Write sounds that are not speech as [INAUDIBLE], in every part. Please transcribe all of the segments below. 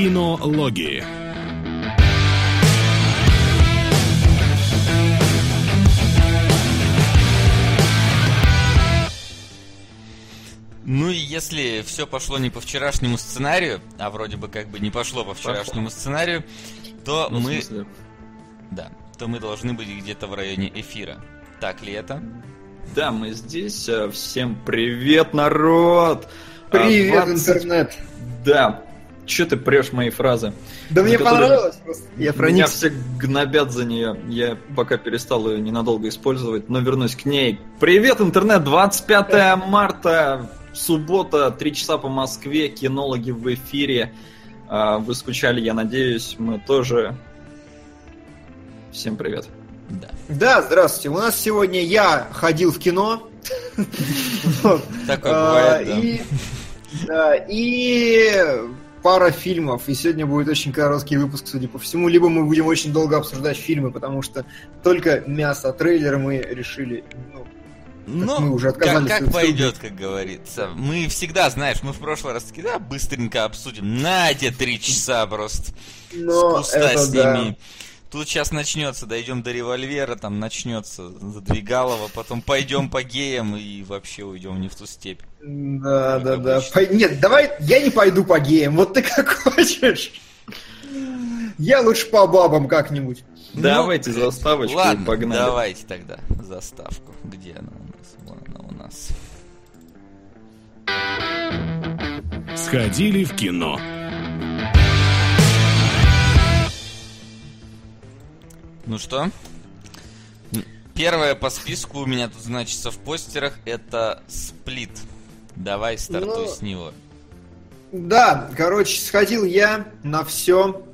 Кинологии. Ну и если все пошло не по вчерашнему сценарию, а вроде бы как бы не пошло по вчерашнему Пошло. сценарию, то Ну, мы, да, то мы должны быть где-то в районе эфира. Так ли это? Да, мы здесь. Всем привет, народ! Привет, 20 интернет. Да. Че ты прешь мои фразы? Да мне которые- понравилось просто. Я Меня проникся. все гнобят за нее. Я пока перестал ее ненадолго использовать, но вернусь к ней. Привет, интернет! 25 марта, суббота, 3 часа по Москве, кинологи в эфире. А, Вы скучали, я надеюсь, мы тоже. Всем привет. Да. Да, здравствуйте. У нас сегодня я ходил в кино. [LAUGHS] Такое А, бывает, да, и пара фильмов. И сегодня будет очень короткий выпуск, судя по всему. Либо мы будем очень долго обсуждать фильмы, потому что только мясо трейлера мы решили. ну, Ну, мы уже как, отказались как от пойдет, как говорится. Мы всегда, знаешь, мы в прошлый раз таки, да, быстренько обсудим. На те три часа просто. Но с куста это с да. Тут сейчас начнется, дойдем до револьвера, там начнется задвигалово, потом пойдем по геям и вообще уйдем не в ту степь. Да, Как да, да. Пой- Нет, давай, я не пойду по геям, вот ты как [LAUGHS] хочешь. Я лучше по бабам как-нибудь. Давайте Ну, заставочку и Ладно, погнали. давайте тогда заставку. Где она у нас? Вон она у нас. Сходили в кино. Ну что? Первое по списку у меня тут значится в постерах это сплит. Давай стартуй Ну, с него. Да, короче, сходил я на все.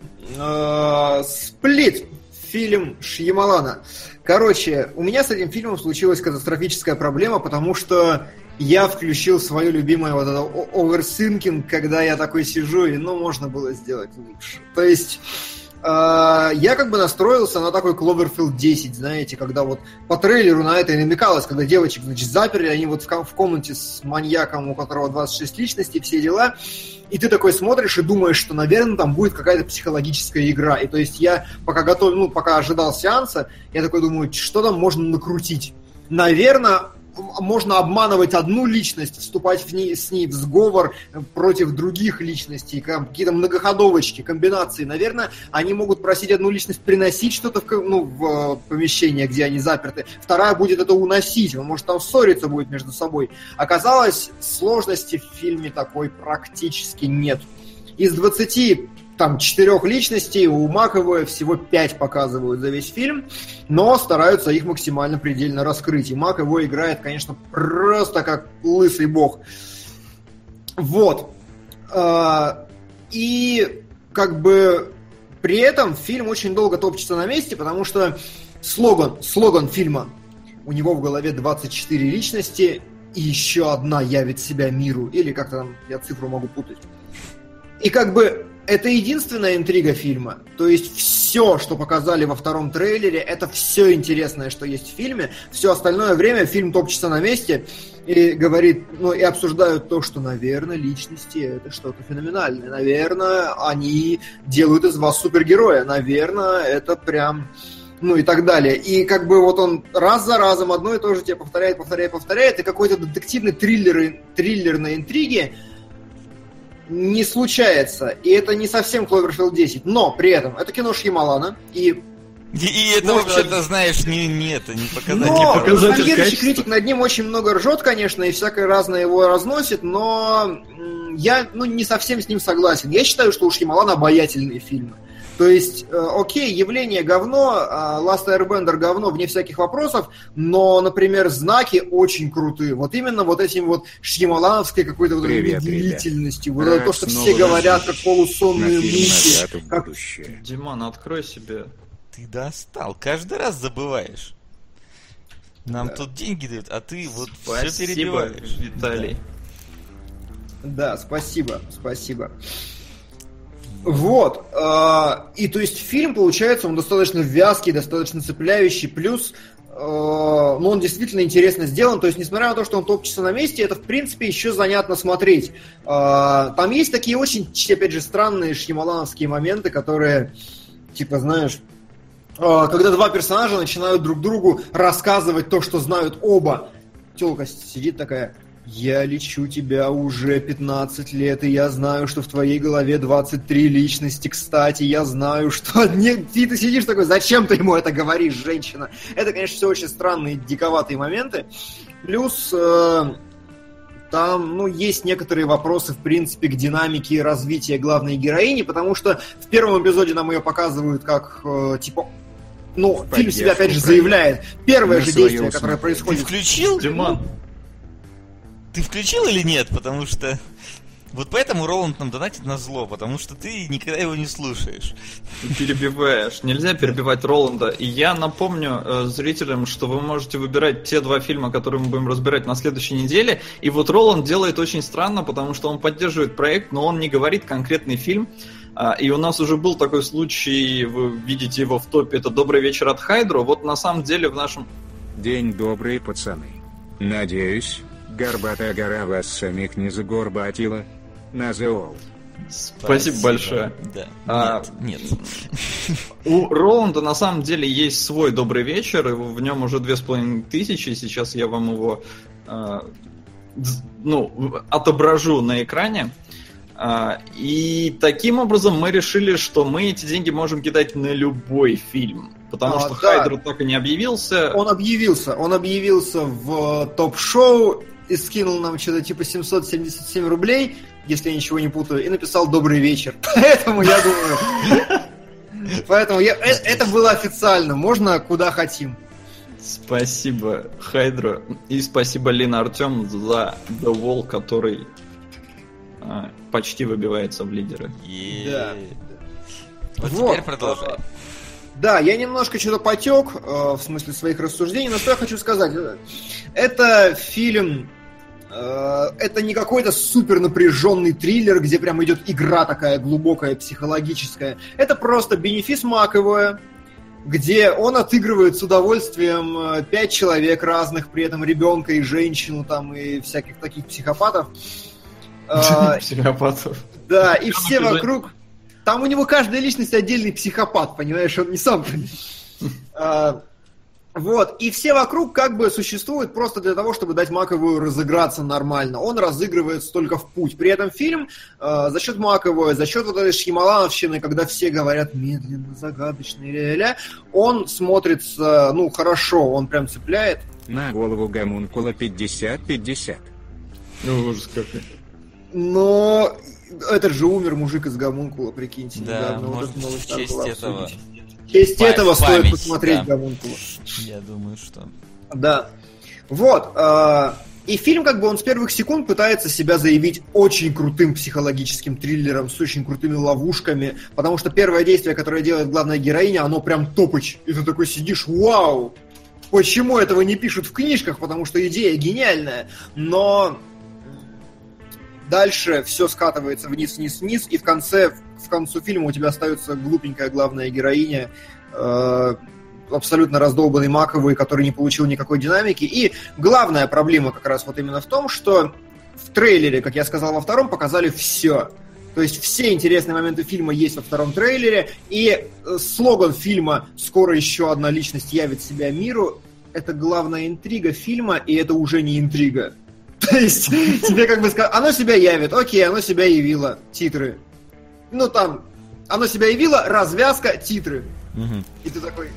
Сплит. Фильм Шьямалана. Короче, у меня с этим фильмом случилась катастрофическая проблема, потому что я включил свое любимое вот это overthinking, когда я такой сижу, и ну, можно было сделать лучше. То есть, э, я как бы настроился на такой Cloverfield 10, знаете, когда вот по трейлеру на это и намекалось, когда девочек, значит, заперли, они вот в, ком- в комнате с маньяком, у которого 26 личностей, все дела, и ты такой смотришь и думаешь, что, наверное, там будет какая-то психологическая игра. И то есть я пока готов, ну, пока ожидал сеанса, я такой думаю, что там можно накрутить. Наверное, можно обманывать одну личность, вступать в ней, с ней в сговор против других личностей, какие-то многоходовочки, комбинации. Наверное, они могут просить одну личность приносить что-то в, ну, в э, помещение, где они заперты. Вторая будет это уносить, он может там ссориться будет между собой. Оказалось, сложности в фильме такой практически нет. Из 20 там четырех личностей у Маковой всего 5 показывают за весь фильм, но стараются их максимально предельно раскрыть. И Мак играет, конечно, просто как лысый бог. Вот. А, И как бы при этом фильм очень долго топчется на месте, потому что слоган, слоган фильма у него в голове 24 личности, и еще одна явит себя миру. Или как-то там, я цифру могу путать. И как бы это единственная интрига фильма. То есть все, что показали во втором трейлере, это все интересное, что есть в фильме. Все остальное время фильм топчется на месте и говорит, ну и обсуждают то, что, наверное, личности это что-то феноменальное. Наверное, они делают из вас супергероя. Наверное, это прям ну и так далее. И как бы вот он раз за разом одно и то же тебе повторяет, повторяет, повторяет, и какой-то детективный триллер, триллерной интриги не случается. И это не совсем Cloverfield 10. Но при этом это кино Шьямалана. И И, и это Можно- вообще-то, знаешь, не, не это, не показатель. но показатель критик над ним очень много ржет, конечно, и всякое разное его разносит, но я ну, не совсем с ним согласен. Я считаю, что у Шьямалана обаятельные фильмы. То есть, э, окей, явление говно, э, Last Airbender говно, вне всяких вопросов, но, например, знаки очень крутые. Вот именно вот этим вот шьямалановской какой-то вот медлительностью. Вот это то, что все говорят, как полусонные мухи. «Назад в как- будущее». Диман, открой себе. Ты достал, каждый раз забываешь. Нам тут деньги дают, а ты вот все Спасибо, перебиваешь. Виталий. Да, спасибо, спасибо. Вот. э, И то есть фильм, получается, он достаточно вязкий, достаточно цепляющий, плюс э, ну, он действительно интересно сделан. То есть, несмотря на то, что он топчется на месте, это, в принципе, еще занятно смотреть. Э, Там есть такие очень, опять же, странные шьямалановские моменты, которые, типа, знаешь, когда два персонажа начинают друг другу рассказывать то, что знают оба. Телка сидит такая, я лечу тебя уже 15 лет, и я знаю, что в твоей голове 23 личности. Кстати, я знаю, что... [LAUGHS] Не, ты, ты сидишь такой, зачем ты ему это говоришь, женщина? Это, конечно, все очень странные, диковатые моменты. Плюс э, там, ну, есть некоторые вопросы, в принципе, к динамике и развитию главной героини, потому что в первом эпизоде нам ее показывают как, э, типа, ну, фильм себя, опять же, заявляет. Первое же действие, которое Ты происходит... включил? Диман, Ты включил или нет? Потому что... Вот поэтому Роланд нам донатит на зло, потому что ты никогда его не слушаешь. перебиваешь. Нельзя перебивать Роланда. И я напомню э, зрителям, что вы можете выбирать те два фильма, которые мы будем разбирать на следующей неделе. И вот Роланд делает очень странно, потому что он поддерживает проект, но он не говорит конкретный фильм. А, И у нас уже был такой случай, вы видите его в топе, это «Добрый вечер от Хайдро». Вот на самом деле в нашем День добрый, пацаны. Надеюсь, горбатая гора вас самих не загорбатила. Назеол. Спасибо большое. Да. А, Нет, нет. [LAUGHS] У Роланда на самом деле есть свой добрый вечер, в нем уже две с половиной тысячи, сейчас я вам его э, ну, отображу на экране. А, И таким образом мы решили, что мы эти деньги можем кидать на любой фильм. Потому А, что да. Хайдер так и не объявился. Он объявился, он объявился в топ-шоу и скинул нам что-то типа 777 рублей, если я ничего не путаю, и написал «Добрый вечер». [LAUGHS] Поэтому я думаю... Поэтому я, э- это было официально, можно куда хотим. Спасибо Хайдро. И спасибо Лина Артем за The Wall, который а, почти выбивается в лидеры. Да. Вот Вот. теперь продолжай. Да, я немножко что-то потек, э, в смысле своих рассуждений, но что я хочу сказать. Это фильм, это не какой-то супер напряженный триллер, где прям идет игра такая глубокая, психологическая. Это просто бенефис Маковое, где он отыгрывает с удовольствием э, пять человек разных, при этом ребенка и женщину там и всяких таких психопатов. Э, [LAUGHS] Психопатов. да, и все вокруг... Там у него каждая личность отдельный психопат, понимаешь, он не сам. [LAUGHS] Вот, и все вокруг как бы существуют просто для того, чтобы дать Маковую разыграться нормально. Он разыгрывается только в путь. При этом фильм э, за счет Маковой, за счет вот этой шьямалановщины, когда все говорят медленно, загадочно, ля-ля-ля, он смотрится, ну, хорошо, он прям цепляет. На голову гомункула 50-50. Ну, ужас какой. Но этот же умер мужик из Гомункула, прикиньте. Да, недавно. Вот может, новость в честь этого. обсудить. В честь этого стоит память, посмотреть да. Гомункула. Я думаю, что... Да. Вот. э, И фильм, как бы, он с первых секунд пытается себя заявить очень крутым психологическим триллером, с очень крутыми ловушками, потому что первое действие, которое делает главная героиня, оно прям топыч. И ты такой сидишь, вау! Почему этого не пишут в книжках? Потому что идея гениальная. Но дальше все скатывается вниз, вниз, вниз, и в конце, в концу фильма у тебя остается глупенькая главная героиня, э, абсолютно раздолбанный маковый, который не получил никакой динамики. И главная проблема как раз вот именно в том, что в трейлере, как я сказал во втором, показали все. То есть все интересные моменты фильма есть во втором трейлере, и э, слоган фильма «Скоро еще одна личность явит себя миру» — это главная интрига фильма, и это уже не интрига. [LAUGHS] То есть тебе как бы сказать, оно себя явит, окей, оно себя явило, титры. Ну там, оно себя явило, развязка, титры. И ты такой,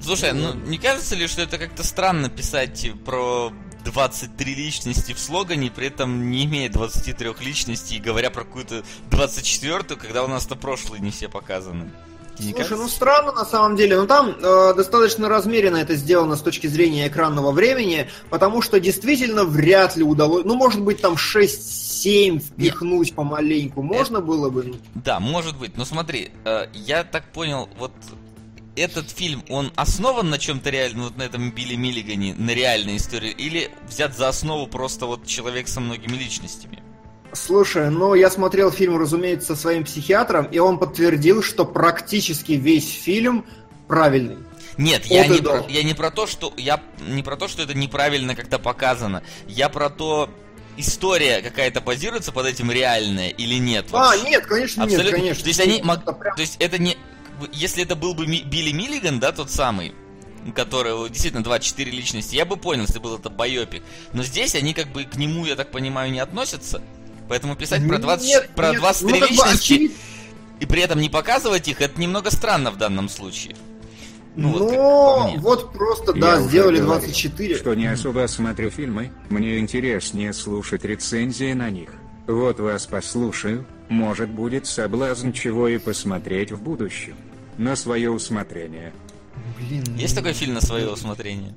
Слушай, ну не кажется ли, что это как-то странно писать типа, про 23 личности в слогане, при этом не имея 23 личностей, и говоря про какую-то 24-ю, когда у нас-то прошлые не все показаны? Не Слушай, кажется? ну странно на самом деле, но там э, достаточно размеренно это сделано с точки зрения экранного времени, потому что действительно вряд ли удалось, ну может быть там 6-7 впихнуть помаленьку, можно было бы. Да, может быть. Но смотри, э, я так понял, вот этот фильм, он основан на чем-то реальном, вот на этом Билли Миллигане, на реальной истории, или взят за основу просто вот человек со многими личностями? Слушай, ну я смотрел фильм, разумеется, со своим психиатром, и он подтвердил, что практически весь фильм правильный. Нет, я не, про, я не про то, что я не про то, что это неправильно как-то показано. Я про то, история какая-то базируется под этим реальная или нет. А, вообще. нет, конечно, нет, Абсолютно. конечно. То есть они мог- прям- То есть это не... Если это был бы Ми- Билли Миллиган, да, тот самый, который действительно 24 личности, я бы понял, если был это байопик. Но здесь они как бы к нему, я так понимаю, не относятся. Поэтому писать про, 20, Нет, про нет, 23 ну, как бы личности очевид- и при этом не показывать их, это немного странно в данном случае. Ну, Ну, вот как вот просто, Я да, уже сделали говорил, 24. Что не особо смотрю фильмы, мне интереснее слушать рецензии на них. Вот вас послушаю, может будет соблазн чего и посмотреть в будущем. На свое усмотрение. Блин, Есть такой фильм на свое усмотрение?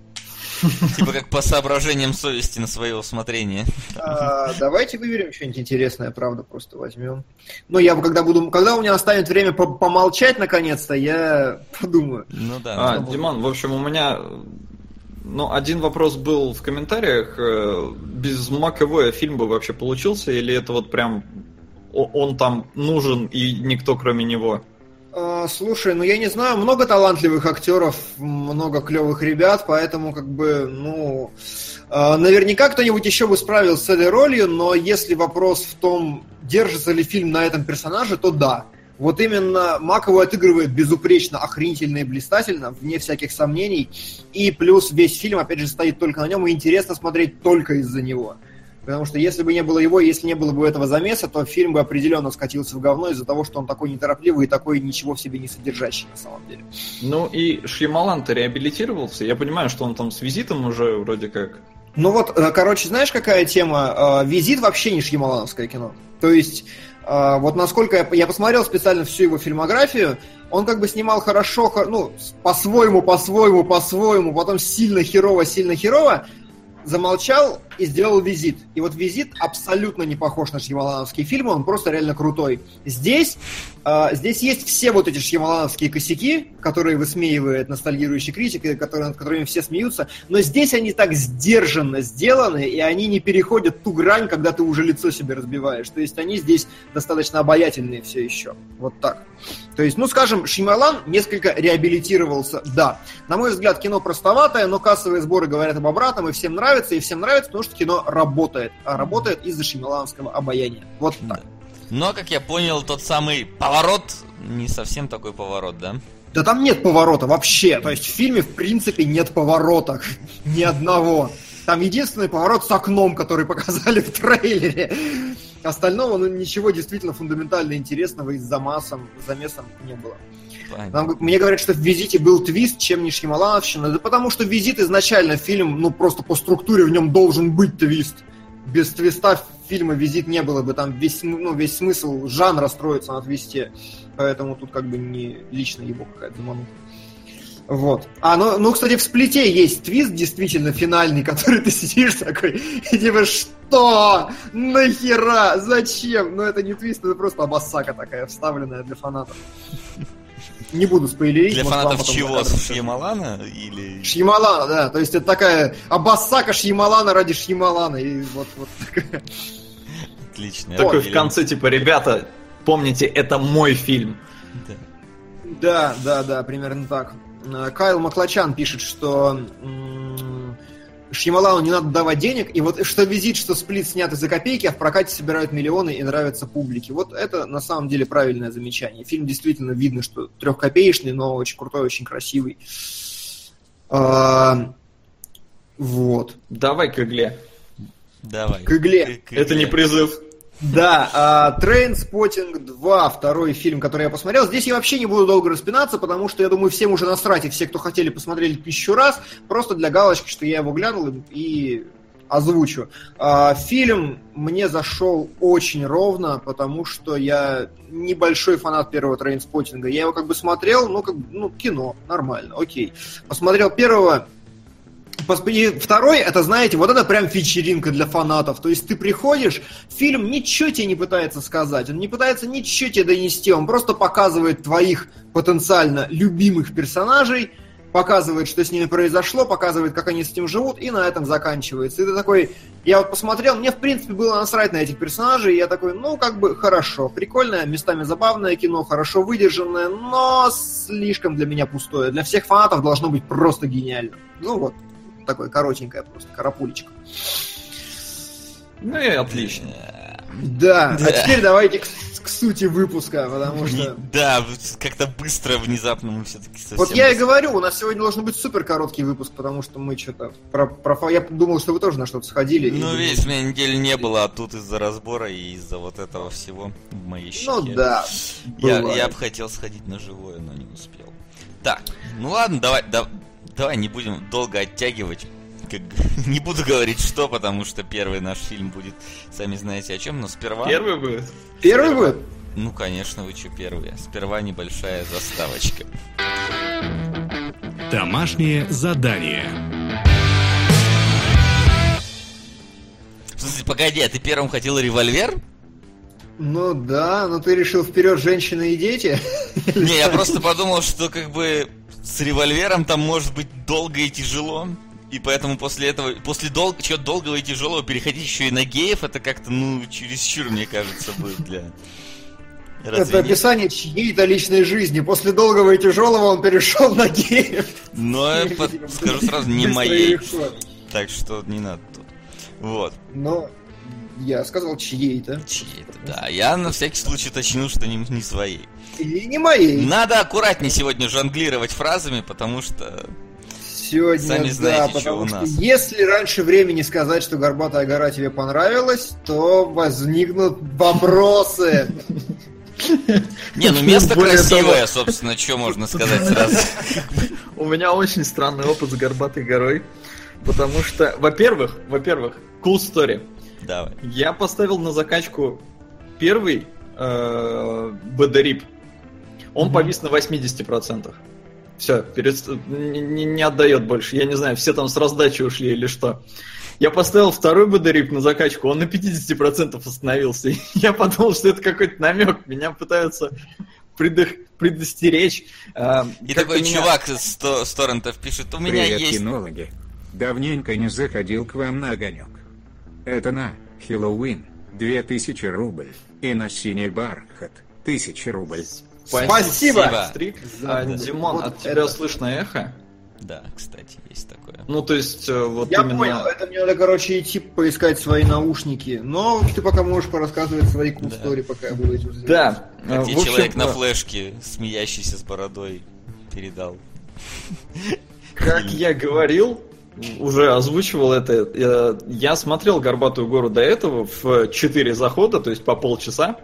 Типа как по соображениям совести на свое усмотрение. А, давайте выберем что-нибудь интересное, правда, просто возьмем. Ну, я бы, когда буду, когда у меня останет время по- помолчать, наконец-то, я подумаю. Ну да. А. Диман, в общем, у меня ну, один вопрос был в комментариях. э, Без Маковоя фильм бы вообще получился, или это вот прям он там нужен и никто кроме него? А, слушай, ну я не знаю, много талантливых актеров, много клевых ребят, поэтому как бы, ну, а, наверняка кто-нибудь еще бы справился с этой ролью, но если вопрос в том, держится ли фильм на этом персонаже, то да. Вот именно Макову отыгрывает безупречно, охренительно и блистательно, вне всяких сомнений. И плюс весь фильм, опять же, стоит только на нем, и интересно смотреть только из-за него. Потому что если бы не было его, если не было бы этого замеса, то фильм бы определенно скатился в говно из-за того, что он такой неторопливый и такой ничего в себе не содержащий на самом деле. Ну и Шьямалан-то реабилитировался. Я понимаю, что он там с визитом уже вроде как. Ну вот, э, короче, знаешь, какая тема? Э, Визит вообще не шьямалановское кино. То есть, э, вот насколько я, я посмотрел специально всю его фильмографию, он как бы снимал хорошо, хо- ну, по-своему, по-своему, по-своему, потом сильно херово, сильно херово, замолчал и сделал визит. И вот визит абсолютно не похож на шьямалановские фильмы, он просто реально крутой. Здесь, э, здесь есть все вот эти шьямалановские косяки, которые высмеивает ностальгирующий критик, и которые, над которыми все смеются, но здесь они так сдержанно сделаны, и они не переходят ту грань, когда ты уже лицо себе разбиваешь. То есть они здесь достаточно обаятельные все еще. Вот так. То есть, ну, скажем, Шималан несколько реабилитировался, да. На мой взгляд, кино простоватое, но кассовые сборы говорят об обратном, и всем нравится, и всем нравится, потому что кино работает. А работает из-за шималановского обаяния. Вот так. Но, как я понял, тот самый поворот не совсем такой поворот, да? Да там нет поворота вообще. То есть в фильме, в принципе, нет поворота. [LAUGHS] Ни одного. Там единственный поворот с окном, который показали в трейлере. Остального, ну, ничего действительно фундаментально интересного из замасом, замесом не было. Нам- мне говорят, что в «Визите» был твист, чем не Шьямалановщина. Да потому что «Визит» изначально фильм, ну, просто по структуре в нем должен быть твист. Без твиста фильма «Визит» не было бы. Там весь, ну, весь смысл жанра строится на твисте. Поэтому тут как бы не лично его какая-то замануха. Вот. А, ну, ну, кстати, в сплите есть твист, действительно, финальный, [LAUGHS] который ты сидишь такой, и типа, что? Нахера? Зачем? Ну, это не твист, это просто обоссака такая, вставленная для фанатов. Не буду спойлерить. Для может, фанатов чего? Шьямалана или... Шьямалана, да. То есть это такая обоссака Шьямалана ради Шьямалана. И вот, вот такая. Отлично. Такой в конце, типа, ребята, помните, это мой фильм. Да. Да, да, да, примерно так. Кайл Маклачан пишет, что м, Шьямалану не надо давать денег, и вот что визит, что сплит сняты за копейки, а в прокате собирают миллионы и нравятся публике. Вот это на самом деле правильное замечание. Фильм действительно видно, что трехкопеечный, но очень крутой, очень красивый. А, вот. Давай к игле. Давай. К игле. К- к Это не игле. призыв. Да, Trainspotting 2, второй фильм, который я посмотрел. Здесь я вообще не буду долго распинаться, потому что я думаю, всем уже насрать, и все, кто хотели, посмотрели тысячу раз, просто для галочки, что я его глянул и- озвучу. А, Фильм мне зашел очень ровно, потому что я небольшой фанат первого Trainspotting а. Я его как бы смотрел, ну, как ну, кино, нормально, окей. Посмотрел первого, И второй, это, знаете, вот это прям вечеринка для фанатов. То есть ты приходишь, фильм ничего тебе не пытается сказать, он не пытается ничего тебе донести, он просто показывает твоих потенциально любимых персонажей, показывает, что с ними произошло, показывает, как они с этим живут, и на этом заканчивается. И ты такой, я вот посмотрел, мне в принципе было насрать на этих персонажей, и я такой, ну как бы хорошо, прикольное, местами забавное кино, хорошо выдержанное, но слишком для меня пустое. Для всех фанатов должно быть просто гениально. Ну вот, такое коротенькое просто, карапулечка. Ну и отлично. Да, а теперь давайте к, к сути выпуска, потому что... Да, как-то быстро, внезапно мы все-таки совсем... Вот я и говорю, у нас сегодня должен быть супер короткий выпуск, потому что мы что-то... Про, про... Я думал, что вы тоже на что-то сходили. Ну, видишь, у меня недели не было, а тут из-за разбора и из-за вот этого всего в моей щеке. Ну да. Я, я бы хотел сходить на живое, но не успел. Так, ну ладно, давай, да, давай не будем долго оттягивать как, [LAUGHS] не буду говорить что, потому что первый наш фильм будет, сами знаете о чем, но сперва... Первый будет? Первый будет? Ну, конечно, вы что, первые. Сперва небольшая заставочка. Домашнее задание. В смысле, погоди, а ты первым хотел револьвер? Ну да, но ты решил вперед женщины и дети? Не, я просто подумал, что как бы с револьвером там может быть долго и тяжело. И поэтому после этого, после дол чего долгого и тяжелого переходить еще и на геев, это как-то, ну, чересчур, мне кажется, будет для... Разве это нет? описание чьей-то личной жизни. После долгого и тяжелого он перешел на геев. Но я под... [LAUGHS] скажу сразу, не моей. Так что не надо тут. Вот. Но я сказал чьей-то. Чьей-то, да. Я на всякий случай уточню, что не, не своей. И не моей. Надо аккуратнее сегодня жонглировать фразами, потому что Сегодня, Сами знаете, да, что у нас. Если раньше времени сказать, что Горбатая гора тебе понравилась, то возникнут вопросы. Не, ну место красивое, собственно, что можно сказать сразу. У меня очень странный опыт с Горбатой горой. Потому что, во-первых, во-первых, cool story. Давай. Я поставил на закачку первый э, Он повис на 80%. Все, перед... не, не отдает больше. Я не знаю, все там с раздачи ушли или что. Я поставил второй БДРИП на закачку, он на 50% остановился. [LAUGHS] Я подумал, что это какой-то намек. Меня пытаются предох... предостеречь. А, И такой меня... чувак с, то, с торрентов пишет, у меня Привет, есть... кинологи. Давненько не заходил к вам на огонек. Это на Хэллоуин 2000 рубль и на синий бархат 1000 рубль. Спасибо! Стрик. А, Димон, вот от тебя слышно эхо? Да, кстати, есть такое. Ну, то есть, э, вот Я именно... понял, это мне надо, короче, идти поискать свои наушники. Но ты пока можешь порассказывать свои cool да. story, пока я буду этим заниматься. Да. А тебе человек на флешке, смеящийся с бородой, передал. Как я говорил, уже озвучивал это. Я смотрел «Горбатую гору» до этого в 4 захода, то есть по полчаса.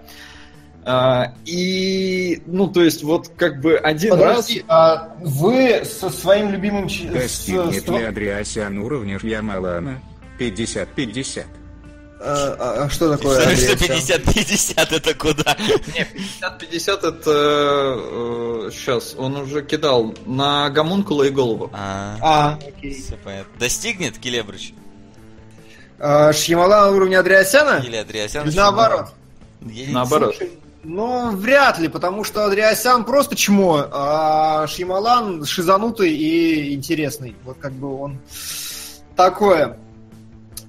А, и, ну, то есть, вот как бы один Подожди, раз... а вы со своим любимым... Достигнет с... ли Адриасян уровня Ямалана 50-50? А, а, а что такое Что 50-50 это куда? Не, 50-50 это... Э, сейчас, он уже кидал на гомункула и голову. А, а окей. Все понятно. Достигнет Келебрыч? А, Шьямала уровня Адриасяна? Или Адриасян? Наоборот. Наоборот. Слушай, ну, вряд ли, потому что Адриасян просто чмо, а Шималан шизанутый и интересный. Вот как бы он такое.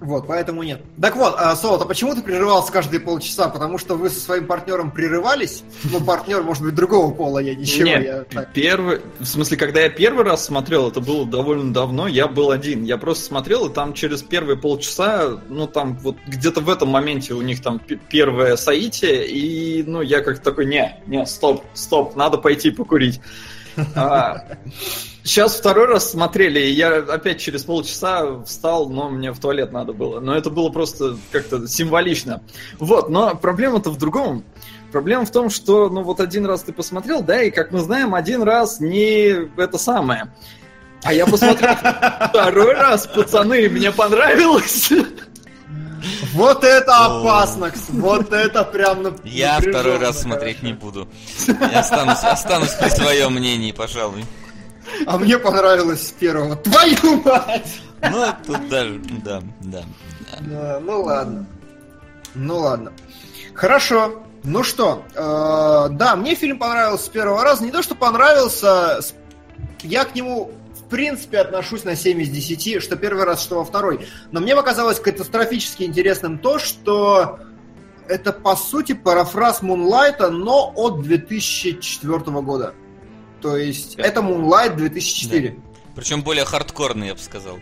Вот, поэтому нет. Так вот, а, Солод, а почему ты прерывался каждые полчаса? Потому что вы со своим партнером прерывались? Ну, партнер, может быть, другого пола, я ничего. Нет, я так... первый, в смысле, когда я первый раз смотрел, это было довольно давно, я был один. Я просто смотрел, и там через первые полчаса, ну, там вот где-то в этом моменте у них там первое соитие, и, ну, я как такой, не, не, стоп, стоп, надо пойти покурить. Сейчас второй раз смотрели, и я опять через полчаса встал, но мне в туалет надо было. Но это было просто как-то символично. Вот, но проблема-то в другом. Проблема в том, что, ну вот один раз ты посмотрел, да, и как мы знаем, один раз не это самое. А я посмотрел [LAUGHS] второй раз, пацаны, мне понравилось. Вот это опасно, вот это прям Я второй раз смотреть не буду. Я останусь, останусь при своем мнении, пожалуй. А мне понравилось с первого. Твою мать! Ну, тут даже, да, да. да. Ну ладно. Ну ладно. Хорошо. Ну что, э, да, мне фильм понравился с первого раза. Не то, что понравился, я к нему принципе, отношусь на 7 из 10, что первый раз, что во второй. Но мне показалось катастрофически интересным то, что это, по сути, парафраз Мунлайта, но от 2004 года. То есть, это Moonlight 2004. Да. Причем более хардкорный, я бы сказал.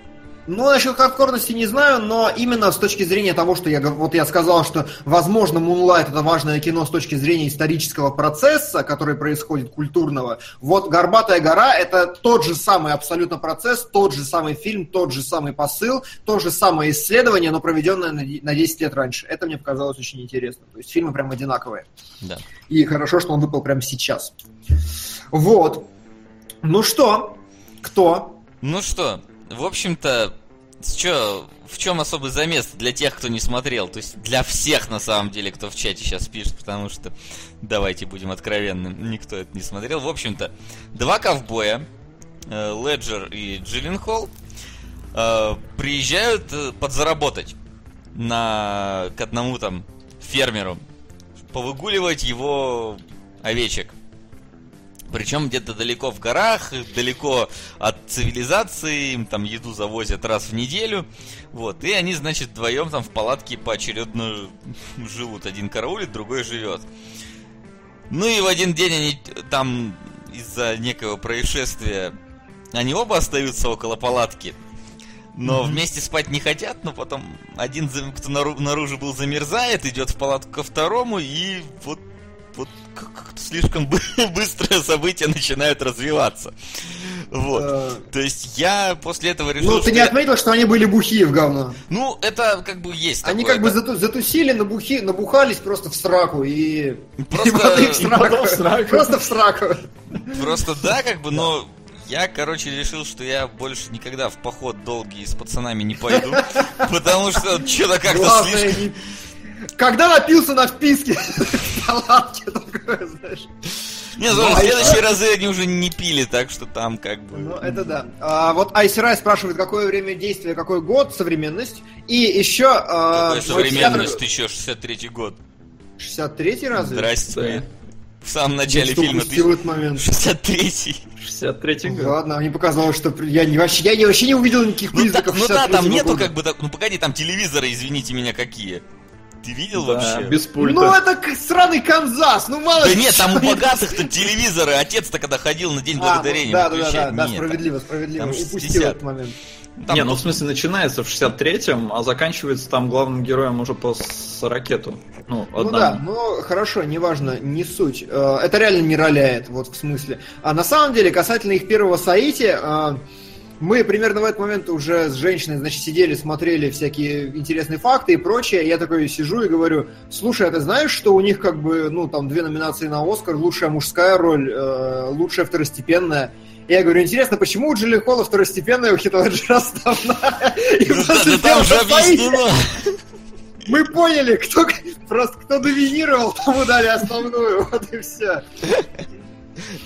Ну, насчет хардкорности не знаю, но именно с точки зрения того, что я, вот я сказал, что, возможно, Moonlight это важное кино с точки зрения исторического процесса, который происходит, культурного. Вот «Горбатая гора» это тот же самый абсолютно процесс, тот же самый фильм, тот же самый посыл, то же самое исследование, но проведенное на 10 лет раньше. Это мне показалось очень интересно. То есть фильмы прям одинаковые. Да. И хорошо, что он выпал прямо сейчас. Вот. Ну что? Кто? Ну что, в общем-то, чё, в чем особый замес для тех, кто не смотрел? То есть для всех, на самом деле, кто в чате сейчас пишет, потому что, давайте будем откровенны, никто это не смотрел. В общем-то, два ковбоя, э, Леджер и Джиллин Холл, э, приезжают э, подзаработать на, к одному там фермеру, повыгуливать его овечек. Причем где-то далеко в горах, далеко от цивилизации, им там еду завозят раз в неделю. Вот, и они, значит, вдвоем там в палатке поочередно живут. Один караулит, другой живет. Ну и в один день они там из-за некого происшествия они оба остаются около палатки. Но mm-hmm. вместе спать не хотят, но потом один, кто наружу был, замерзает, идет в палатку ко второму, и вот вот как-то слишком [LAUGHS] быстро события начинают развиваться. Вот. Э, То есть я после этого решил. Ну, ты не отметил, что они были бухие в говно. Ну, это как бы есть. Они как бы затусили, набухи, набухались просто в сраку и. Просто [LAUGHS] в сраку. Просто в сраку. Просто да, как бы, но я, короче, решил, что я больше никогда в поход долгий с пацанами не пойду, [LAUGHS] потому что что-то как-то слишком... Когда напился на вписке [LAUGHS] в палатке, такое, знаешь. Не, ну, в следующие разы они уже не пили, так что там как бы... Ну, это да. А, вот Айсерай спрашивает, какое время действия, какой год, современность. И еще... А, Какая современность? Ты еще 63-й год. 63-й разве? Здрасте. В самом начале фильма ты... этот момент. 63-й. 63-й год. Ладно, мне показалось, что я не, вообще, я вообще не увидел никаких признаков Ну, да, ну да, там нету как бы... Ну погоди, там телевизоры, извините меня, какие. Ты видел да, вообще? без пульта. Ну это сраный Канзас, ну мало Да нет, там у богатых-то телевизоры, отец-то когда ходил на День Благодарения а, ну, да, да, да, да, справедливо, справедливо, упустил этот момент. Там не, ну в смысле начинается в 63-м, а заканчивается там главным героем уже по ракету. Ну, ну да, ну хорошо, неважно, не суть. Э, это реально не роляет, вот в смысле. А на самом деле, касательно их первого Саити, э, мы примерно в этот момент уже с женщиной, значит, сидели, смотрели всякие интересные факты и прочее. Я такой сижу и говорю, слушай, а ты знаешь, что у них как бы, ну, там, две номинации на Оскар, лучшая мужская роль, э, лучшая второстепенная. Я говорю, интересно, почему у Джилли Холла второстепенная, у Хита Леджера основная? И ну, объяснено. Мы поняли, кто [LAUGHS] просто кто доминировал, тому дали основную, [LAUGHS] вот и все.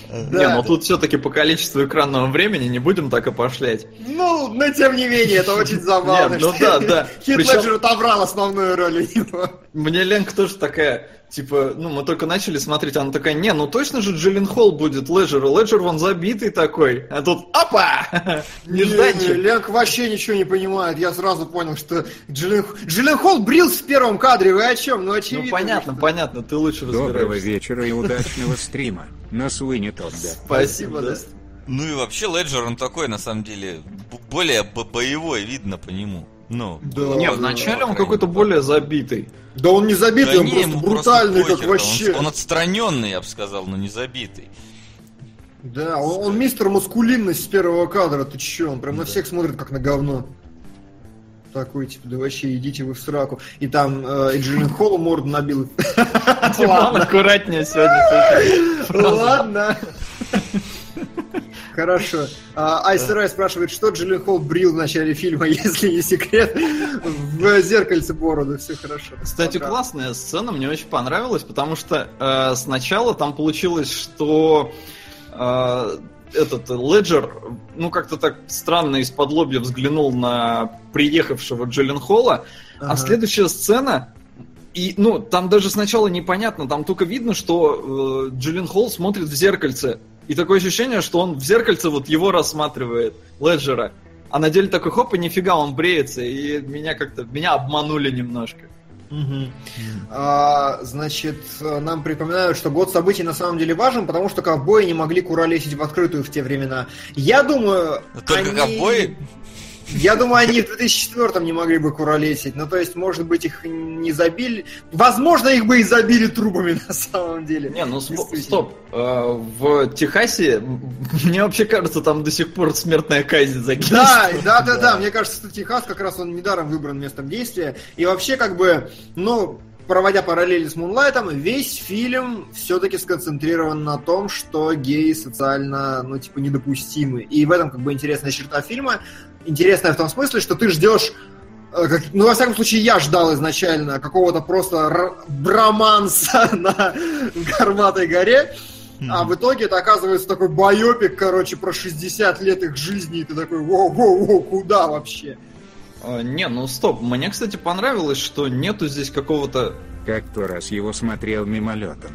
Не, ну тут все-таки по количеству экранного времени не будем так и пошлять. Ну, но тем не менее, это очень забавно. Ну да, да. Хит отобрал основную роль у него. Мне Ленка тоже такая, типа, ну, мы только начали смотреть, она такая, не, ну точно же Джиллин Холл будет Леджер, Леджер вон забитый такой, а тут, опа! [LAUGHS] Нежданчик. Ленк вообще ничего не понимает, я сразу понял, что Джиллин, Джиллин Холл брился в первом кадре, вы о чем? Ну, очевидно. Ну, понятно, понятно, ты лучше разбираешься. Доброго вечера и [LAUGHS] удачного стрима. На Суини Тодда. Спасибо, да. Ну и вообще Леджер, он такой, на самом деле, более боевой, видно по нему. Ну, да, не, вначале он какой-то более забитый. Да он не забитый, да он не, просто брутальный, просто как вообще. Он, он отстраненный, я бы сказал, но не забитый. Да, он, он мистер маскулинность с первого кадра, ты чё, он прям да. на всех смотрит как на говно. Такой, типа, да вообще идите вы в сраку. И там э, Эджин Холлу морду набил. [LAUGHS] Ладно, аккуратнее сегодня. Ладно. Хорошо. А, Айсерай спрашивает, что Джиллин Холл брил в начале фильма, [LAUGHS] если не секрет, в зеркальце бороду. Все хорошо. Кстати, Пока. классная сцена, мне очень понравилась, потому что э, сначала там получилось, что э, этот Леджер, ну, как-то так странно из-под лобья взглянул на приехавшего Джиллин Холла, а ага. а следующая сцена и, ну, там даже сначала непонятно, там только видно, что э, Джиллин Холл смотрит в зеркальце. И такое ощущение, что он в зеркальце вот его рассматривает, Леджера. А на деле такой хоп, и нифига, он бреется. И меня как-то, меня обманули немножко. А, значит, нам припоминают, что год событий на самом деле важен, потому что ковбои не могли куролесить в открытую в те времена. Я думаю... Только они- ковбои? Я думаю, они в 2004 не могли бы куролесить. Ну, то есть, может быть, их не забили. Возможно, их бы и забили трубами [LAUGHS] на самом деле. Не, ну стоп. Э, В Техасе, мне вообще кажется, там до сих пор смертная казнь за Да, да, да, да. Мне кажется, что Техас как раз он недаром выбран местом действия. И вообще, как бы, ну, проводя параллели с Мунлайтом, весь фильм все-таки сконцентрирован на том, что геи социально, ну, типа, недопустимы. И в этом, как бы, интересная черта фильма. Интересная в том смысле, что ты ждешь э, как- ну, во всяком случае, я ждал изначально какого-то просто р- броманса [LAUGHS] на Горбатой горе, а в итоге это оказывается такой байопик, короче, про 60 лет их жизни, и ты такой, воу-воу-воу, куда вообще? Э, Не, ну стоп. Мне, кстати, понравилось, что нету здесь какого-то... Как то раз его смотрел мимолетом.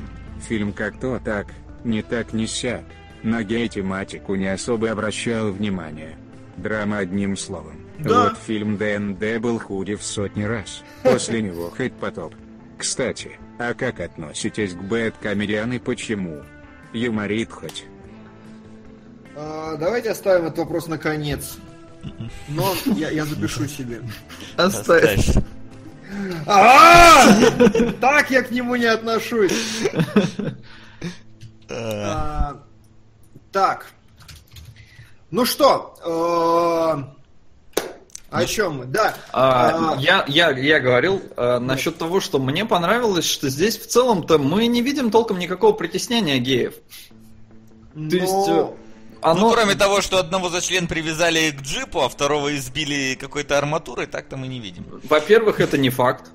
Фильм как то так, не так не сяк. На гей-тематику не особо обращал внимания. Драма одним словом. Да. Вот фильм ДНД был худи в сотни раз. После него хоть потоп. Кстати, а как относитесь к бэт-комедиан и почему? Юморит хоть? А, давайте оставим этот вопрос на конец. Но я, я запишу себе. Оставь. Так я к нему не отношусь. [LAUGHS] А, Так. Ну что, э, о чем мы? Да. А, А, я, я, я говорил э, насчет того, что мне понравилось, что здесь в целом-то мы не видим толком никакого притеснения геев. То есть, ну, э, Оно... Ну, кроме того, что одного за член привязали к джипу, а второго избили какой-то арматурой, так-то мы не видим. Во-первых, это не факт.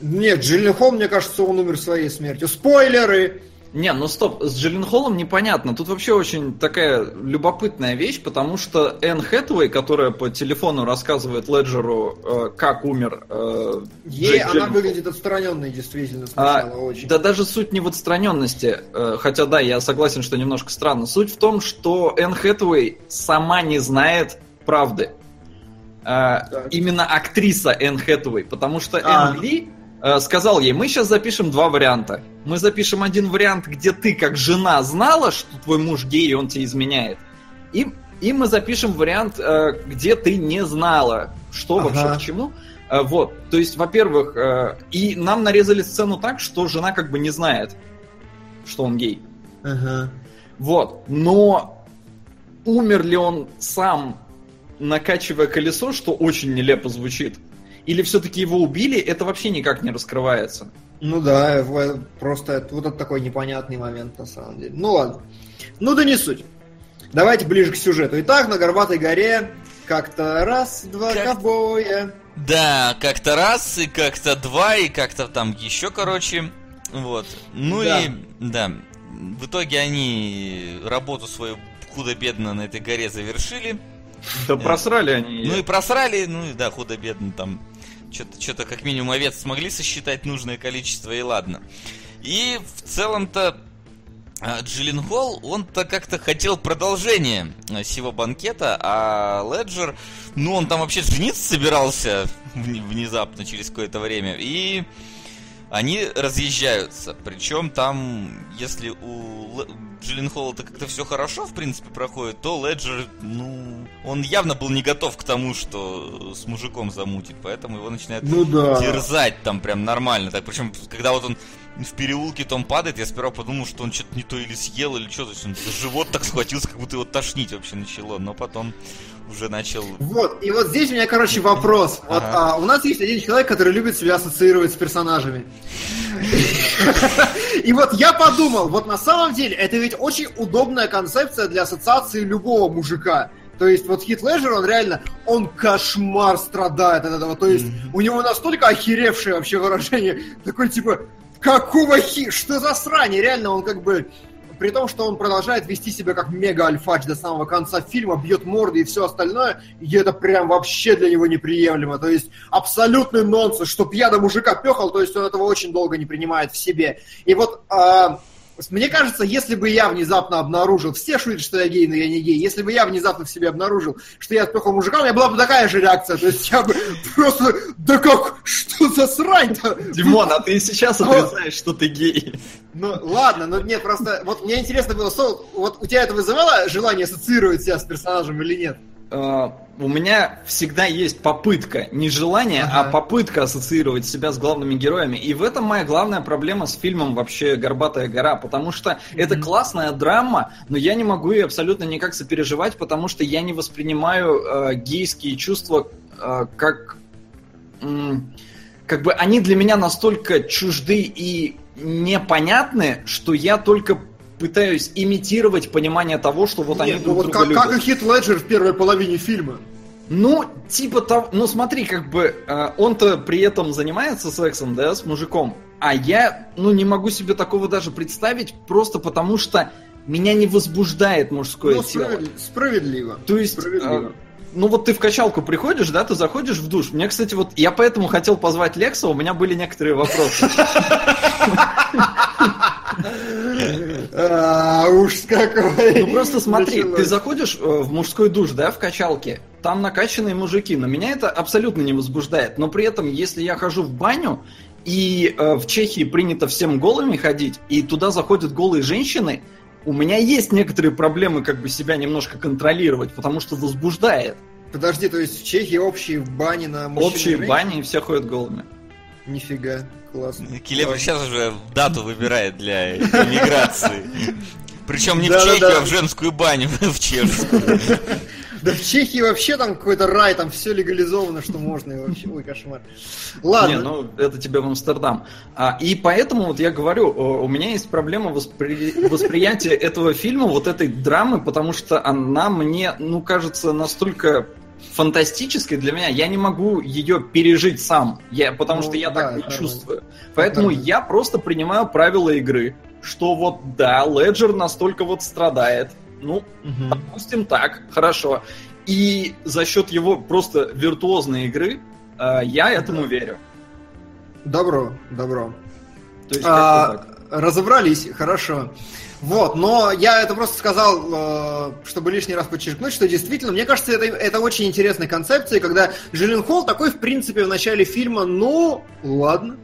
Нет, Джилленхол, мне кажется, он умер своей смертью. Спойлеры! Не, ну стоп, с Джилленхолом непонятно. Тут вообще очень такая любопытная вещь, потому что Энн Хэтуэй, которая по телефону рассказывает Леджеру, э, как умер э, Ей Джейк она Джилленхол. выглядит отстраненной, действительно, А, сначала очень. да даже суть не в отстраненности, э, хотя да, я согласен, что немножко странно. Суть в том, что Энн Хэтуэй сама не знает правды. Э, именно актриса Энн Хэтуэй, потому что А. Энн Ли сказал ей, мы сейчас запишем два варианта. Мы запишем один вариант, где ты как жена знала, что твой муж гей, и он тебе изменяет. И, и мы запишем вариант, э, где ты не знала, что Ага. вообще к чему. Э, Вот, то есть, во-первых, э, и нам нарезали сцену так, что жена как бы не знает, что он гей. Ага. Вот, но умер ли он сам, накачивая колесо, что очень нелепо звучит? Или все-таки его убили, это вообще никак не раскрывается. Ну да, просто вот это такой непонятный момент на самом деле. Ну ладно. Ну да не суть. Давайте ближе к сюжету. Итак, на Горбатой горе как-то раз, два Как- ковбоя. Да, как-то раз, и как-то два, и как-то там еще, короче. Вот. Ну Да. и, да, в итоге они работу свою худо-бедно на этой горе завершили. Да просрали они. Ну и просрали, ну и да, худо-бедно там. Что-то, что-то как минимум овец смогли сосчитать нужное количество, и ладно. И в целом-то а, Джилленхол, он-то как-то хотел продолжения а, сего банкета, а Леджер, ну он там вообще жениться собирался вне- внезапно через какое-то время, и они разъезжаются. Причем там, если у Ле- Джилленхола-то как-то все хорошо, в принципе, проходит, то Леджер, ну, он явно был не готов к тому, что с мужиком замутит, поэтому его начинает Ну да. терзать там прям нормально. Так, причем, когда вот он в переулке там падает, я сперва подумал, что он что-то не то или съел, или что, то есть он живот так схватился, как будто его тошнить вообще начало, но потом уже начал... Вот, и вот здесь у меня, короче, вопрос. Вот, Ага. а, у нас есть один человек, который любит себя ассоциировать с персонажами. И вот я подумал, вот на самом деле, это ведь очень удобная концепция для ассоциации любого мужика. То есть вот Хит Леджер, он реально, он кошмар страдает от этого. То есть у него настолько охеревшее вообще выражение, такой типа, какого хи, что за срань? И реально он как бы, при том, что он продолжает вести себя как мега-альфач до самого конца фильма, бьет морды и все остальное, и это прям вообще для него неприемлемо. То есть абсолютный нонсенс, чтоб я до мужика пехал, то есть он этого очень долго не принимает в себе. И вот а, Мне кажется, если бы я внезапно обнаружил, все шутят, что я гей, но я не гей, если бы я внезапно в себе обнаружил, что я отпихал мужика, у меня была бы такая же реакция. То есть я бы просто, да как, что за срань-то? Димон, а ты сейчас отрицаешь, что ты гей. Ну, ладно, но нет, просто, вот мне интересно было, что, вот у тебя это вызывало желание ассоциировать себя с персонажем или нет? Э, у меня всегда есть попытка, не желание, ага. а попытка ассоциировать себя с главными героями. И в этом моя главная проблема с фильмом вообще «Горбатая гора», потому что mm-hmm. это классная драма, но я не могу ее абсолютно никак сопереживать, потому что я не воспринимаю э, гейские чувства э, как... Э, как бы они для меня настолько чужды и непонятны, что я только пытаюсь имитировать понимание того, что вот Нет, они ну друг вот друга как, любят. Как и Хит Леджер в первой половине фильма. Ну, типа того, ну смотри, как бы э, он-то при этом занимается сексом, да, с мужиком, а я, ну, не могу себе такого даже представить, просто потому что меня не возбуждает мужское ну, тело. Справедливо. справедливо. То есть, справедливо. Э, ну вот ты в качалку приходишь, да, ты заходишь в душ. Мне, кстати, вот я поэтому хотел позвать Лекса, у меня были некоторые вопросы. [LAUGHS] А, уж какой. Ну просто смотри, ты заходишь э, в мужской душ, да, в качалке, там накачанные мужики, но меня это абсолютно не возбуждает. Но при этом, если я хожу в баню, и э, в Чехии принято всем голыми ходить, и туда заходят голые женщины, у меня есть некоторые проблемы как бы себя немножко контролировать, потому что возбуждает. Подожди, то есть в Чехии общие бани на мужчин Общие бани, и все ходят голыми. Нифига, классно. Килебр сейчас уже дату выбирает для иммиграции. Причем не в Чехию, а в женскую баню, [LAUGHS] в чешскую. Да в Чехии вообще там какой-то рай, там все легализовано, что можно. И вообще, ой, кошмар. Ладно. Не, ну это тебе в Амстердам. А, и поэтому вот я говорю, у меня есть проблема воспри... восприятия этого фильма, вот этой драмы, потому что она мне, ну, кажется, настолько фантастической для меня, я не могу ее пережить сам, я, потому ну, что я да, так не чувствую. Поэтому да. я просто принимаю правила игры, что вот да, Леджер настолько вот страдает, ну, угу. допустим так, хорошо. И за счет его просто виртуозной игры э, я этому да. верю. Добро, добро. То есть, а, разобрались, хорошо. Вот, но я это просто сказал, э, чтобы лишний раз подчеркнуть, что действительно, мне кажется, это, это очень интересная концепция, когда Джилен Холл такой, в принципе, в начале фильма, ну, ладно,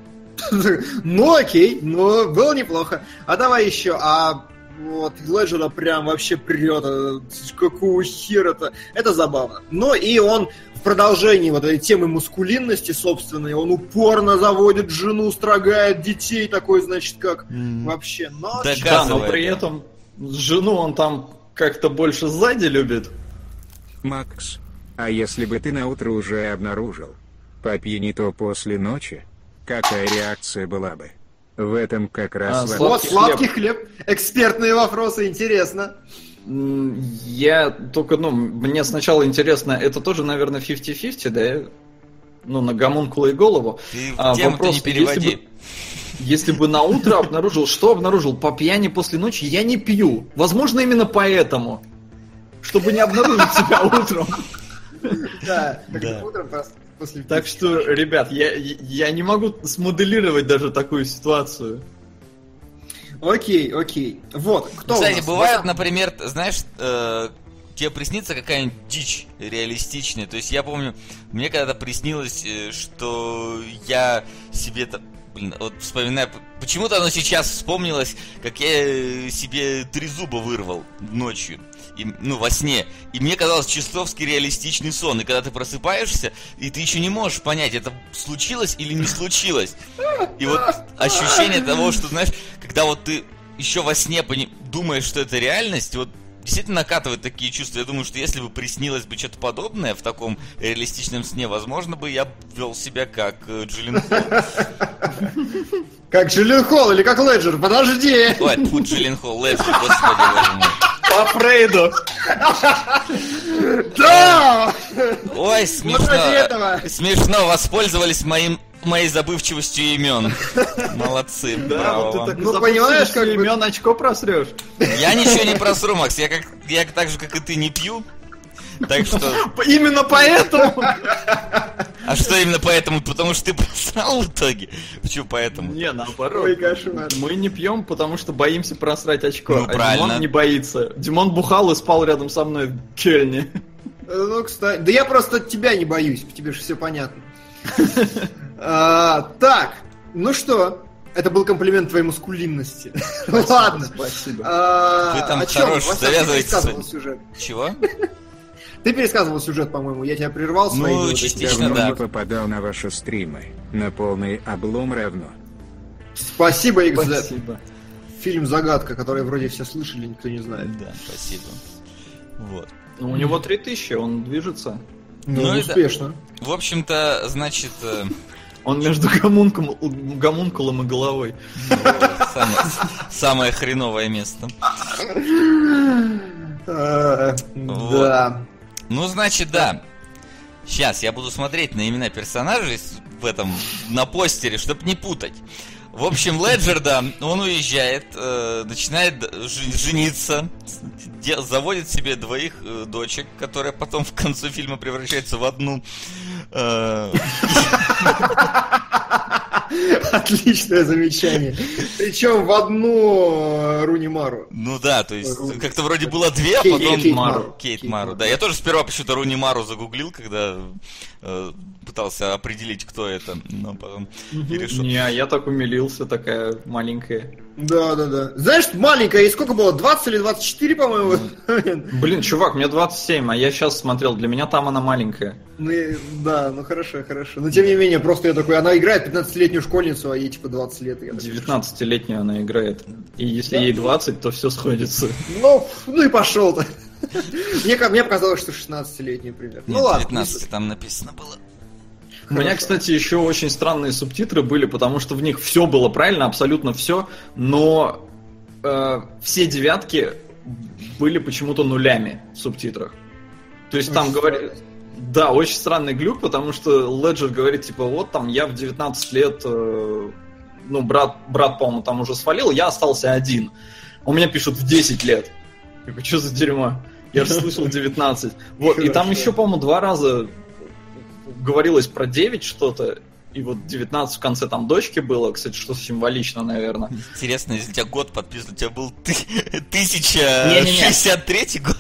[LAUGHS] ну окей, ну было неплохо. А давай еще, а вот, Леджера прям вообще прет. Э, какого хера-то? Это забавно. Но и он в продолжении вот этой темы мускулинности собственной, он упорно заводит жену, строгает детей, такой, значит, как mm. вообще. Но, да, но при этом жену он там как-то больше сзади любит. Макс, а если бы ты на утро уже обнаружил, попьяни не то после ночи, какая реакция была бы? В этом как раз... А, вот, сладкий хлеб. хлеб. Экспертные вопросы, интересно. Я только, ну, мне сначала интересно, это тоже, наверное, 50-50, да? Ну, на гомункула и голову. Ты а, вопрос, не переводи. Если бы, если бы на утро обнаружил, что обнаружил? По пьяни после ночи я не пью. Возможно, именно поэтому. Чтобы не обнаружить себя утром. Да, утром просто после Так что, ребят, я, я не могу смоделировать даже такую ситуацию. Окей, окей. Вот, кто Кстати, у нас? бывает, например, знаешь, э, тебе приснится какая-нибудь дичь реалистичная. То есть я помню, мне когда-то приснилось, э, что я себе там блин, вот вспоминаю, почему-то оно сейчас вспомнилось, как я себе три зуба вырвал ночью и, ну, во сне. И мне казалось чертовски реалистичный сон. И когда ты просыпаешься, и ты еще не можешь понять, это случилось или не случилось. И вот ощущение того, что, знаешь, когда вот ты еще во сне пони- думаешь, что это реальность, вот действительно накатывает такие чувства. Я думаю, что если бы приснилось бы что-то подобное в таком реалистичном сне, возможно бы я вел себя как э, Джиллин Холл. Как Джиллин Холл или как Леджер? Подожди! Ой, тут Джиллин Холл, Леджер, господи боже мой. По Фрейду. Да! Ой, смешно. Смешно, воспользовались моим моей забывчивостью имен. Молодцы. Да, вот ты так ну, понимаешь, как имен очко просрешь. Я ничего не просру, Макс. Я как я так же, как и ты, не пью. Так что... Именно поэтому... А что именно поэтому? Потому что ты просрал в итоге? Почему поэтому? Не, наоборот. Ой, кошмар. Мы не пьем, потому что боимся просрать очко. Ну, а правильно. Димон не боится. Димон бухал и спал рядом со мной в Кельне. Э, Ну, кстати, да я просто тебя не боюсь, тебе же все понятно. А, Так, ну что, это был комплимент твоей мускулинности. Ладно. Спасибо. А, Вы там хорош, ты сюжет. Чего? Ты пересказывал сюжет, по-моему, я тебя прервал Ну, этими частично, Давно да. не попадал на ваши стримы. На полный облом равно. Спасибо, XZ. Спасибо. Фильм «Загадка», который вроде все слышали, никто не знает. Да, спасибо. Вот. Ну, у него 3000, он движется. Ну, Ну успешно. В общем-то, значит, э, Он между гомунком, гомункулом и головой. самое, хреновое место. Вот. Да. Ну, значит, да. Сейчас я буду смотреть на имена персонажей в этом, на постере, чтобы не путать. В общем, Леджер, да, он уезжает, э, начинает жениться, заводит себе двоих э, дочек, которые потом в конце фильма превращаются в одну. э, [LAUGHS] Отличное замечание. Причем в одну э, Руни Мару. ну да, то есть как-то вроде было две, а потом Кейт Мару. Кейт Мару, да. Я тоже сперва почему-то Руни Мару загуглил, когда э, пытался определить, кто это, но потом и решил. Не, я так умилился, такая маленькая. Да, да, да. Знаешь, маленькая, и сколько было? 20 или 24, по-моему? Блин, чувак, мне 27, а я сейчас смотрел, для меня там она маленькая. Ну, да, ну хорошо, хорошо. Но тем не менее, просто я такой, она играет 15-летнюю школьницу, а ей типа 20 лет. и я такой, 19-летнюю она играет. И если Да. ей 20, то все сходится. Ну, ну и пошел-то. Мне, мне показалось, что 16-летний пример. Нет, ну ладно. 19 там написано было. У меня, кстати, еще очень странные субтитры были, потому что в них все было правильно, абсолютно все, но э, все девятки были почему-то нулями в субтитрах. То есть там говорят... Да, очень странный глюк, потому что Леджер говорит, типа, вот там я в 19 лет, э, ну, брат, брат, по-моему, там уже свалил, я остался один. У меня пишут в 10 лет. Я такой, что за дерьмо? Я же слышал 19. Вот, и там еще, по-моему, два раза говорилось про 9 что-то, и вот 19 в конце там дочки было, кстати, что символично, наверное. Интересно, если у тебя год подписан, у тебя был ты- [LAUGHS] Не-не-не. 1063 год.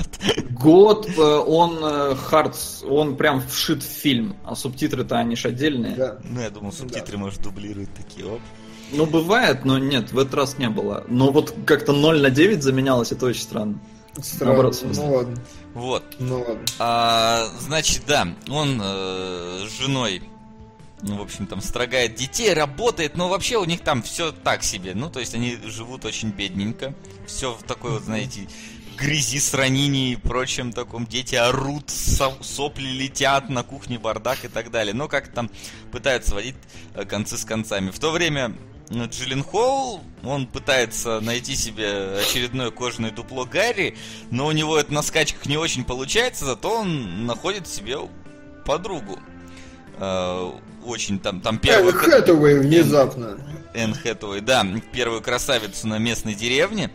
Год, э, он э, хард, он прям вшит в фильм, а субтитры-то они ж отдельные. Да. Ну, я думал, субтитры, может, дублируют такие. Оп. Ну, бывает, но нет, в этот раз не было. Но вот как-то 0 на 9 заменялось, это очень странно. Странно. Наоборот. Ну ладно. Вот. Ну ладно. А, значит, да, он э, с женой, ну, в общем, там, строгает детей, работает, но вообще у них там все так себе. Ну, то есть они живут очень бедненько. Все в такой вот, знаете, грязи, сранине и прочем таком. Дети орут, со- сопли летят, на кухне бардак и так далее. Но как там пытаются водить э, концы с концами. В то время ну, Джиллен Холл, он пытается найти себе очередное кожаное дупло Гарри, но у него это на скачках не очень получается, зато он находит себе подругу. Э, Очень там, там Энн первую... Хэтэуэй внезапно. Энн Хэтэуэй, да, первую красавицу на местной деревне.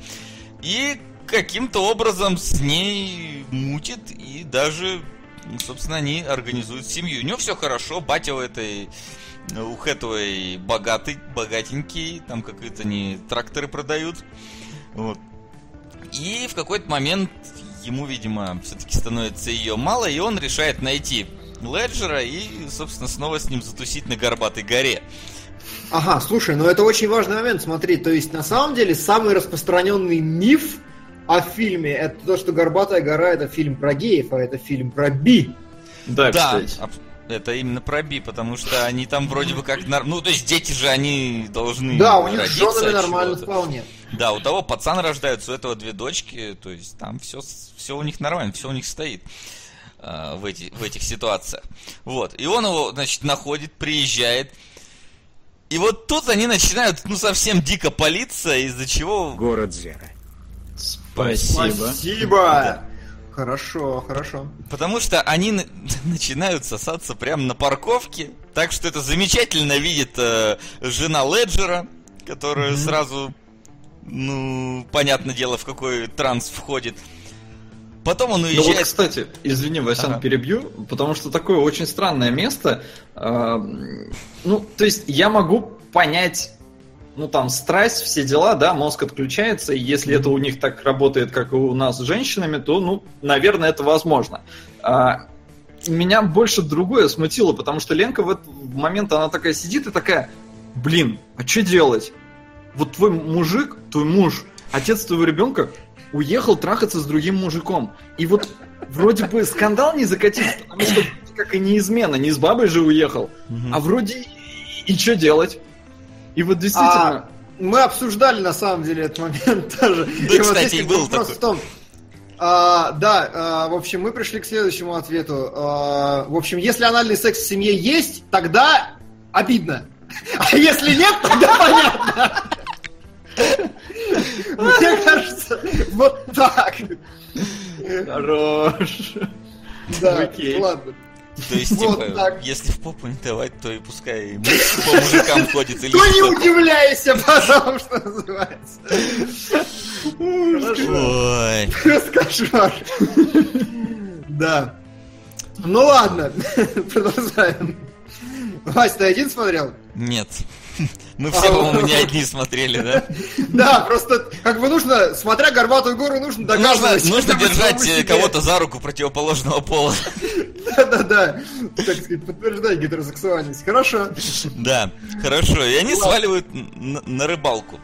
И каким-то образом с ней мутит, и даже, ну, собственно, они организуют семью. У него все хорошо, батя у этой у Хэтэуэй богатый, богатенький, там какие-то они тракторы продают. Вот. И в какой-то момент ему, видимо, все-таки становится ее мало, и он решает найти Леджера и, собственно, снова с ним затусить на Горбатой горе. Ага, слушай, ну это очень важный момент, смотри, то есть на самом деле самый распространенный миф о фильме это то, что «Горбатая гора» это фильм про геев, а это фильм про би. Да, Да, кстати. Это именно про Би, потому что они там вроде бы как... Ну, то есть дети же, они должны Да, у них с родиться женами нормально вполне. Да, у того пацан рождается, у этого две дочки, то есть там все, все у них нормально, все у них стоит э, в, эти, в этих ситуациях. Вот, и он его, значит, находит, приезжает, и вот тут они начинают, ну, совсем дико палиться, из-за чего... Город Зера. Спасибо. Спасибо! Хорошо, хорошо. Потому что они на- [LAUGHS] начинают сосаться прямо на парковке, так что это замечательно видит э, жена Леджера, которая сразу, ну, понятное дело, в какой транс входит. Потом он Ну вот, уезжает... кстати, извини, Васян, Ага. перебью, потому что такое очень странное место. А, Ну, то есть я могу понять, ну там страсть, все дела, да, мозг отключается, и если это у них так работает, как и у нас с женщинами, то, ну, наверное, это возможно. А, Меня больше другое смутило, потому что Ленка в этот момент, она такая сидит и такая, блин, а что делать? Вот твой мужик, твой муж, отец твоего ребенка уехал трахаться с другим мужиком. И вот вроде бы скандал не закатить, потому что как и не измена, не с бабой же уехал. А вроде и, что делать? И вот действительно... А, мы обсуждали на самом деле этот момент [LAUGHS] тоже. Да, И вот кстати, здесь и был вопрос такой. в том, а, да, а, в общем, мы пришли к следующему ответу. А, в общем, если анальный секс в семье есть, тогда обидно. [LAUGHS] А если нет, тогда [LAUGHS] понятно. Мне кажется, вот так. Хорош. Да, ладно. То есть, Вот типа, так. если в попу не давать, то и пускай по мужикам ходит. Или То не удивляйся, потом, что называется. Ой. Просто кошмар. Да. Ну ладно, [LAUGHS] продолжаем. Вась, ты один смотрел? Нет. [LAUGHS] Мы все, по-моему, не [LAUGHS] одни смотрели, да? [LAUGHS] Да, просто как бы нужно, смотря горбатую гору, нужно Нужно, доказывать. нужно держать кого-то за руку противоположного пола. Да-да-да. Так сказать, подтверждать гетеросексуальность. Хорошо. Да, хорошо. И они сваливают на, рыбалку.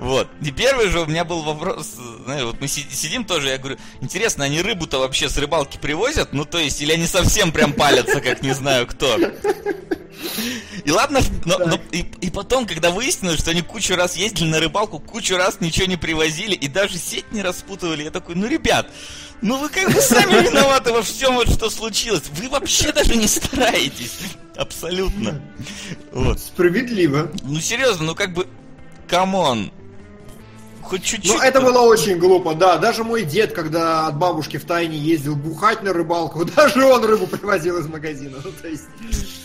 Вот. И первый же у меня был вопрос, знаешь, вот мы си- сидим тоже, я говорю, интересно, они рыбу-то вообще с рыбалки привозят? Ну, то есть, или они совсем прям палятся, как не знаю кто? И ладно, но, но- и, и потом, когда выяснилось, что они кучу раз ездили на рыбалку, кучу раз ничего не привозили и даже сеть не распутывали, я такой, ну, ребят, ну вы как бы сами [LAUGHS] виноваты во всем, вот что случилось. Вы вообще даже не стараетесь. Абсолютно. Вот. Справедливо. Ну серьезно, ну как бы, come on. Хоть чуть-чуть. Ну, это было очень глупо, да. Даже мой дед, когда от бабушки в тайне ездил бухать на рыбалку, [LAUGHS] даже он рыбу привозил из магазина. Ну, то есть...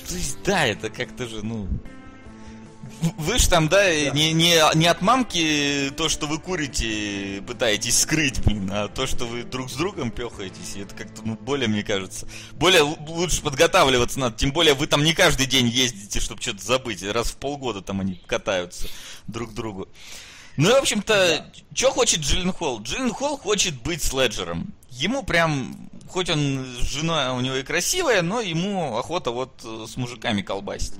То есть, да, это как-то же, ну... Вы ж там, да, Не, не, не от мамки то, что вы курите, пытаетесь скрыть, блин, а то, что вы друг с другом пехаетесь, это как-то, ну, более, мне кажется, более лучше подготавливаться надо, тем более вы там не каждый день ездите, чтобы что-то забыть, раз в полгода там они катаются друг к другу. Ну и, в общем-то, что хочет Джиллен Холл? Джиллен Холл хочет быть Следжером. Ему прям, хоть он жена у него и красивая, но ему охота вот э, с мужиками колбасить.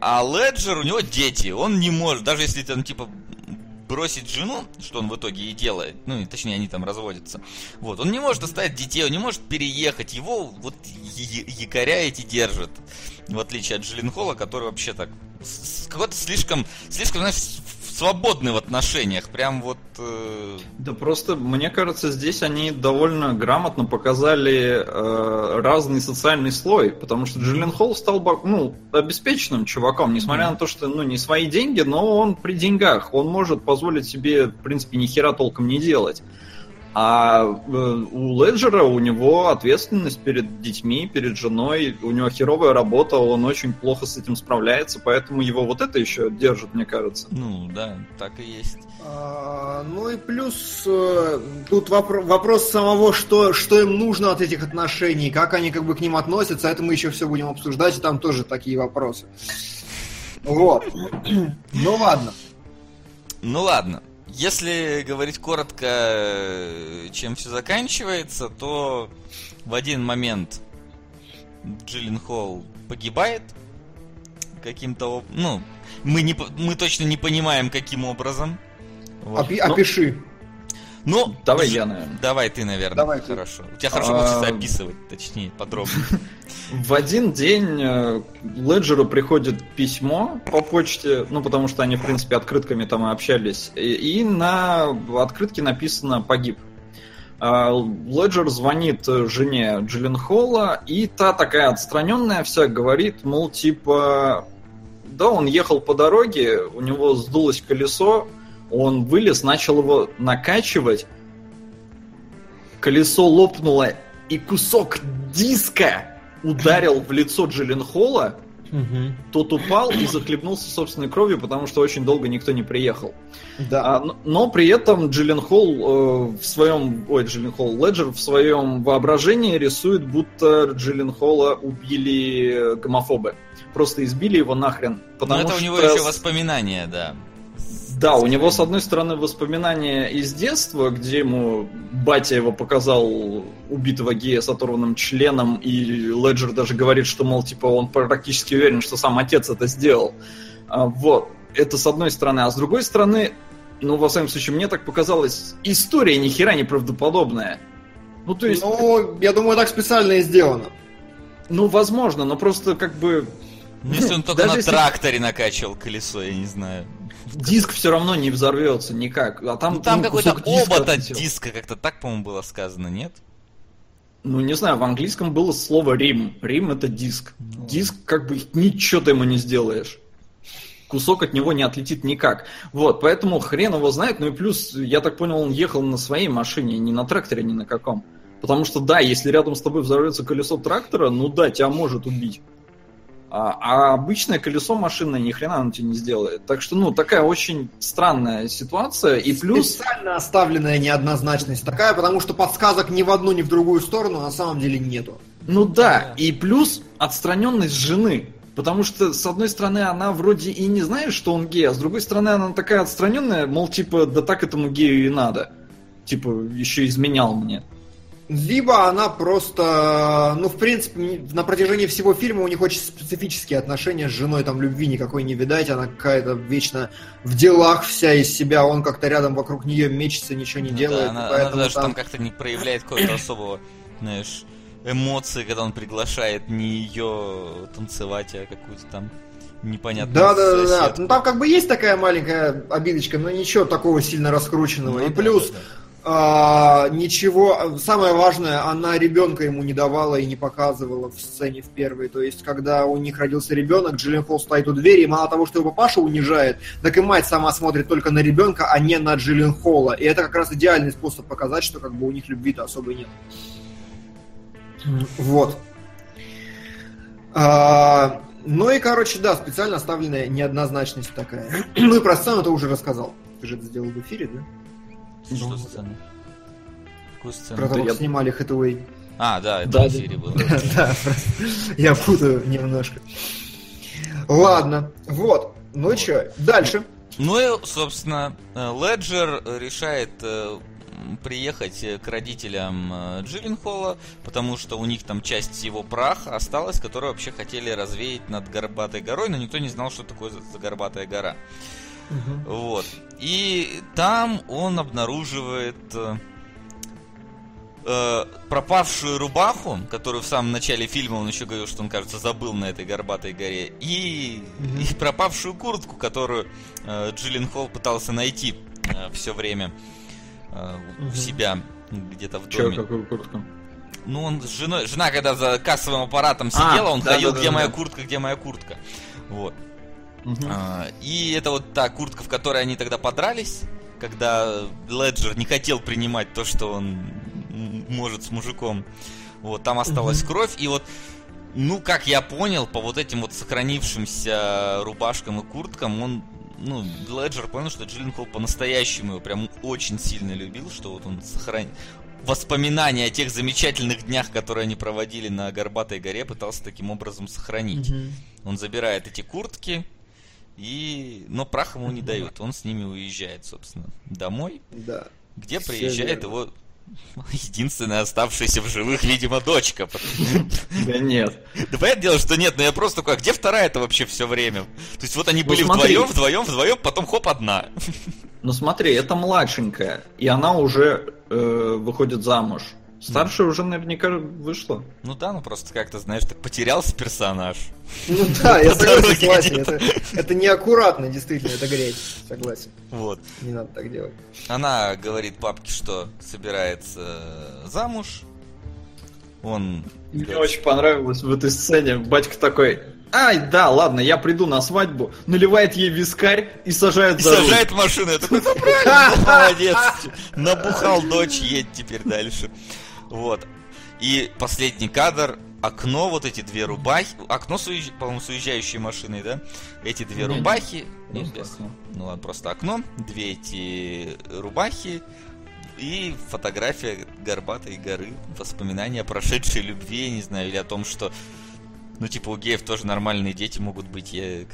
А Леджер, у него дети, он не может, даже если там типа бросить жену, что он в итоге и делает, ну, и, точнее, они там разводятся, вот, он не может оставить детей, он не может переехать, его вот якоря эти держат, в отличие от Джилленхола, который вообще так, какой-то слишком, слишком, знаешь, с- свободный в отношениях, прям вот... э, Да просто, мне кажется, здесь они довольно грамотно показали э, разный социальный слой, потому что Джиллен Холл стал ну, обеспеченным чуваком, несмотря на то, что ну, не свои деньги, но он при деньгах, он может позволить себе, в принципе, ни хера толком не делать. А э, у Леджера у него ответственность перед детьми, перед женой, у него херовая работа, он очень плохо с этим справляется, поэтому его вот это еще держит, мне кажется. ну, да, так и есть. А, Ну и плюс э, тут вопро- вопрос самого, что, что им нужно от этих отношений, как они как бы к ним относятся, это мы еще все будем обсуждать, и там тоже такие вопросы. Вот. [CLEARS THROAT] Ну ладно. Ну ладно. Если говорить коротко, э, чем все заканчивается, то в один момент Джиллин Холл погибает каким-то... Ну, мы, не, мы точно не понимаем, каким образом. Вот. Опи- опиши. Ну, Давай я, наверное. Давай ты, наверное. Давай ты. Хорошо. У тебя хорошо А, получится описывать, точнее, подробно. [LAUGHS] В один день э, Леджеру приходит письмо по почте, ну потому что они, в принципе, открытками там и общались, и, на открытке написано «погиб». А, Леджер звонит жене Джиллен Холла, и та такая отстраненная вся говорит, мол, типа, да, он ехал по дороге, у него сдулось колесо, он вылез, начал его накачивать, колесо лопнуло, и кусок диска ударил в лицо Джилленхола, тот упал и захлебнулся собственной кровью, потому что очень долго никто не приехал. Да. А, но, но при этом Джиллен Холл э, в своем, ой, Джиллен Холл, Леджер в своем воображении рисует, будто Джиллен Холла убили гомофобы. Просто избили его нахрен. Но Потому это у что... него еще воспоминания, да. Да, у него, с одной стороны, воспоминания из детства, где ему батя его показал убитого гея с оторванным членом, и Леджер даже говорит, что, мол, типа, он практически уверен, что сам отец это сделал. А, вот. Это с одной стороны. А с другой стороны, ну, во всяком случае, мне так показалось, история ни хера не правдоподобная. Ну, то есть, Ну, я думаю, так специально и сделано. ну, возможно, но просто как бы Ну, если он [LAUGHS] только Даже на если- тракторе накачивал колесо, я не знаю. Диск все равно не взорвется никак. А там, Ну, там ну, какой-то обод от диска, как-то так, по-моему, было сказано, нет? Ну, не знаю, в английском было слово Рим. Рим это диск. Диск, как бы, ничего ты ему не сделаешь. Кусок от него не отлетит никак. Вот, поэтому хрен его знает. Ну и плюс, я так понял, он ехал на своей машине, не на тракторе, ни на каком. Потому что, да, если рядом с тобой взорвется колесо трактора, ну да, тебя может убить. А, а обычное колесо машины ни хрена оно тебе не сделает. Так что, ну, такая очень странная ситуация. И плюс... Специально оставленная неоднозначность такая, потому что подсказок ни в одну, ни в другую сторону на самом деле нету. Ну да, и плюс отстраненность жены. Потому что, с одной стороны, она вроде и не знает, что он гей, а с другой стороны, она такая отстраненная, мол, типа, да так этому гею и надо. Типа, еще изменял мне. Либо она просто, ну, в принципе, на протяжении всего фильма у них очень специфические отношения с женой, там любви никакой не видать, она какая-то вечно в делах вся из себя, он как-то рядом вокруг нее мечется, ничего не Ну делает, да, она, поэтому она даже там там... как-то не проявляет какого-то особого, знаешь, эмоции, когда он приглашает не ее танцевать, а какую-то там непонятную Да, да, да, да. Ну там как бы есть такая маленькая обидочка, но ничего такого сильно раскрученного. Ну и да, плюс да, да. А, ничего, самое важное, она ребенка ему не давала и не показывала в сцене в первой. То есть, когда у них родился ребенок, Джиллен Холл стоит у двери, и мало того, что его папаша унижает, так и мать сама смотрит только на ребенка, а не на Джиллен Холла. И это как раз идеальный способ показать, что как бы у них любви-то особой нет. Вот. А, ну и, короче, да, специально оставленная неоднозначность такая. [CLEARS THROAT] ну и про сцену ты уже рассказал. Ты же это сделал в эфире, да? Что сцена? Какую Про сцену? того, я- как снимали Хэтэуэй. А, да, это Да, в эфире было. [LAUGHS] Да, я путаю немножко. Ладно, вот. Ну Вот. что, дальше. Ну и, собственно, э, Леджер решает э, приехать э, к родителям Джилленхола, потому что у них там часть его праха осталась, которую вообще хотели развеять над Горбатой горой, но никто не знал, что такое за за Горбатая гора. Вот. И там он обнаруживает э, э, пропавшую рубаху, которую в самом начале фильма он еще говорил, что он, кажется, забыл на этой горбатой горе, и, Мгм. и пропавшую куртку, которую э, Джиллен Холл пытался найти все время э, у Мгм. себя где-то в Че, доме. какую куртку? Ну, он с женой, жена, когда за кассовым аппаратом А, сидела, он да, ходил, да, да, где да, моя да. куртка, где моя куртка. Вот. А, И это вот та куртка, в которой они тогда подрались, когда Леджер не хотел принимать то, что он может с мужиком. Вот, там осталась Мгм. кровь, и вот, ну, как я понял, по вот этим вот сохранившимся рубашкам и курткам, он, ну, Леджер понял, что Джилленхол по-настоящему его прям очень сильно любил, что вот он сохранил воспоминания о тех замечательных днях, которые они проводили на Горбатой горе, пытался таким образом сохранить. Он забирает эти куртки, и... но прах ему не дают. [LAUGHS] Он с ними уезжает, собственно, домой, Да. где Всё приезжает верно. его единственная оставшаяся в живых, видимо, дочка. [LAUGHS] Да нет. Да понятное дело, что нет, но я просто такой, а где вторая-то вообще все время? То есть вот они Ну, были вдвоем, вдвоем, вдвоем, потом хоп, одна. Ну смотри, это младшенькая, и она уже э, выходит замуж. Старшая уже наверняка вышла. Ну да, ну просто как-то, знаешь, так потерялся персонаж. Ну да, я согласен это, это неаккуратно, действительно, это грязь. Согласен, Вот. не надо так делать. Она говорит папке, что собирается э, замуж. Он Мне очень понравилось в этой сцене. Батька такой, ай, да, ладно, я приду на свадьбу, наливает ей вискарь и сажает И за руль. сажает машину. Я такой, «Да правильно, [LAUGHS] молодец. [LAUGHS] Набухал дочь, едь теперь дальше. Вот. И последний кадр. окно, вот эти две рубахи, окно, с уезж- по-моему, с уезжающей машиной, да? Эти две Не, не, рубахи, не, просто без- ну ладно, просто окно, две эти рубахи. И фотография горбатой горы, воспоминания о прошедшей любви, я не знаю, или о том, что, ну типа у геев тоже нормальные дети могут быть, я,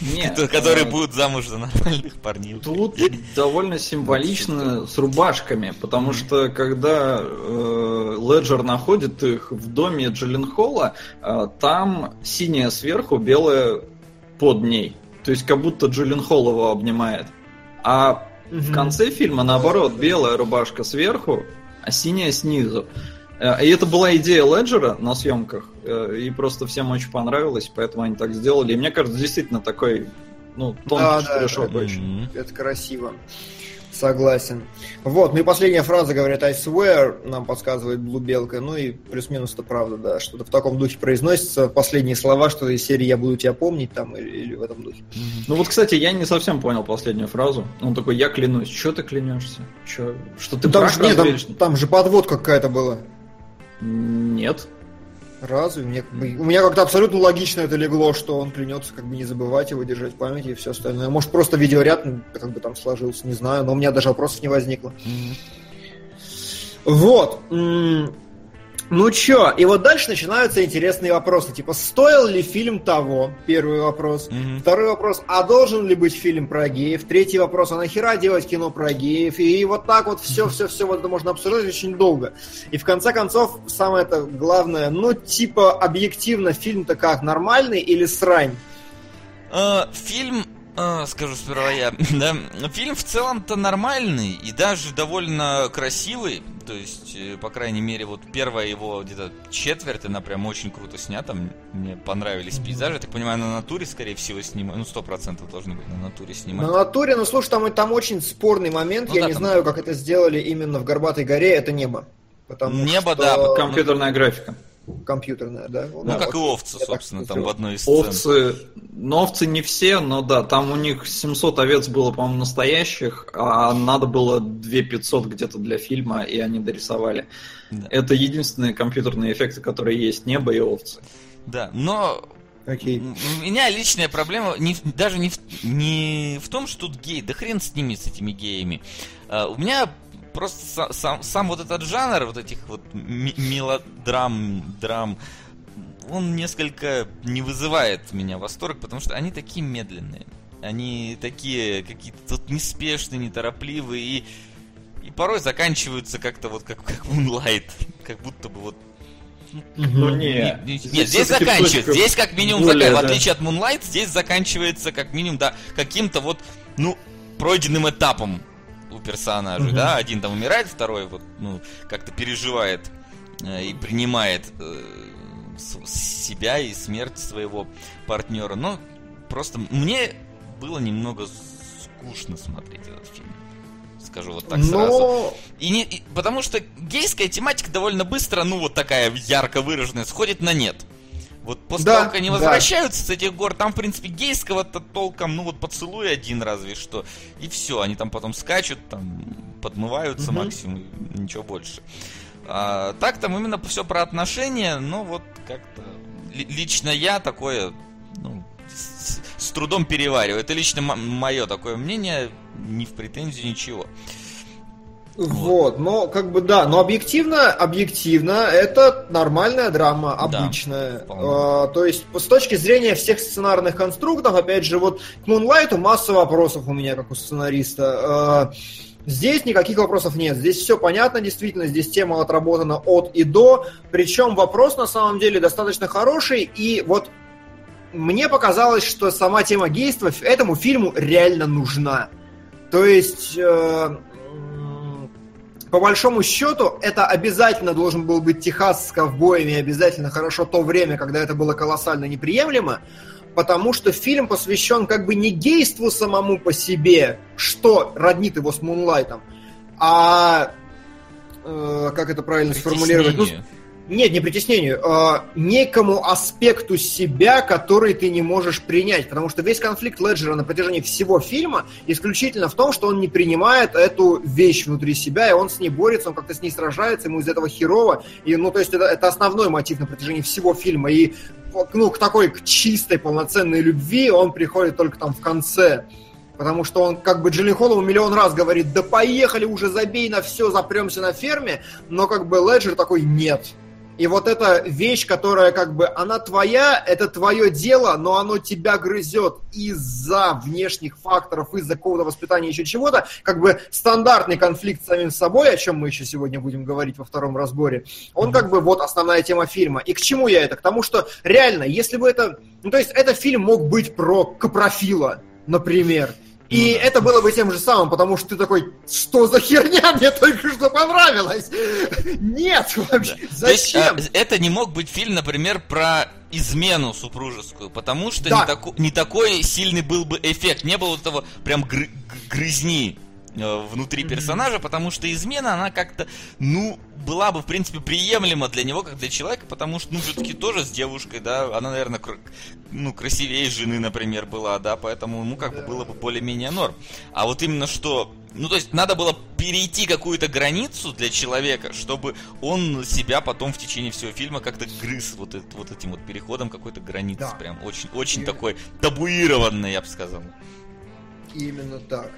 Нет, которые- э, будут замуж за нормальных парней. Тут довольно символично с рубашками, потому что когда э, Леджер находит их в доме Джилленхола, э, там синяя сверху, белая под ней. То есть как будто Джилленхол его обнимает. А в конце фильма, наоборот, белая рубашка сверху, а синяя снизу. Э, И это была идея Леджера на съемках, э, и просто всем очень понравилось, поэтому они так сделали. И мне кажется, действительно такой, ну, тонкий Да, штришок да. очень. Это красиво. Согласен. Вот, ну и последняя фраза говорит I swear, нам подсказывает Блубелка. Ну и плюс-минус это правда, да. Что-то в таком духе произносится. Последние слова, что из серии «Я буду тебя помнить» там или, или в этом духе. Ну вот, кстати, я не совсем понял последнюю фразу. Он такой, я клянусь. Что ты клянешься? Чё? Что ты Ну, там, же, нет, там, там же подводка какая-то была. Нет. Разве? Мне, у меня как-то абсолютно логично это легло, что он клянется как бы не забывать его, держать в памяти и все остальное. Может, просто видеоряд как бы там сложился, не знаю, но у меня даже вопросов не возникло. Мгм. Вот. Ну чё, и вот дальше начинаются интересные вопросы. Типа, стоил ли фильм того? Первый вопрос. Мгм. Второй вопрос, а должен ли быть фильм про геев? Третий вопрос, а нахера делать кино про геев? И вот так вот все-все-все вот это можно обсуждать очень долго. И в конце концов, самое это главное, ну типа объективно фильм-то как, нормальный или срань? Э, Фильм, э, скажу сперва я, [LAUGHS] да, фильм в целом-то нормальный и даже довольно красивый. То есть, э, по крайней мере, вот первая его где-то четверть, она прям очень круто снята. Мне понравились пейзажи. Я так понимаю, на натуре, скорее всего, снимают. Ну, сто процентов должны быть на натуре снимать. На натуре, ну слушай, там, там очень спорный момент. Ну Я да, не там- знаю, как это сделали именно в Горбатой горе, это небо. Потому Небо, что- да, Компьютерная графика. Компьютерная, да? Ну, Да, как и вот овцы, я так собственно, там в одной из сцен. Овцы, но овцы не все, но да, там у них 700 овец было, по-моему, настоящих, а надо было 2500 где-то для фильма, и они дорисовали. Да. Это единственные компьютерные эффекты, которые есть, небо и овцы. Да, но Окей. М- У меня личная проблема не, даже не в, не в том, что тут гей, да хрен с ними, с этими геями. А, у меня просто са- сам, сам вот этот жанр, вот этих вот мелодрам, драм, он несколько не вызывает меня восторг, потому что они такие медленные. Они такие какие-то тут неспешные, неторопливые и, и порой заканчиваются как-то вот как, как Moonlight, как будто бы вот Ну не- не, не- Нет, здесь всё-таки заканчивается. Здесь как минимум более, в да. отличие от Moonlight, здесь заканчивается как минимум, да, каким-то вот, ну, пройденным этапом у персонажей, Мгм. да. Один там умирает, второй вот, ну, как-то переживает э, и принимает э, себя и смерть своего партнера. Но просто мне было немного скучно смотреть этот фильм. Скажу вот так сразу. Но И не, и- потому что гейская тематика довольно быстро, ну вот такая ярко выраженная, сходит на нет. Вот после Да, того, как они да. возвращаются с этих гор, там, в принципе, гейского-то толком, ну вот поцелуй один разве что. И все, они там потом скачут, там, подмываются Мгм. максимум, ничего больше. А, так там именно все про отношения, но вот как-то ли- лично я такое, ну, с, с трудом перевариваю. Это лично мое такое мнение, не в претензию ничего. Вот, но как бы да, но объективно, объективно это нормальная драма, Да, обычная. вполне. А, то есть с точки зрения всех сценарных конструктов, опять же, вот к Мунлайту масса вопросов у меня как у сценариста. А, Здесь никаких вопросов нет. Здесь все понятно, действительно, здесь тема отработана от и до. Причем вопрос на самом деле достаточно хороший. И вот мне показалось, что сама тема гейства этому фильму реально нужна. То есть, э, по большому счету, это обязательно должен был быть Техас с ковбоями, обязательно хорошо то время, когда это было колоссально неприемлемо, потому что фильм посвящен как бы не гейству самому по себе, что роднит его с Мунлайтом, а э, как это правильно сформулировать? Ну. Нет, не притеснению, а некому аспекту себя, который ты не можешь принять. Потому что весь конфликт Леджера на протяжении всего фильма исключительно в том, что он не принимает эту вещь внутри себя, и он с ней борется, он как-то с ней сражается, ему из этого херово. И, ну, то есть это, это основной мотив на протяжении всего фильма. И ну, к такой к чистой полноценной любви он приходит только там в конце. Потому что он, как бы, Джиллин Холлову миллион раз говорит, да поехали уже, забей на все, запремся на ферме, но как бы Леджер такой, нет, и вот эта вещь, которая как бы, она твоя, это твое дело, но оно тебя грызет из-за внешних факторов, из-за какого-то воспитания, еще чего-то, как бы стандартный конфликт с самим собой, о чем мы еще сегодня будем говорить во втором разборе, он как бы вот основная тема фильма. И к чему я это? К тому, что реально, если бы это... Ну, то есть, этот фильм мог быть про капрофила, например, и да. это было бы тем же самым, потому что ты такой, что за херня [LAUGHS] мне только что понравилось? Нет, вообще, да. зачем? Есть, а, это не мог быть фильм, например, про измену супружескую, потому что да. не, тако, не такой сильный был бы эффект, не было этого прям гры, грызни Э, внутри персонажа, потому что измена, она как-то, ну, была бы, в принципе, приемлема для него, как для человека, потому что, ну, все-таки тоже с девушкой, да, она, наверное, кр- ну, красивее жены, например, была, да, поэтому ему как бы было бы более-менее норм. А вот именно что, ну, то есть надо было перейти какую-то границу для человека, чтобы он себя потом в течение всего фильма как-то грыз вот, это, вот этим вот переходом какой-то границы, да. прям очень, очень И... такой табуированный, я бы сказал. Именно так.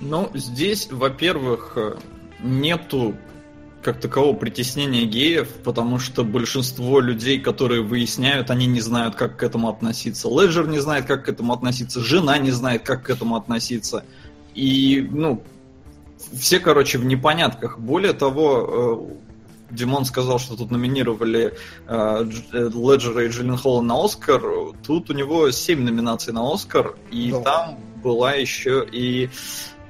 Ну, здесь, во-первых, нету как такового притеснения геев, потому что большинство людей, которые выясняют, они не знают, как к этому относиться. Леджер не знает, как к этому относиться, жена не знает, как к этому относиться. И, ну, все, короче, в непонятках. Более того, э, Димон сказал, что тут номинировали э, Леджера и Джиллин Холла на Оскар. Тут у него 7 номинаций на Оскар, и да. там была еще и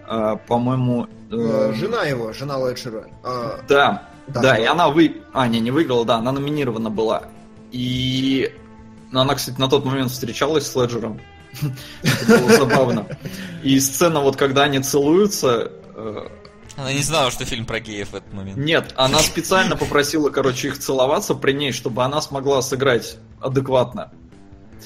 а, по-моему... Э, жена его, жена Леджера. А, да, да, да, и она вы... А, не, не выиграла, да, она номинирована была. И ну, она, кстати, на тот момент встречалась с Леджером. [LAUGHS] Это было забавно. И сцена, вот когда они целуются... Э, она не знала, что фильм про геев в этот момент. Нет, она специально попросила, короче, их целоваться при ней, чтобы она смогла сыграть адекватно.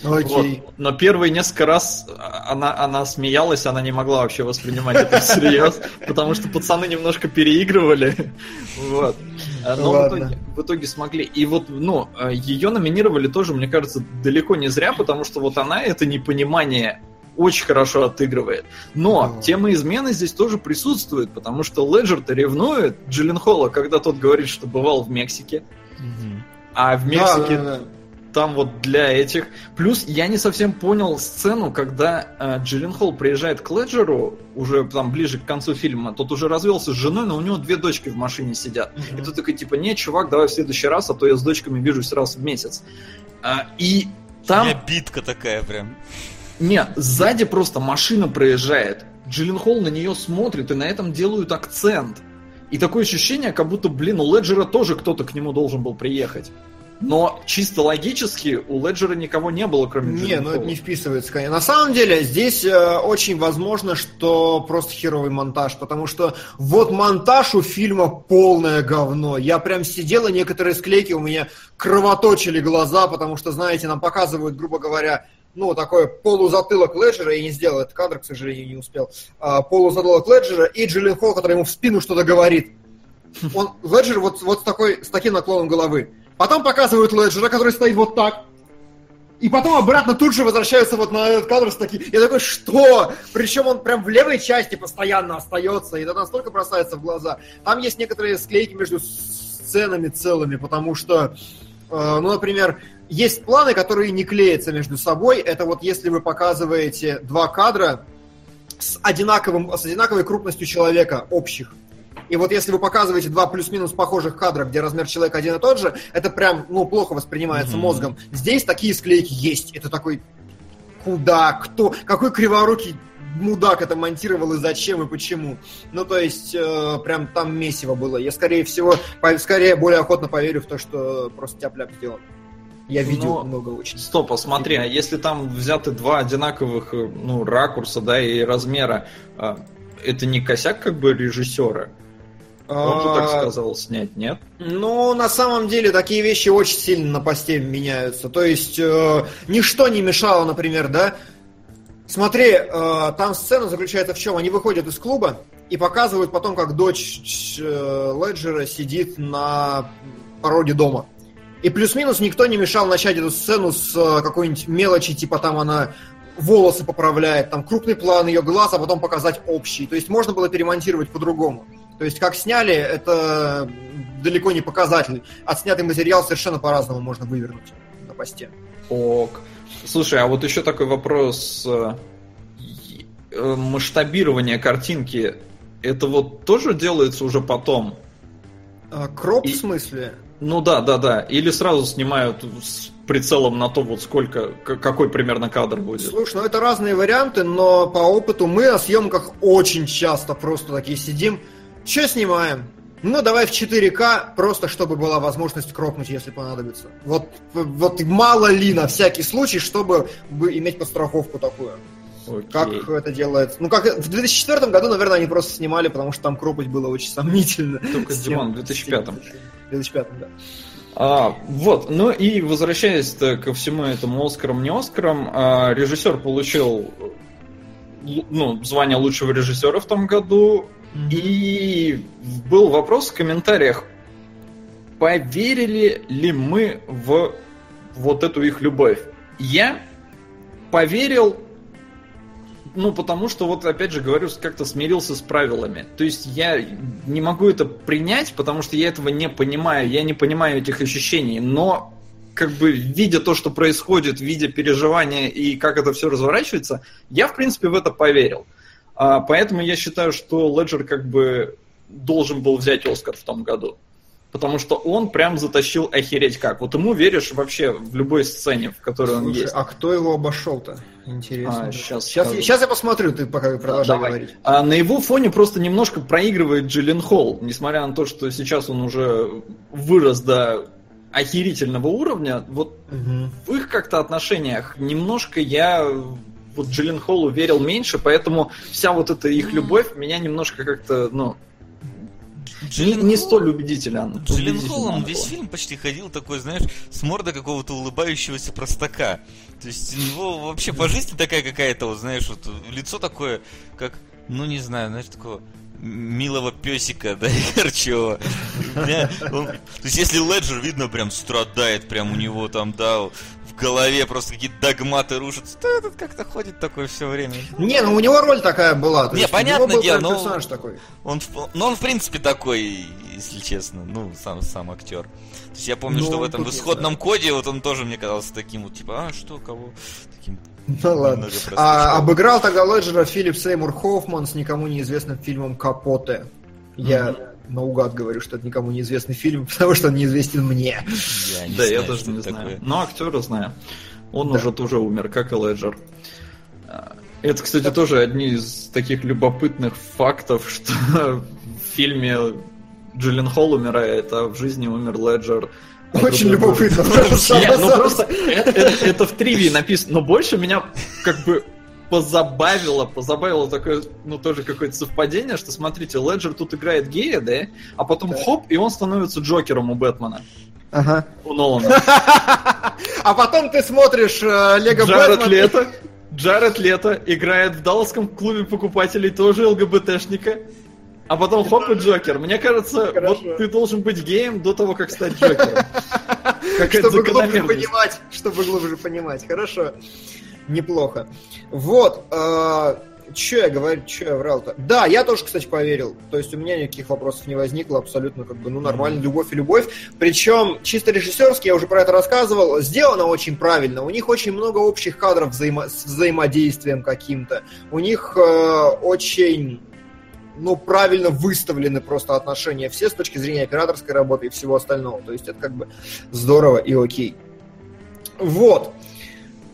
Окей. Вот. Но первые несколько раз она, она смеялась, она не могла вообще воспринимать это всерьез, потому что пацаны немножко переигрывали. Вот. Но в итоге, в итоге смогли. И вот, ну, ее номинировали тоже, мне кажется, далеко не зря, потому что вот она это непонимание очень хорошо отыгрывает. Но oh. тема измены здесь тоже присутствует, потому что Леджер-то ревнует Джиллен Холла, когда тот говорит, что бывал в Мексике. Mm-hmm. А в Мексике да, да, да там вот для этих. Плюс я не совсем понял сцену, когда э, Джиллин Холл приезжает к Леджеру, уже там ближе к концу фильма, тот уже развелся с женой, но у него две дочки в машине сидят. Mm-hmm. И тут такой, типа, не, чувак, давай в следующий раз, а то я с дочками вижусь раз в месяц. А, и там... У меня битка такая прям. Нет, сзади просто машина проезжает. Джиллин Холл на нее смотрит, и на этом делают акцент. И такое ощущение, как будто, блин, у Леджера тоже кто-то к нему должен был приехать. Но чисто логически у Леджера никого не было, кроме Не, ну это не вписывается, конечно. На самом деле, здесь э, очень возможно, что просто херовый монтаж, потому что вот монтаж у фильма полное говно. Я прям сидел, и некоторые склейки у меня кровоточили глаза, потому что, знаете, нам показывают, грубо говоря, ну, такой полузатылок Леджера, я не сделал этот кадр, к сожалению, не успел, а, полузатылок Леджера и Джиллин Холл, который ему в спину что-то говорит. Он, Леджер вот, вот с, такой, с таким наклоном головы. Потом показывают Леджера, который стоит вот так. И потом обратно тут же возвращаются вот на этот кадр с таким. Я такой, что? Причем он прям в левой части постоянно остается, и это настолько бросается в глаза. Там есть некоторые склейки между сценами целыми, потому что, э, ну, например, есть планы, которые не клеятся между собой. Это вот если вы показываете два кадра с, одинаковым, с одинаковой крупностью человека общих. И вот если вы показываете два плюс-минус похожих кадра, где размер человека один и тот же, это прям, ну, плохо воспринимается mm-hmm. мозгом. Здесь такие склейки есть. Это такой, куда, кто, какой криворукий мудак это монтировал и зачем и почему. Ну, то есть, э, прям там месиво было. Я, скорее всего, по, скорее более охотно поверю в то, что просто тяп-ляп. Я видел Но... много очень. Стоп, а смотри, а если там взяты два одинаковых э, ну, ракурса, да, и размера, а, это не косяк как бы режиссера? Он же так А, сказал снять, нет? Ну, на самом деле, такие вещи очень сильно на посте меняются. То есть, э, ничто не мешало, например, да? Смотри, э, там сцена заключается в чем? Они выходят из клуба и показывают потом, как дочь э, Леджера сидит на пороге дома. И плюс-минус никто не мешал начать эту сцену с э, какой-нибудь мелочи, типа там она волосы поправляет, там крупный план ее глаз, а потом показать общий. То есть можно было перемонтировать по-другому. То есть как сняли, это далеко не показатель. Отснятый материал совершенно по-разному можно вывернуть на посте. Ок. Слушай, а вот еще такой вопрос. э, э, Масштабирование картинки, это вот тоже делается уже потом? А, Кроп И- в смысле? Ну да, да, да. Или сразу снимают с прицелом на то, вот сколько, какой примерно кадр будет. Слушай, ну это разные варианты, но по опыту мы на съемках очень часто просто такие сидим. Что снимаем? Ну, давай в 4К, просто чтобы была возможность кропнуть, если понадобится. Вот, вот мало ли на всякий случай, чтобы бы иметь подстраховку такую. Окей. Как это делается? Ну, как в 2004 году, наверное, они просто снимали, потому что там кропать было очень сомнительно. Только, тем- в 2005. В 2005, да. А, вот, ну и возвращаясь ко всему этому Оскарам, не Оскарам, а, режиссер получил л- ну, звание лучшего режиссера в том году, и был вопрос в комментариях, поверили ли мы в вот эту их любовь? Я поверил, ну, потому что, вот, опять же, говорю, как-то смирился с правилами. То есть я не могу это принять, потому что я этого не понимаю, я не понимаю этих ощущений, но как бы видя то, что происходит, видя переживания и как это все разворачивается, я, в принципе, в это поверил. А, поэтому я считаю, что Леджер как бы должен был взять Оскар в том году. Потому что он прям затащил охереть как. Вот ему веришь вообще в любой сцене, в которой он Слушай, есть. а кто его обошел-то? Интересно. А, щас сейчас, скажу. сейчас я посмотрю, ты пока продолжай Давай. говорить. А на его фоне просто немножко проигрывает Джиллен Холл, несмотря на то, что сейчас он уже вырос до охерительного уровня. Вот Мгм. в их как-то отношениях немножко я вот Джиллен Холлу верил меньше, поэтому вся вот эта их любовь меня немножко как-то, ну, не, не столь убедительно. Он было. весь фильм почти ходил такой, знаешь, с мордой какого-то улыбающегося простака. То есть у него вообще по жизни такая какая-то, вот знаешь, вот лицо такое, как, ну не знаю, знаешь, такого милого песика, [LAUGHS] да, он- То есть если Леджер, видно, прям страдает, прям у него там, да, голове просто какие-то догматы рушатся, то этот как-то ходит такой все время. Не, ну у него роль такая была. Не, был дело, но- персонаж такой. Он, ну, он, в принципе, такой, если честно, ну, сам, сам актер. То есть я помню, Ну, что в этом в исходном коде вот он тоже мне казался таким вот, типа, а, что, кого? Таким Ну ладно. А, обыграл тогда Леджера Филипп Сеймур Хоффман с никому неизвестным фильмом «Капоте». Я наугад говорю, что это никому неизвестный фильм, [LAUGHS] потому что он неизвестен мне. Я не Да, я знаю, тоже что не это знаю. такое. Но актера знаю. Он Да. уже тоже умер, как и Леджер. А, Это, кстати, тоже одни из таких любопытных фактов, [LAUGHS] что в фильме Джиллен Холл умирает, а в жизни умер Леджер. А Очень любопытно. [LAUGHS] Ну просто это, это- это в тривии написано, но больше меня как бы позабавило, позабавило такое, ну тоже какое-то совпадение, что смотрите, Леджер тут играет гея, да, а потом Да. хоп, и он становится Джокером у Бэтмена, Ага. у Нолана. [LAUGHS] А потом ты смотришь э, Лего Джаред. Лето. Джаред Лето играет в Далласском клубе покупателей тоже ЛГБТшника. А потом хоп и Джокер. Мне кажется, Хорошо. вот ты должен быть геем до того, как стать Джокером. [LAUGHS] Чтобы глубже понимать, чтобы глубже понимать. Хорошо. Неплохо. Вот. Че я говорю, че я врал-то? Да, я тоже, кстати, поверил. То есть у меня никаких вопросов не возникло, абсолютно как бы, ну, нормально, любовь и любовь. Причем, чисто режиссерски, я уже про это рассказывал, сделано очень правильно. У них очень много общих кадров взаимо- с взаимодействием каким-то. У них э, очень ну, правильно выставлены просто отношения все с точки зрения операторской работы и всего остального. То есть это как бы здорово и окей. Вот.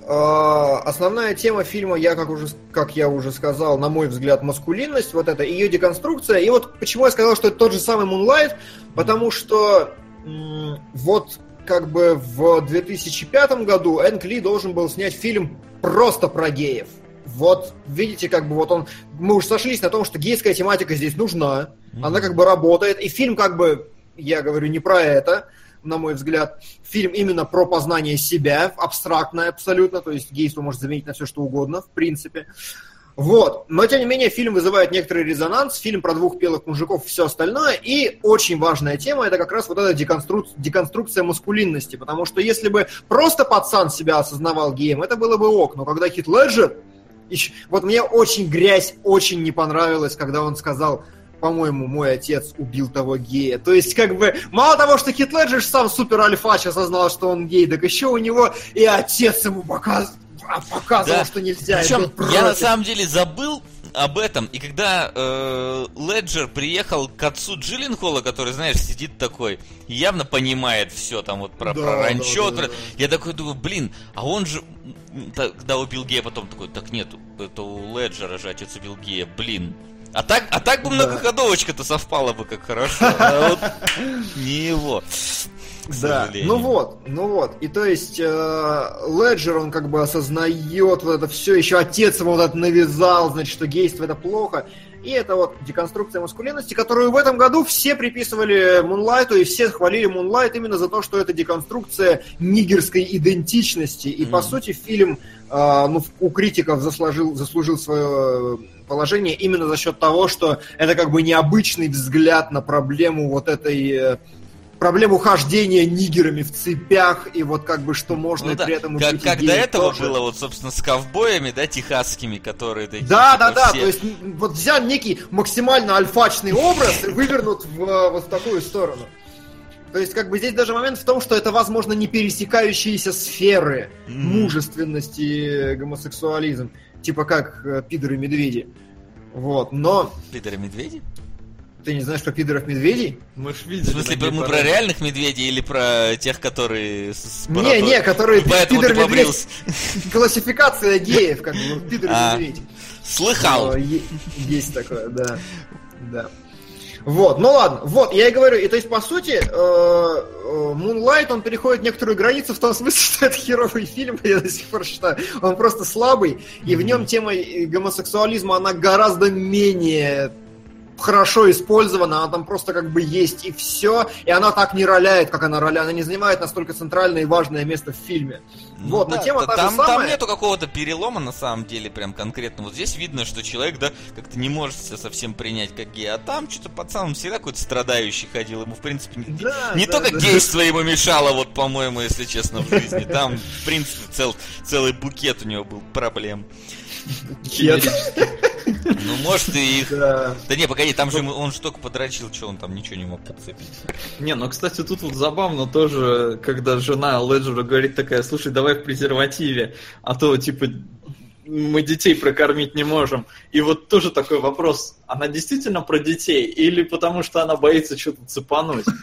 А, Основная тема фильма, я как уже, как я уже сказал, на мой взгляд, маскулинность, вот это ее деконструкция. И вот почему я сказал, что это тот же самый Moonlight, потому что вот как бы в 2005 году Энк Ли должен был снять фильм просто про геев. вот, видите, как бы вот он... Мы уже сошлись на том, что гейская тематика здесь нужна, она как бы работает, и фильм как бы, я говорю не про это, на мой взгляд, фильм именно про познание себя, абстрактное абсолютно, то есть гейство может заменить на все что угодно, в принципе. Вот. Но, тем не менее, фильм вызывает некоторый резонанс, фильм про двух белых мужиков и все остальное, и очень важная тема, это как раз вот эта деконструк... деконструкция маскулинности, потому что если бы просто пацан себя осознавал геем, это было бы ок, но когда Хит Леджер, вот мне очень грязь очень не понравилась, когда он сказал, по-моему, мой отец убил того гея. То есть, как бы, мало того, что Хит Леджер сам супер альфач осознал, что он гей, так еще у него и отец ему показывал, показывал, да. что нельзя. Причем я на самом деле забыл об этом, и когда э, Леджер приехал к отцу Джилленхола, который, знаешь, сидит такой, явно понимает все там вот про, да, про ранчо, да, да, да. я такой думаю, блин, а он же, когда убил гея, потом такой, так нет, это у Леджера же отец убил гея, блин, а так, а так бы да. многоходовочка-то совпала бы как хорошо. [LAUGHS] А вот не его. Да, ну вот, ну вот. И то есть Леджер, он как бы осознает вот это все, еще отец ему вот это навязал, значит, что гейство это плохо. И это вот деконструкция маскулинности, которую в этом году все приписывали Мунлайту, и все хвалили Мунлайт именно за то, что это деконструкция нигерской идентичности. И, mm. по сути, фильм э, ну, у критиков заслужил, заслужил свое положение именно за счет того, что это как бы необычный взгляд на проблему вот этой э, проблему хождения нигерами в цепях, и вот как бы что можно ну, да. при этом как, как до этого тоже. было, вот, собственно, с ковбоями, да, техасскими, которые такие. Да, типа, да, да, все... то есть вот взял некий максимально альфачный образ и вывернут в, э, вот в такую сторону. То есть, как бы здесь даже момент в том, что это, возможно, не пересекающиеся сферы mm. мужественности гомосексуализм типа как э, пидоры-медведи. Вот, но... Пидоры-медведи? Ты не знаешь про пидоров-медведей? Мы ж видели. В смысле, мы про реальных медведей или про тех, которые с Не, не, которые Поэтому пидор-медведь. Классификация геев, как бы, пидоры-медведи. А, слыхал. Есть такое, да. Да. Вот, ну ладно, вот, я и говорю, и то есть, по сути, э, э, Moonlight, он переходит некоторую границу в том смысле, [LAUGHS] что это херовый фильм, я до сих пор считаю, он просто слабый, и в нем тема гомосексуализма, она гораздо менее хорошо использована, она там просто как бы есть и все, и она так не роляет, как она роляет, она не занимает настолько центральное и важное место в фильме. Ну, вот, да, но тема та там, же самая. Там нету какого-то перелома на самом деле, прям конкретно. Вот здесь видно, что человек, да, как-то не может себя совсем принять как гей, а там что-то пацан всегда какой-то страдающий ходил, ему в принципе не, да, не да, только да. гейство ему мешало, вот по-моему, если честно, в жизни, там в принципе цел, целый букет у него был проблем. Букет. Ну, может, и их... Да. да не, погоди, там же он же только подрочил, что он там ничего не мог подцепить. Не, ну, кстати, тут вот забавно тоже, когда жена Леджера говорит такая, слушай, давай в презервативе, а то, типа, мы детей прокормить не можем. И вот тоже такой вопрос, она действительно про детей или потому что она боится что-то цепануть? [LAUGHS]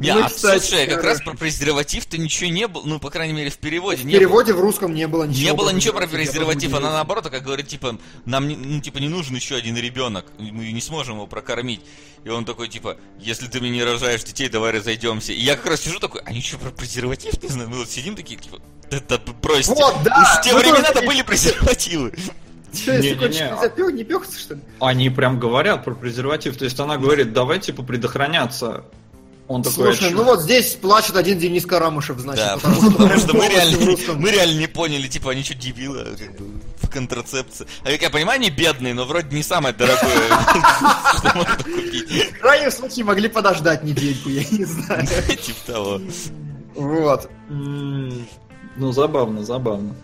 Не, а слушай, как раз про презерватив-то ничего не было, ну, по крайней мере, в переводе В переводе в русском не было ничего. Не было ничего про презерватив, она наоборот, как говорит, типа, нам, ну, типа, не нужен еще один ребенок, мы не сможем его прокормить. И он такой, типа, если ты мне не рожаешь детей, давай разойдемся. И я как раз сижу такой, они что, про презерватив не знаю? Мы вот сидим такие, типа, это бросьте. Вот, да! В те времена-то были презервативы. Что, если не, не, не пёхаться, что ли? Они прям говорят про презерватив. То есть она говорит, давай, типа, предохраняться. Он такой, Слушай, ну вот здесь плачет один Денис Карамышев, значит. Да, потому, что, потому что мы реально, мы реально не поняли, типа, они что, дебилы, как бы, в контрацепции. А как я понимаю, они бедные, но вроде не самое дорогое, [LAUGHS] что можно купить. В крайнем случае могли подождать недельку, я не знаю. [LAUGHS] Типа того. Вот. Ну, забавно, забавно.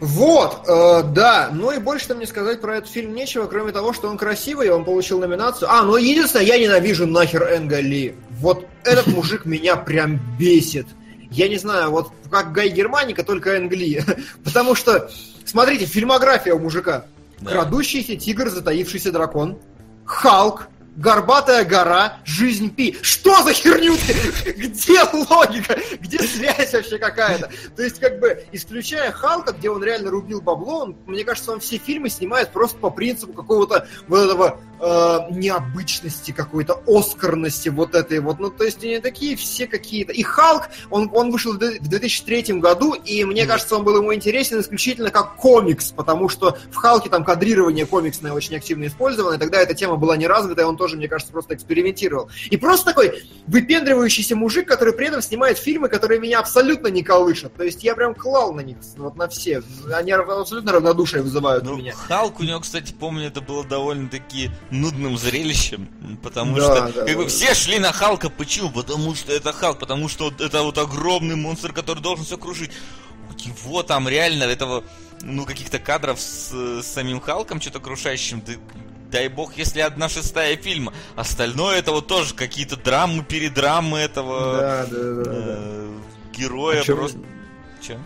Вот, э, да, ну и больше там мне сказать про этот фильм нечего, кроме того, что он красивый, он получил номинацию. А, ну единственное, я ненавижу нахер Энга Ли. Вот этот [LAUGHS] мужик меня прям бесит. Я не знаю, вот как Гай Германика, только Энг Ли. [LAUGHS] Потому что, смотрите, фильмография у мужика. Да. Крадущийся тигр, затаившийся дракон. Халк, Горбатая гора, жизнь Пи. Что за херню ты? Где логика? Где связь вообще какая-то? То есть, как бы, исключая Халка, где он реально рубил бабло, он, мне кажется, он все фильмы снимает просто по принципу какого-то вот этого э, необычности какой-то, оскарности вот этой вот. Ну, то есть они такие все какие-то. И Халк, он, он вышел в 2003 году, и мне кажется, он был ему интересен исключительно как комикс, потому что в Халке там кадрирование комиксное очень активно использовано, и тогда эта тема была не развита, и он тоже, мне кажется, просто экспериментировал. И просто такой выпендривающийся мужик, который при этом снимает фильмы, которые меня абсолютно не колышат. То есть я прям клал на них, вот на все. Они абсолютно равнодушие вызывают у Ну, меня. Халк у него, кстати, помню, это было довольно-таки нудным зрелищем, потому Да, что да, как бы да. все шли на Халка, почему? Потому что это Халк, потому что вот это вот огромный монстр, который должен все кружить. У него там реально этого, ну, каких-то кадров с, с самим Халком, что-то крушащим, да- дай бог, если одна шестая фильма. Остальное это вот тоже какие-то драмы, передрамы этого Да, да, да, да. э, героя А просто... Че?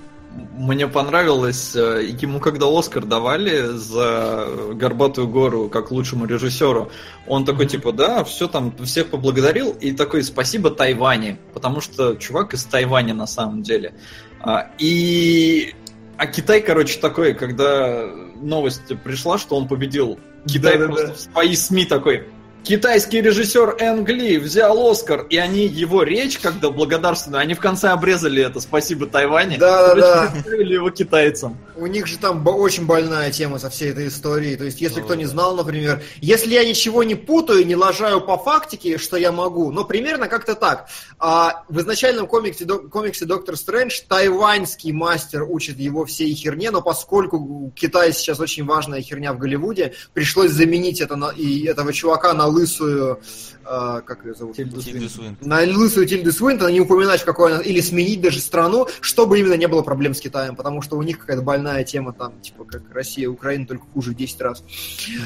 Мне понравилось, э, ему когда Оскар давали за «Горбатую гору» как лучшему режиссеру, он такой типа, да, все там, всех поблагодарил, и такой, спасибо Тайване, потому что чувак из Тайваня на самом деле. А, И... А Китай, короче, такой, когда новость пришла, что он победил, Китай Да-да-да. просто в свои СМИ такой, Китайский режиссер Энг Ли взял Оскар, и они его речь, когда благодарственную, они в конце обрезали это «Спасибо Тайване», Да-да-да. Короче, отправили его китайцам. У них же там очень больная тема со всей этой историей. То есть, если Ну, кто не да. знал, например, если я ничего не путаю, не лажаю по фактике, что я могу, но примерно как-то так. А в изначальном комиксе, комиксе Доктор Стрэндж тайваньский мастер учит его всей херне, но поскольку Китай сейчас очень важная херня в Голливуде, пришлось заменить это на, и этого чувака на лысую, а, как ее зовут? Тильду Суинтон. на лысую Тильду Свинтон, не упоминать, в какой она, или сменить даже страну, чтобы именно не было проблем с Китаем, потому что у них какая-то больная тема там, типа как Россия, Украина, только хуже в 10 раз.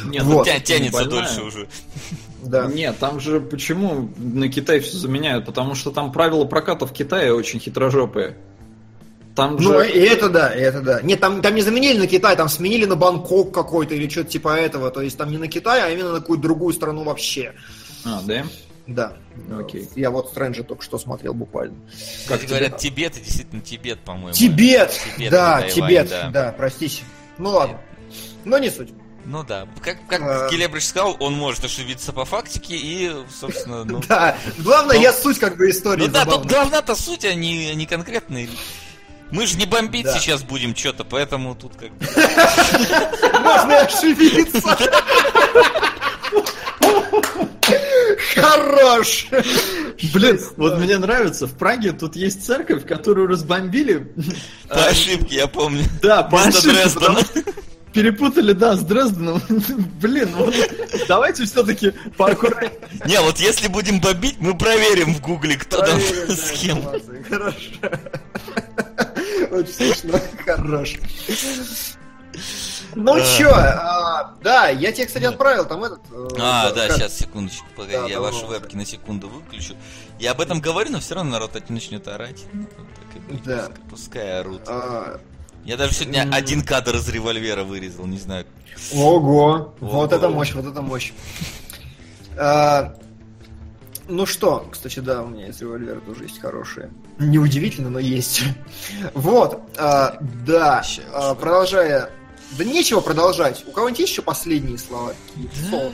Нет, Вот. Тя- тянется больная. дольше уже. Да. Нет, там же почему на Китай все заменяют? Потому что там правила проката в Китае очень хитрожопые. Там Ну, же... и это да, и это да. Нет, там, там не заменили на Китай, там сменили на Бангкок какой-то или что-то типа этого. То есть там не на Китай, а именно на какую-то другую страну вообще. А, да? Да. Окей. Я вот Стрэнджа только что смотрел буквально. Как тебе говорят, там? Тибет, и действительно Тибет, по-моему. Тибет! Тибет, да, это Тайвань, Тибет, да. да. простите. Ну ладно. Но не суть. Ну да, как, как А. Келебрич сказал, он может ошибиться по фактике и, собственно, [LAUGHS] ну... Да, главное, Ну, я суть как бы истории Ну да, тут главная-то суть, а не, не конкретные. Мы же не бомбить Да. сейчас будем что-то, поэтому тут как. Можно ошибиться. Хорош. Блин, вот мне нравится, в Праге тут есть церковь, которую разбомбили. По ошибке, я помню. Да, по ошибке, Перепутали, да, с Дрезденом. Блин, вот давайте все-таки поаккуратнее. Не, вот если будем бомбить, мы проверим в гугле, кто там с кем. Хорошо. Очень смешно. Хорош. Ну А. чё, а, да, я тебе, кстати, отправил там этот... э, А, да, как- сейчас, секундочку, погоди, Да, я ваши вебки на секунду выключу. Я об этом говорю, но все равно народ это начнет орать. Ну, так и быть, Да. пускай- Пускай орут. а, Я даже сегодня м. один кадр из револьвера вырезал, не знаю. Ого, вот это мощь, вот это мощь. Ну что, кстати, да, у меня из револьвера тоже есть хорошие. Неудивительно, но есть. [LAUGHS] Вот, а, да, а, продолжая. Да нечего продолжать. У кого-нибудь есть еще последние слова? Сол.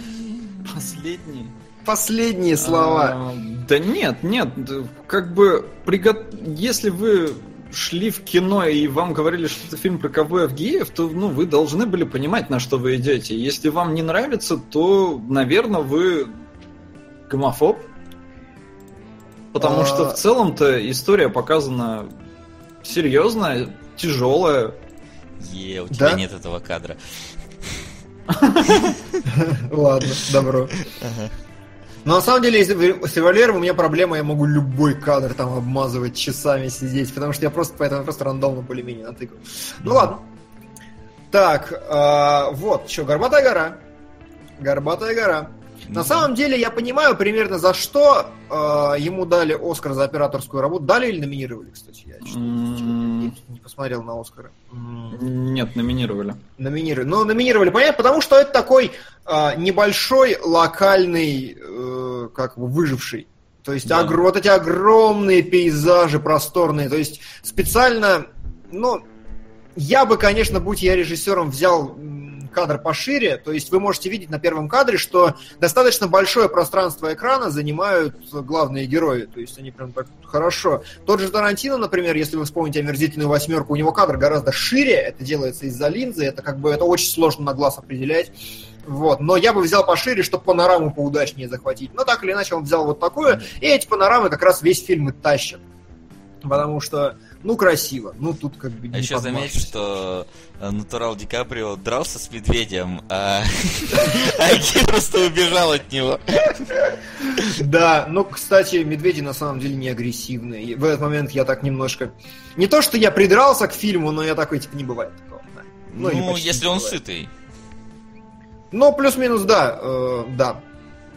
Последний. Последние слова. А, Да нет, нет, да, как бы приго- если вы шли в кино и вам говорили, что это фильм про ковбоев геев, то ну, вы должны были понимать, на что вы идете. Если вам не нравится, то, наверное, вы гомофоб. Потому А. что в целом-то история показана серьезная, тяжелая. Е, у тебя Да? нет этого кадра. [LAUGHS] Ладно, добро. Но на самом деле, с револьвером у меня проблема, я могу любой кадр там обмазывать часами сидеть, потому что я просто поэтому просто рандомно более-менее натыкаю. Ну ладно. Так, а, вот, что, Горбатая гора. Горбатая гора. На самом деле я понимаю примерно за что а, ему дали Оскар за операторскую работу. Дали или номинировали, кстати? Я что-то не, посмотрел на Оскара. М. Нет, номинировали. Номинировали. Ну, номинировали, понятно, потому что это такой а, небольшой локальный, э, как бы, выживший. То есть Да. огр- вот эти огромные пейзажи просторные. То есть специально, ну, я бы, конечно, будь я режиссером, взял кадр пошире, то есть вы можете видеть на первом кадре, что достаточно большое пространство экрана занимают главные герои, то есть они прям так хорошо. Тот же Тарантино, например, если вы вспомните омерзительную восьмерку, у него кадр гораздо шире, это делается из-за линзы, это как бы это очень сложно на глаз определять. Вот. Но я бы взял пошире, чтобы панораму поудачнее захватить. Но так или иначе он взял вот такое, и эти панорамы как раз весь фильм и тащат. Потому что, ну, красиво. Ну, тут как бы А еще заметь, что э, Натурал Ди Каприо дрался с медведем, а [LAUGHS] Аки просто убежал от него. Да, ну, кстати, медведи на самом деле не агрессивные. В этот момент я так немножко... Не то, что я придрался к фильму, но я такой, типа, не бывает такого. Ну, если он сытый. Ну, плюс-минус, да, э, да.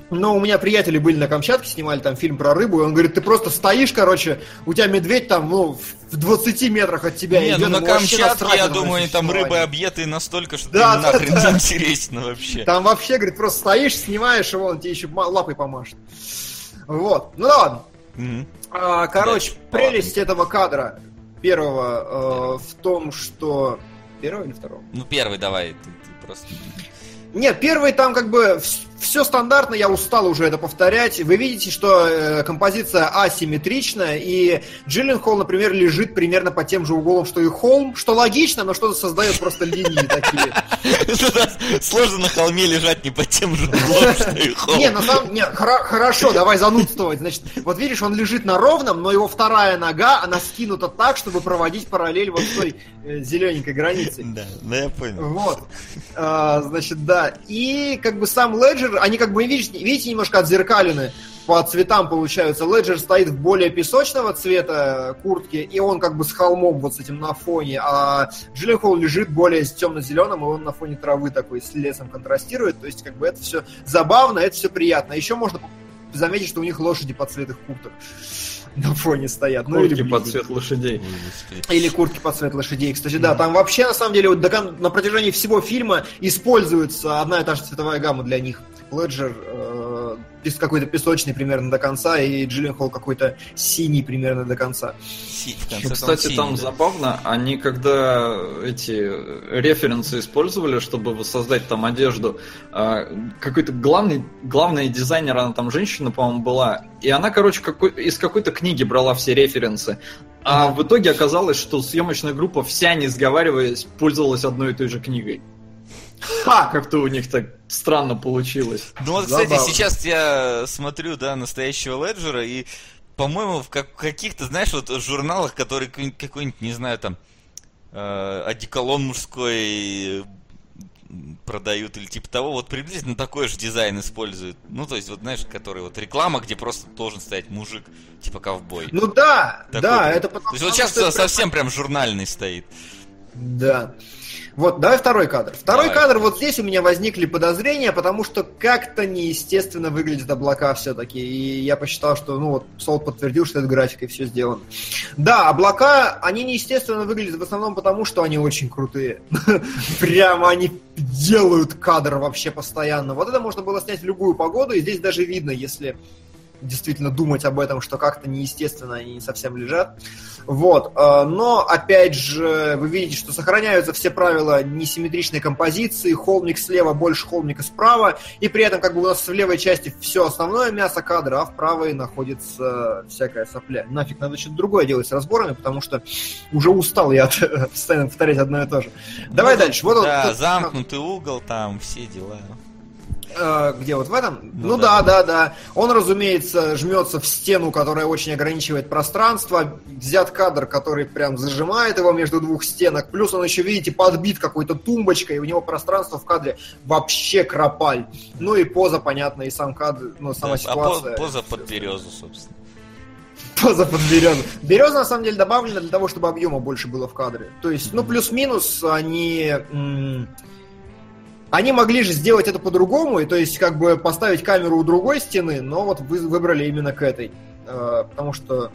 Но у меня приятели были на Камчатке, снимали там фильм про рыбу, и он говорит, ты просто стоишь, короче, у тебя медведь там, ну, в 20 метрах от тебя Не, идет. ну на Камчатке, я думаю, они там рыбы объеты настолько, что Да, да, нахрен да. интересно вообще. Там вообще, говорит, просто стоишь, снимаешь его, он тебе еще лапой помашет. Вот. Ну да ладно. Мгм. А, короче, Дальше. прелесть этого кадра первого э, в том, что... Первого или второго? Ну, первый давай, ты, ты просто... Нет, первый там как бы все стандартно, я устал уже это повторять. Вы видите, что э, композиция асимметричная, и Джилленхол, например, лежит примерно по тем же углом, что и Холм, что логично, но что-то создает просто линии такие. Сложно на холме лежать не по тем же углом, что и [LAUGHS] холм. Не, на самом не, хоро- хорошо, давай занудствовать. Значит, вот видишь, он лежит на ровном, но его вторая нога, она скинута так, чтобы проводить параллель вот с той э, зелененькой границей. Да, ну я понял. Вот. А, значит, да. И как бы сам Леджер, они как бы, видите, видите, немножко отзеркалены по цветам получаются. Леджер стоит в более песочного цвета куртки, и он как бы с холмом вот с этим на фоне, а Джилленхол лежит более с темно-зеленым, и он на фоне травы такой с лесом контрастирует. То есть как бы это все забавно, это все приятно. Еще можно заметить, что у них лошади под цвет их курток на фоне стоят. Ну, или Куртки под цвет лошадей. Или куртки под цвет лошадей. Кстати, да, там вообще, на самом деле, вот на протяжении всего фильма используется одна и та же цветовая гамма для них. Леджер э, какой-то песочный примерно до конца, и Джилленхол какой-то синий примерно до конца. Си- конце Кстати, там синий, да. забавно, они когда эти референсы использовали, чтобы воссоздать там одежду, а, какой-то главный, главный дизайнер, она там женщина, по-моему, была, и она, короче, какой, из какой-то книги брала все референсы. А в итоге оказалось, что съемочная группа, вся не сговариваясь, пользовалась одной и той же книгой. Ха! Как-то у них так странно получилось. Ну вот, кстати, Забавно. сейчас я смотрю, да, настоящего Леджера, и, по-моему, в как- каких-то, знаешь, вот журналах, которые какой-нибудь, не знаю, там, э, одеколон мужской продают или типа того, вот приблизительно такой же дизайн используют. Ну, то есть, вот знаешь, который вот реклама, где просто должен стоять мужик, типа ковбой. Ну да, Такой да, прям. это потому То есть вот сейчас совсем прям журнальный стоит. Да. Вот, давай второй кадр. Второй Давай. кадр, вот здесь у меня возникли подозрения, потому что как-то неестественно выглядят облака все-таки. И я посчитал, что, ну вот, Сол подтвердил, что это графикой все сделано. Да, облака, они неестественно выглядят в основном потому, что они очень крутые. [LAUGHS] Прямо они делают кадр вообще постоянно. Вот это можно было снять в любую погоду, и здесь даже видно, если действительно думать об этом, что как-то неестественно они не совсем лежат. Вот. э, Но, опять же, вы видите, что сохраняются все правила несимметричной композиции, холмик слева, больше холмика справа, и при этом как бы у нас в левой части все основное мясо кадра, а в правой находится всякая сопля. Нафиг, надо что-то другое делать с разборами, потому что уже устал я от- постоянно повторять одно и то же. Давай Ну, дальше. Вот он, да, тот- замкнутый угол, там все дела. Э, Где вот в этом? Ну Ну, да. да. да, да, Он, разумеется, жмется в стену, которая очень ограничивает пространство. Взят кадр, который прям зажимает его между двух стенок. Плюс он еще, видите, подбит какой-то тумбочкой, и у него пространство в кадре вообще кропаль. Ну и поза, понятно, и сам кадр, ну, сама Да, а ситуация. поза под березу, собственно. Поза под березу. Береза, на самом деле, добавлена для того, чтобы объема больше было в кадре. То есть, ну, плюс-минус они... м, Они могли же сделать это по-другому, и то есть как бы поставить камеру у другой стены, но вот вы выбрали именно к этой. Э, Потому что,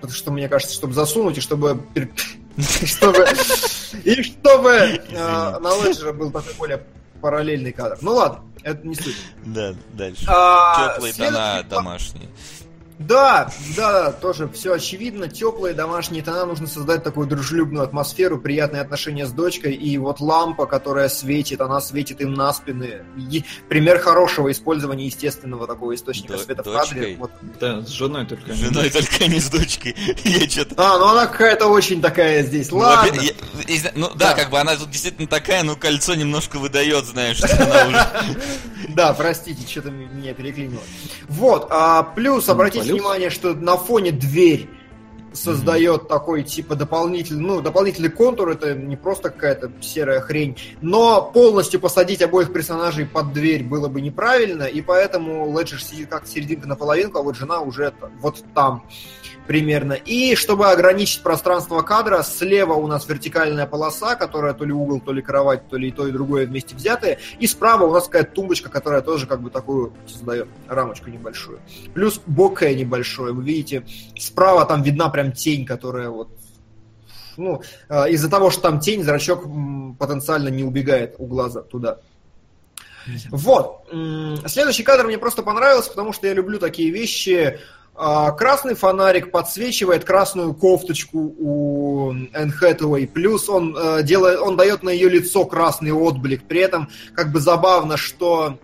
потому что мне кажется, чтобы засунуть, и чтобы... [LAUGHS] чтобы и чтобы э, на Леджера был такой более параллельный кадр. Ну ладно, это не суть. Да, дальше. А, Теплые тона домашние. Да, да, тоже все очевидно. Теплые домашние тона нужно создать такую дружелюбную атмосферу, приятные отношения с дочкой. И вот лампа, которая светит, она светит им на спины. И пример хорошего использования естественного такого источника Д- света в дочкой? кадре. Вот. Да, с женой только. С женой только не с дочкой. [LAUGHS] Я что-то... А, ну она какая-то очень такая здесь. Ну, Ладно. я- я- ну да, Да. как бы она тут действительно такая, но кольцо немножко выдает, знаешь, что она уже... [LAUGHS] Да, простите, что-то меня переклинило. Вот, а, плюс, обратите плюс. Внимание, что на фоне дверь создает такой типа дополнительный, ну, дополнительный контур, это не просто какая-то серая хрень, но полностью посадить обоих персонажей под дверь было бы неправильно, и поэтому Леджер сидит как серединка на половинку, а вот жена уже вот там примерно. И чтобы ограничить пространство кадра, слева у нас вертикальная полоса, которая то ли угол, то ли кровать, то ли и то, и другое вместе взятые. И справа у нас какая-то тумбочка, которая тоже как бы такую создает рамочку небольшую. Плюс боке небольшое. Вы видите, справа там видна прям тень, которая вот ну, э, из-за того, что там тень, зрачок потенциально не убегает у глаза туда. Вот. Следующий кадр мне просто понравился, потому что я люблю такие вещи. А, Красный фонарик подсвечивает красную кофточку у Энн Хэтэуэй, плюс он, э, делает, он дает на ее лицо красный отблик. При этом как бы забавно, что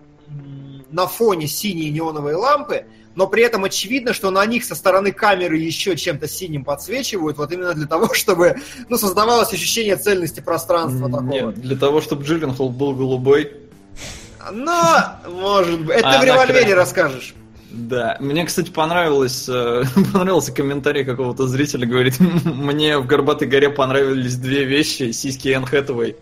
на фоне синие неоновые лампы, но при этом очевидно, что на них со стороны камеры еще чем-то синим подсвечивают, вот именно для того, [LAUGHS] чтобы ну, создавалось ощущение цельности пространства такого. Нет, для того, чтобы Джилленхол был голубой. Но, может быть, это А ты в револьвере красная. расскажешь. Да, мне, кстати, понравилось, э, [LAUGHS] понравился комментарий какого-то зрителя, говорит, [LAUGHS] мне в Горбатой горе понравились две вещи, сиськи Энн Хэтэуэй.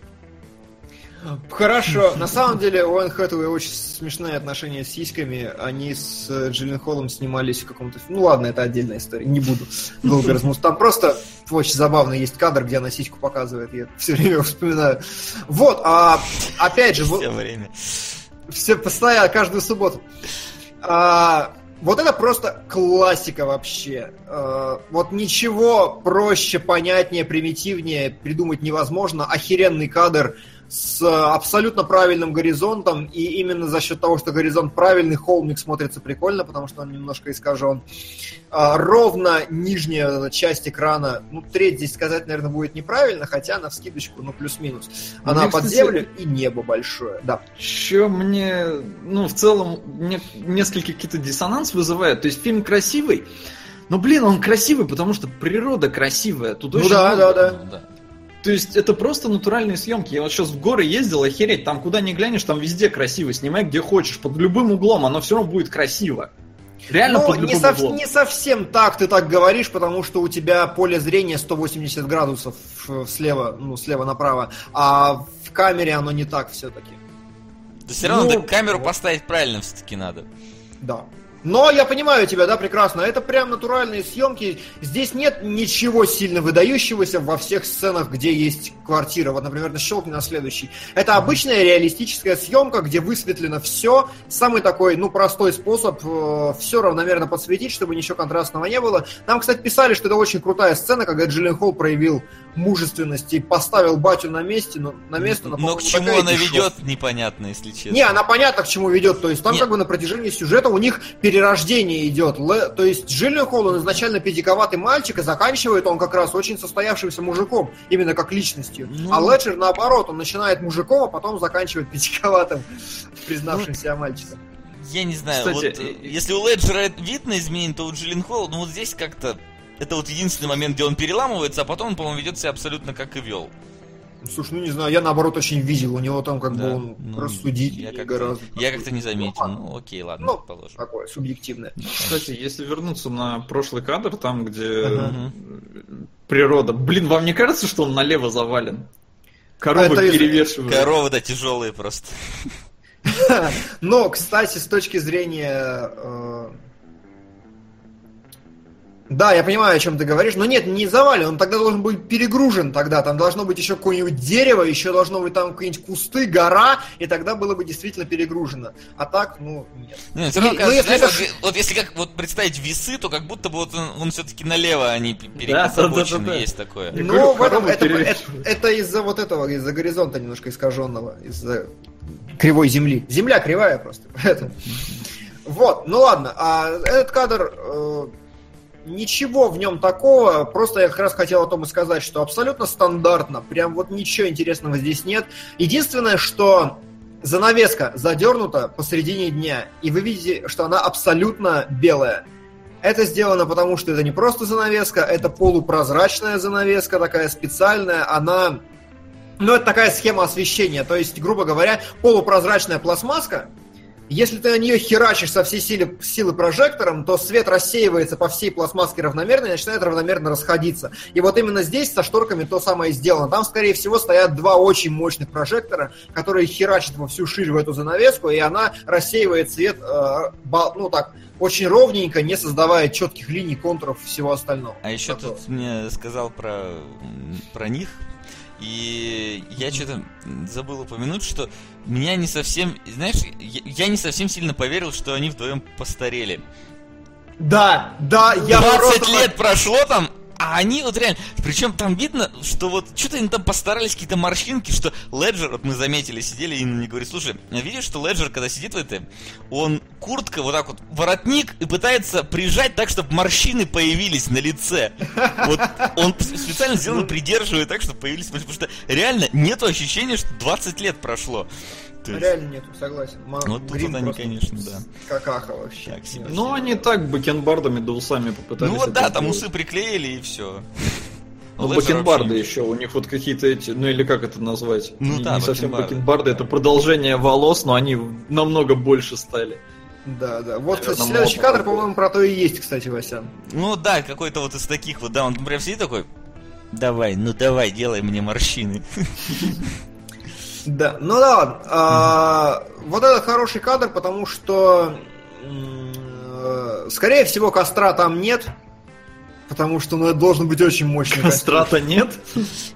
Хорошо. На самом деле у Энн Хэтэуэй очень смешные отношения с сиськами. Они с э, Джиллен Холлом снимались в каком-то... Ну ладно, это отдельная история, не буду долго размус. Там просто очень забавно есть кадр, где она сиську показывает. Я все время вспоминаю. Вот, а опять же... вот- Все время. все постоянно, каждую субботу. А, вот это просто классика вообще. А, вот ничего проще, понятнее, примитивнее придумать невозможно. Охеренный кадр с абсолютно правильным горизонтом, и именно за счет того, что горизонт правильный, холмик смотрится прикольно, потому что он немножко искажен. А, ровно нижняя часть экрана, ну, треть здесь сказать, наверное, будет неправильно, хотя на вскидочку, ну, плюс-минус. Она Мне, под кстати, землю и небо большое, да. Еще мне, ну, в целом, мне несколько какие-то диссонанс вызывает. То есть фильм красивый, но, блин, он красивый, потому что природа красивая. Тут Ну очень да, много. да, да. Да. То есть это просто натуральные съемки. Я вот сейчас в горы ездил, охереть, там куда ни глянешь, там везде красиво. Снимай где хочешь, под любым углом, оно все равно будет красиво. Реально Ну, под не, любым сов- углом. не совсем так ты так говоришь, потому что у тебя поле зрения 180 градусов э, слева, ну, слева направо, а в камере оно не так все-таки. Да все равно Ну, надо камеру вот. поставить правильно все-таки надо. Да. Но я понимаю тебя, да, прекрасно. Это прям натуральные съемки. Здесь нет ничего сильно выдающегося во всех сценах, где есть квартира. Вот, например, на щелкни на следующий. Это обычная реалистическая съемка, где высветлено все. Самый такой, ну, простой способ все равномерно подсветить, чтобы ничего контрастного не было. Нам, кстати, писали, что это очень крутая сцена, когда Джиллен Холл проявил мужественность и поставил батю на месте, ну, на место. Но по-моему, к чему она ведет, непонятно, если честно. Не, она понятно, к чему ведет. То есть там Не. как бы на протяжении сюжета у них перерождение идет. Ле- То есть Джиллен Холл, он изначально педиковатый мальчик, и заканчивает он как раз очень состоявшимся мужиком, именно как личностью. Ну. А Леджер, наоборот, он начинает мужиком, а потом заканчивает педиковатым, [LAUGHS] признавшимся мальчиком. Я не знаю, Кстати, вот э, э, если у Леджера вид на изменение, то у Джиллин Холл, ну вот здесь как-то... Это вот единственный момент, где он переламывается, а потом он, по-моему, ведет себя абсолютно как и вел. Слушай, ну не знаю, я наоборот очень видел, у него там как бы Да, он ну, рассудительный я как-то, гораздо. я как-то не заметил. Ну. Ну, окей, ладно, Ну, положим. Такое, субъективное. Кстати, если вернуться на прошлый кадр, там, где Ага. э, природа. Блин, вам не кажется, что он налево завален? Коровы Это перевешивают. Коровы, да, тяжелые просто. [LAUGHS] Но, кстати, с точки зрения... Да, я понимаю, о чем ты говоришь, но нет, не завален, он тогда должен быть перегружен тогда, там должно быть еще какое-нибудь дерево, еще должно быть там какие-нибудь кусты, гора, и тогда было бы действительно перегружено. А так, ну, нет. Не, все равно, ну, если знаешь, это вот, вот если как вот представить весы, то как будто бы вот он, он все-таки налево, а не п- Да, перекособочен, да, да, да. есть такое. Я Ну, в этом, это, это, это из-за вот этого, из-за горизонта немножко искаженного, из-за кривой земли. Земля кривая просто, поэтому. Вот, ну ладно, а этот кадр, э, ничего в нем такого, просто я как раз хотел о том и сказать, что абсолютно стандартно, прям вот ничего интересного здесь нет. Единственное, что занавеска задернута посередине дня, и вы видите, что она абсолютно белая. Это сделано потому, что это не просто занавеска, это полупрозрачная занавеска, такая специальная, она... Ну, это такая схема освещения, то есть, грубо говоря, полупрозрачная пластмасска, если ты на нее херачишь со всей силы, силы прожектором, то свет рассеивается по всей пластмасске равномерно и начинает равномерно расходиться. И вот именно здесь со шторками то самое сделано. Там, скорее всего, стоят два очень мощных прожектора, которые херачат во всю ширь в эту занавеску, и она рассеивает свет, э, ну так, очень ровненько, не создавая четких линий, контуров всего остального. А еще Такого. тут мне сказал про, про них, и я что-то забыл упомянуть, что меня не совсем, знаешь, я, я не совсем сильно поверил, что они вдвоем постарели. Да, да, я 20 просто- лет прошло там, а они вот реально, причем там видно, что вот что-то они там постарались, какие-то морщинки, что Леджер, вот мы заметили, сидели и мне говорит, слушай, видишь, что Леджер, когда сидит в этой, он куртка вот так вот, воротник, и пытается прижать так, чтобы морщины появились на лице. Вот он специально сделано придерживает так, чтобы появились потому что реально нету ощущения, что 20 лет прошло. Есть, Реально нету, согласен. Ма- Вот тут грим вот они, конечно, да. Какаха вообще. Так себе. Ну, они так бакенбардами да усами попытались. Ну вот да, там усы приклеили и все. Ну, бакенбарды еще, у них вот какие-то эти, ну или как это назвать? Ну не, да, не совсем бакенбарды. это продолжение волос, но они намного больше стали. Да, да. Вот, кстати, следующий кадр, по-моему, про то и есть, кстати, Васян. Ну да, какой-то вот из таких вот, да, он прям сидит такой, давай, ну давай, делай мне морщины. Да, ну да ладно. А, вот этот хороший кадр, потому что, э, скорее всего, костра там нет, потому что ну, это должен быть очень мощный костер. Кастрата нет?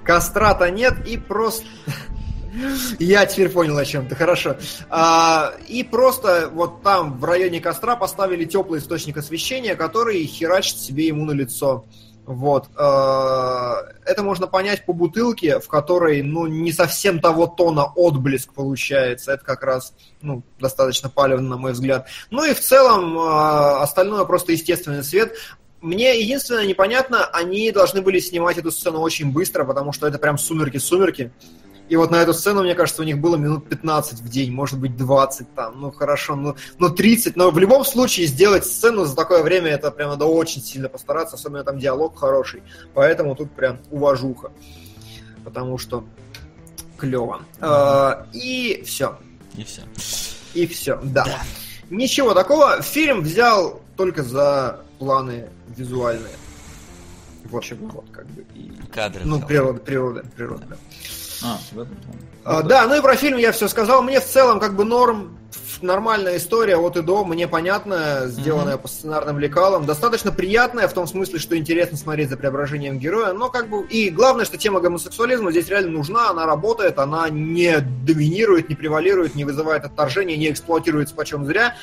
Кострата нет, и просто... [LAUGHS] Я теперь понял, о чем ты, хорошо. А, и просто вот там, в районе костра, поставили теплый источник освещения, который херачит себе ему на лицо. Вот. А, Это можно понять по бутылке, в которой, ну, не совсем того тона отблеск получается. Это как раз, ну, достаточно палевно, на мой взгляд. Ну и в целом, а, остальное просто естественный свет. Мне единственное непонятно, они должны были снимать эту сцену очень быстро, потому что это прям сумерки-сумерки. И вот на эту сцену, мне кажется, у них было минут 15 в день, может быть 20 там, ну хорошо, ну, ну 30, но в любом случае сделать сцену за такое время, это прям надо очень сильно постараться, особенно там диалог хороший, поэтому тут прям уважуха, потому что клево. А, И все, И все. и все, да. Да. Ничего такого, фильм взял только за планы визуальные. Вот, вот как бы. И... Кадры. Ну, взял. природа, природа, природа. да. А, в этом плане. А, да, ну и про фильм я все сказал. Мне в целом как бы норм, нормальная история от и до, мне понятная, сделанная по сценарным лекалам. Достаточно приятная в том смысле, что интересно смотреть за преображением героя, но как бы... И главное, что тема гомосексуализма здесь реально нужна, она работает, она не доминирует, не превалирует, не вызывает отторжения, не эксплуатируется почем зря,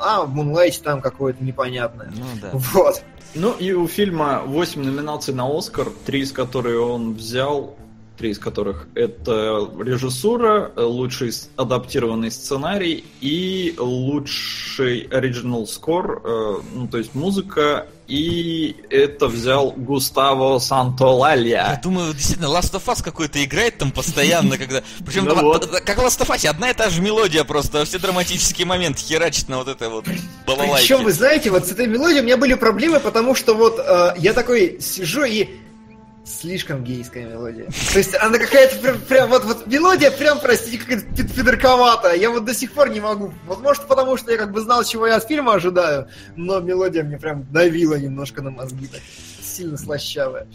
а в Moonlight там какое-то непонятное. Ну да. Вот. Ну и у фильма 8 номинаций на Оскар, три из которых он взял, три из которых это режиссура, лучший адаптированный сценарий и лучший оригинал скор, э, ну то есть музыка, и это взял Густаво Я Сантолалья. думаю, действительно, Last of Us какой-то играет там постоянно, когда... Причем [LAUGHS] Ну а- как в Last of Us, одна и та же мелодия просто, во все драматические моменты херачит на вот этой вот балалайке. Причем, вы знаете, вот с этой мелодией у меня были проблемы, потому что вот э, я такой сижу и слишком гейская мелодия. То есть она какая-то прям, прям вот, вот мелодия прям, простите, какая-то пид- пидорковатая. Я вот до сих пор не могу. Вот может потому, что я как бы знал, чего я от фильма ожидаю, но мелодия мне прям давила немножко на мозги. Так, сильно слащавая.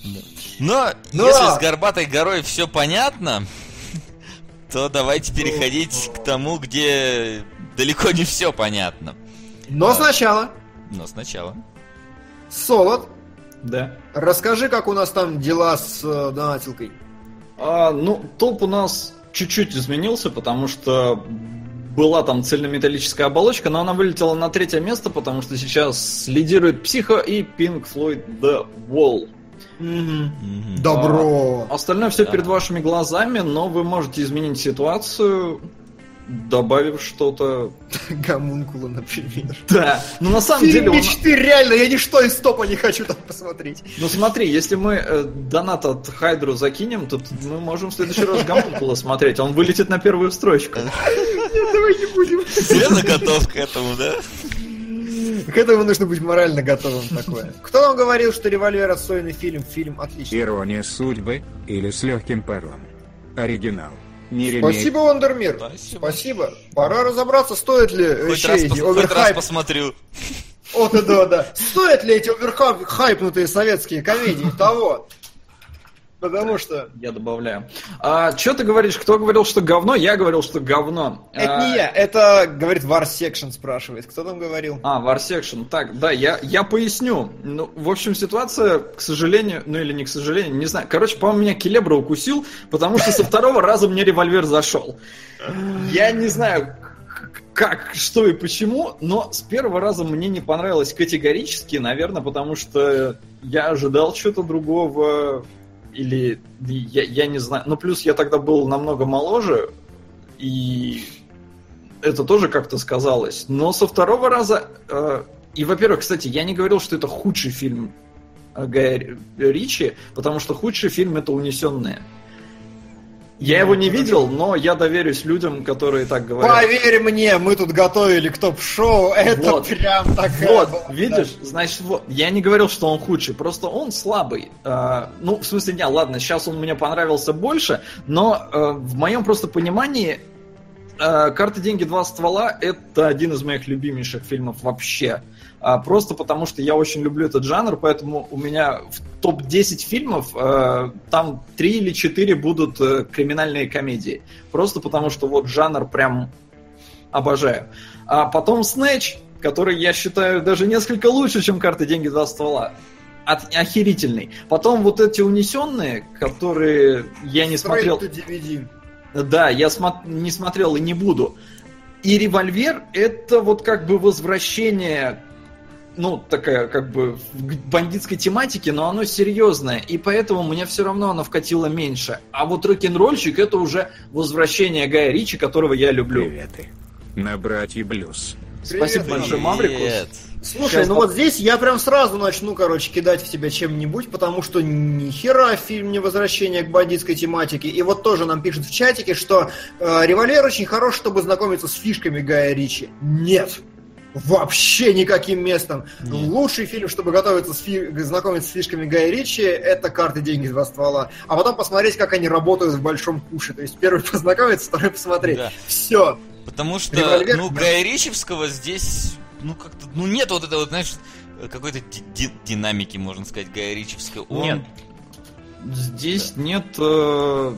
Но, Но- если с Горбатой горой все понятно, [LAUGHS] то давайте переходить к тому, где далеко не все понятно. Но Да. сначала, Но сначала. Солод, Да. расскажи, как у нас там дела с э, донатилкой. А, ну, топ у нас чуть-чуть изменился, потому что была там цельнометаллическая оболочка, но она вылетела на третье место, потому что сейчас лидирует Психо и Pink Floyd The Wall. Мгм. Мгм. Добро. Остальное все Да. перед вашими глазами, но вы можете изменить ситуацию. Добавив что-то... [LAUGHS] Гомункула, например. Да, ну на самом Фильм деле... он- мечты, реально, я ничто из топа не хочу там посмотреть. Ну смотри, если мы э, донат от Хайдру закинем, то мы можем в следующий раз Гомункула смотреть. Он вылетит на первую строчку. Давай не будем. Серьезно готов к этому, да? К этому нужно быть морально готовым такое. Кто вам говорил, что «Револьвер» отстойный фильм? Фильм отличный. Ирония судьбы или с легким паром. Оригинал. Не ремейк. Спасибо, Вандермир. Спасибо. Спасибо. Пора разобраться, стоит ли э, Хоть раз, эти пос- хоть раз оверхайп... посмотрю. О, да, да, да. Стоят ли эти оверхайпнутые советские комедии того? Потому что... Я добавляю. А что ты говоришь? Кто говорил, что говно? Я говорил, что говно. Это А, не я, это, говорит, War Section спрашивает. Кто там говорил? А, War Section. Так, да, я, я поясню. Ну, в общем, ситуация, к сожалению, ну или не к сожалению, не знаю. Короче, по-моему, меня Келебра укусил, потому что со второго раза мне револьвер зашел. Я не знаю, как, что и почему, но с первого раза мне не понравилось категорически, наверное, потому что я ожидал чего-то другого, или я, я не знаю. Ну, плюс я тогда был намного моложе, и это тоже как-то сказалось. Но со второго раза... э, и, во-первых, кстати, я не говорил, что это худший фильм э, Гая Ри- Ричи, потому что худший фильм это «Унесенные». Я его не видел, но я доверюсь людям, которые так говорят. Поверь мне, мы тут готовили к топ-шоу, это Вот. прям такая Вот, была, видишь, значит, вот, я не говорил, что он худший, просто он слабый. А, ну, в смысле, не, ладно, сейчас он мне понравился больше, но э, в моем просто понимании э, «Карты, деньги, два ствола» — это один из моих любимейших фильмов вообще. А, просто потому, что я очень люблю этот жанр, поэтому у меня в топ-10 фильмов э, там 3 или 4 будут э, криминальные комедии. Просто потому, что вот жанр прям обожаю. А потом Снэч, который я считаю даже несколько лучше, чем карты деньги два ствола. От- охерительный. Потом вот эти унесенные, которые я не смотрел. DVD. Да, я смо- не смотрел и не буду. И револьвер это вот как бы возвращение, ну, такая как бы бандитской тематике, но оно серьезное. И поэтому мне все равно оно вкатило меньше. А вот рок-н-ролльчик это уже возвращение Гая Ричи, которого я люблю. Приветы. На братья Блюз. Спасибо Привет, большое, Привет. Слушай, Сейчас ну пop- вот здесь я прям сразу начну, короче, кидать в тебя чем-нибудь, потому что ни хера фильм не возвращение к бандитской тематике. И вот тоже нам пишут в чатике, что э, револьвер очень хорош, чтобы знакомиться с фишками Гая Ричи. Нет! Вообще никаким местом. Лучший фильм, чтобы готовиться с фи- знакомиться с фишками Гая Ричи, это карты, деньги, два ствола. А потом посмотреть, как они работают в большом куше. То есть первый [LAUGHS] познакомиться, второй посмотреть. Да. Все. Потому что, Револьвер, ну, да. Гая Ричевского здесь, ну, как-то, ну, нет вот этого, вот, знаешь, какой-то ди- ди- динамики, можно сказать, Гая Ричевского. Он- Нет. Здесь нет э,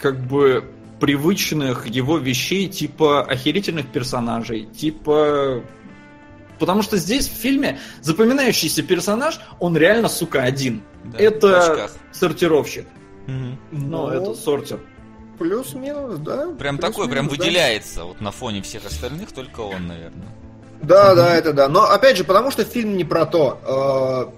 как бы привычных его вещей, типа охерительных персонажей, типа... Потому что здесь в фильме запоминающийся персонаж, он реально, сука, один. да, это сортировщик. Мгм. Ну, это сортер. Плюс-минус, да. Прям такой, прям Плюс-минус, да. выделяется вот на фоне всех остальных, только он, наверное. Да, да, это да. Но опять же, потому что фильм не про то.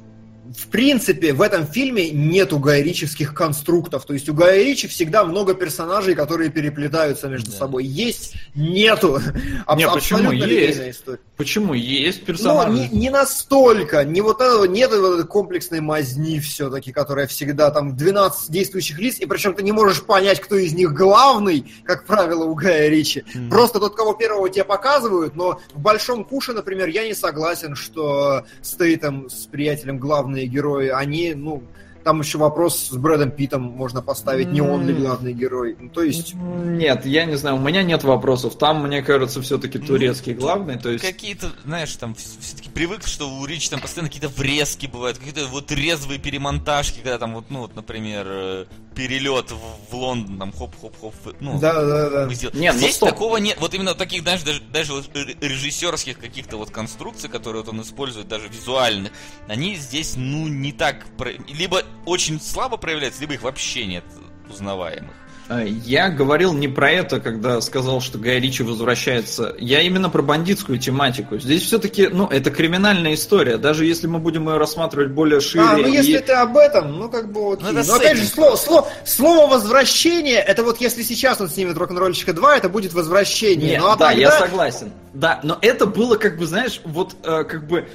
В принципе, в этом фильме нету гайрических конструктов. То есть у Гая Ричи всегда много персонажей, которые переплетаются между Да. собой. Есть, нету. Аб- Не, почему? Есть. история. Почему? Есть Но персонажи. не, не настолько, не вот этого, нет вот этой комплексной мазни все-таки, которая всегда там 12 действующих лиц, и причем ты не можешь понять, кто из них главный, как правило, у Гая Ричи. Мгм. Просто тот, кого первого тебе показывают, но в Большом Куше, например, я не согласен, что Стейтом с приятелем главные герои, они, ну, там еще вопрос с Брэдом Питом можно поставить, не он ли главный герой. Ну, то есть... Нет, я не знаю, у меня нет вопросов. Там, мне кажется, все-таки Ну, турецкий главный, то есть... Какие-то, знаешь, там все-таки привык, что у Ричи там постоянно какие-то врезки бывают, какие-то вот резвые перемонтажки, когда там вот, ну вот, например, э, перелет в, в Лондон, там хоп-хоп-хоп, ну, Да, да, да. мы сделали. Не, ну Здесь стоп. такого нет. Вот именно таких, знаешь, даже, даже режиссерских каких-то вот конструкций, которые вот он использует, даже визуальных, они здесь, ну, не так... про- Либо очень слабо проявляются, либо их вообще нет узнаваемых. Э, я говорил не про это, когда сказал, что Гай Ричи возвращается. Я именно про бандитскую тематику. Здесь все-таки, ну, это криминальная история. Даже если мы будем ее рассматривать более шире. А, ну если и... ты об этом, ну как бы окей. Ну, Но опять же, слово, слово, слово возвращение, это вот если сейчас он снимет рок-н-ролльщика 2, это будет возвращение. Нет, ну, а да, тогда... я согласен. Да, но это было как бы, знаешь, вот э, как бы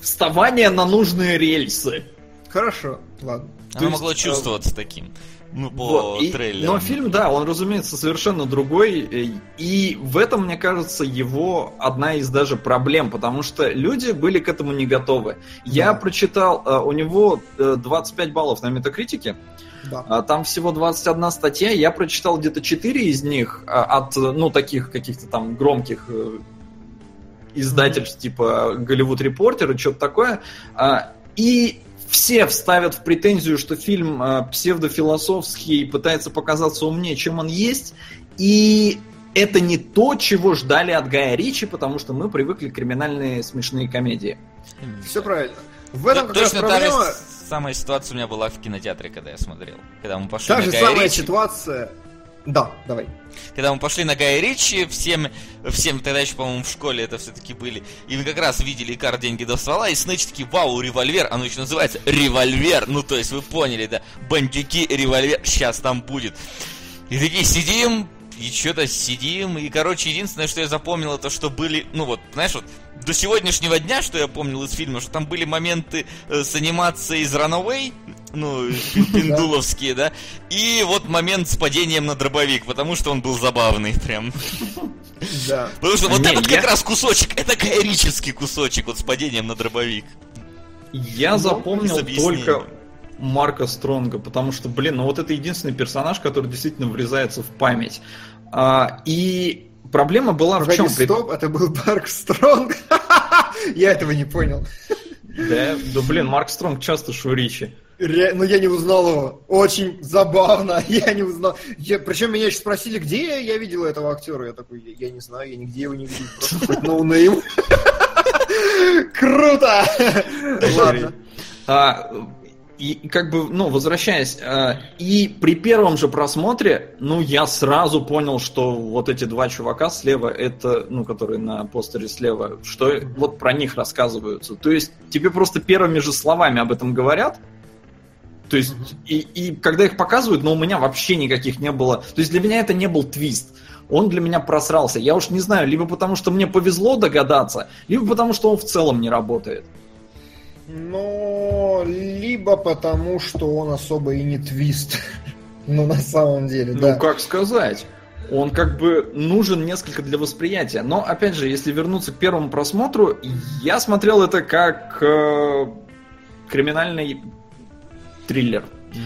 вставание на нужные рельсы. Хорошо, ладно. Оно То могло есть, э, чувствоваться э... таким. Ну, по вот. трейлеру. Но фильм, да, он, разумеется, совершенно другой. Э, и в этом, мне кажется, его одна из даже проблем, потому что люди были к этому не готовы. Да. Я прочитал, э, у него 25 баллов на метакритике. Да. А там всего 21 статья, я прочитал где-то 4 из них от, ну, таких каких-то там громких издательств, mm-hmm. типа Голливуд Репортер и что-то такое. А, и все вставят в претензию, что фильм э, псевдофилософский пытается показаться умнее, чем он есть, и это не то, чего ждали от Гая Ричи, потому что мы привыкли к криминальные смешные комедии. Все правильно. В этом как Точно раз проблема... та же самая ситуация у меня была в кинотеатре, когда я смотрел. Когда мы пошли Та же самая Ричи. ситуация да, давай. Когда мы пошли на Гая Ричи, всем, всем тогда еще, по-моему, в школе это все-таки были, и мы как раз видели Икар деньги до ствола, и Снэч такие, вау, револьвер, оно еще называется револьвер, ну то есть вы поняли, да, бандюки, револьвер, сейчас там будет. И такие сидим, и что-то сидим, и, короче, единственное, что я запомнил, это что были, ну вот, знаешь, вот, до сегодняшнего дня, что я помнил из фильма, что там были моменты э, с анимацией из Runaway, ну, [LAUGHS] пиндуловские, да, и вот момент с падением на дробовик, потому что он был забавный прям. Да. Потому что вот этот как раз кусочек, это кайрический кусочек, вот с падением на дробовик. Я ну, запомнил только Марка Стронга, потому что, блин, ну вот это единственный персонаж, который действительно врезается в память. А, и проблема была Погоди, в чем? Стоп, это был Марк Стронг. [LAUGHS] Я этого не понял. Да, да блин, Марк Стронг часто Шуричи. Ре... Ну, я не узнал его. Очень забавно. [LAUGHS] Я не узнал. Я... Причем меня еще спросили, где я, видел этого актера. Я такой, я, я не знаю, я нигде его не видел. Просто [LAUGHS] no name. Круто! Ладно. И как бы, ну, возвращаясь, э, и при первом же просмотре, ну, я сразу понял, что вот эти два чувака слева, это, ну, которые на постере слева, что вот про них рассказываются. То есть тебе просто первыми же словами об этом говорят, то есть, и, и когда их показывают, но ну, у меня вообще никаких не было. То есть для меня это не был твист. Он для меня просрался. Я уж не знаю, либо потому что мне повезло догадаться, либо потому что он в целом не работает. Но либо потому, что он особо и не твист. [LAUGHS] Ну, на самом деле, ну, да. Ну, как сказать? Он как бы нужен несколько для восприятия. Но, опять же, если вернуться к первому просмотру, я смотрел это как э, криминальный триллер.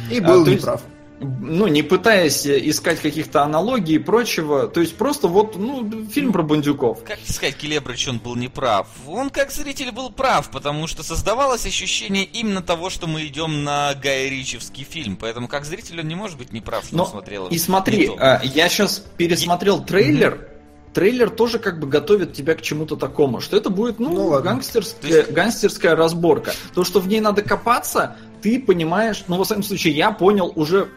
И был а, неправ ну, не пытаясь искать каких-то аналогий и прочего, то есть просто вот, ну, фильм про бандюков. Как сказать, Келебрыч, он был неправ? Он как зритель был прав, потому что создавалось ощущение именно того, что мы идем на Гай Ричевский фильм, поэтому как зритель он не может быть неправ, что Но, смотрел И смотри, а, я сейчас пересмотрел и... трейлер, трейлер тоже как бы готовит тебя к чему-то такому, что это будет, ну, ну гангстерская, есть... гангстерская разборка. То, что в ней надо копаться, ты понимаешь, ну, во всяком случае, я понял уже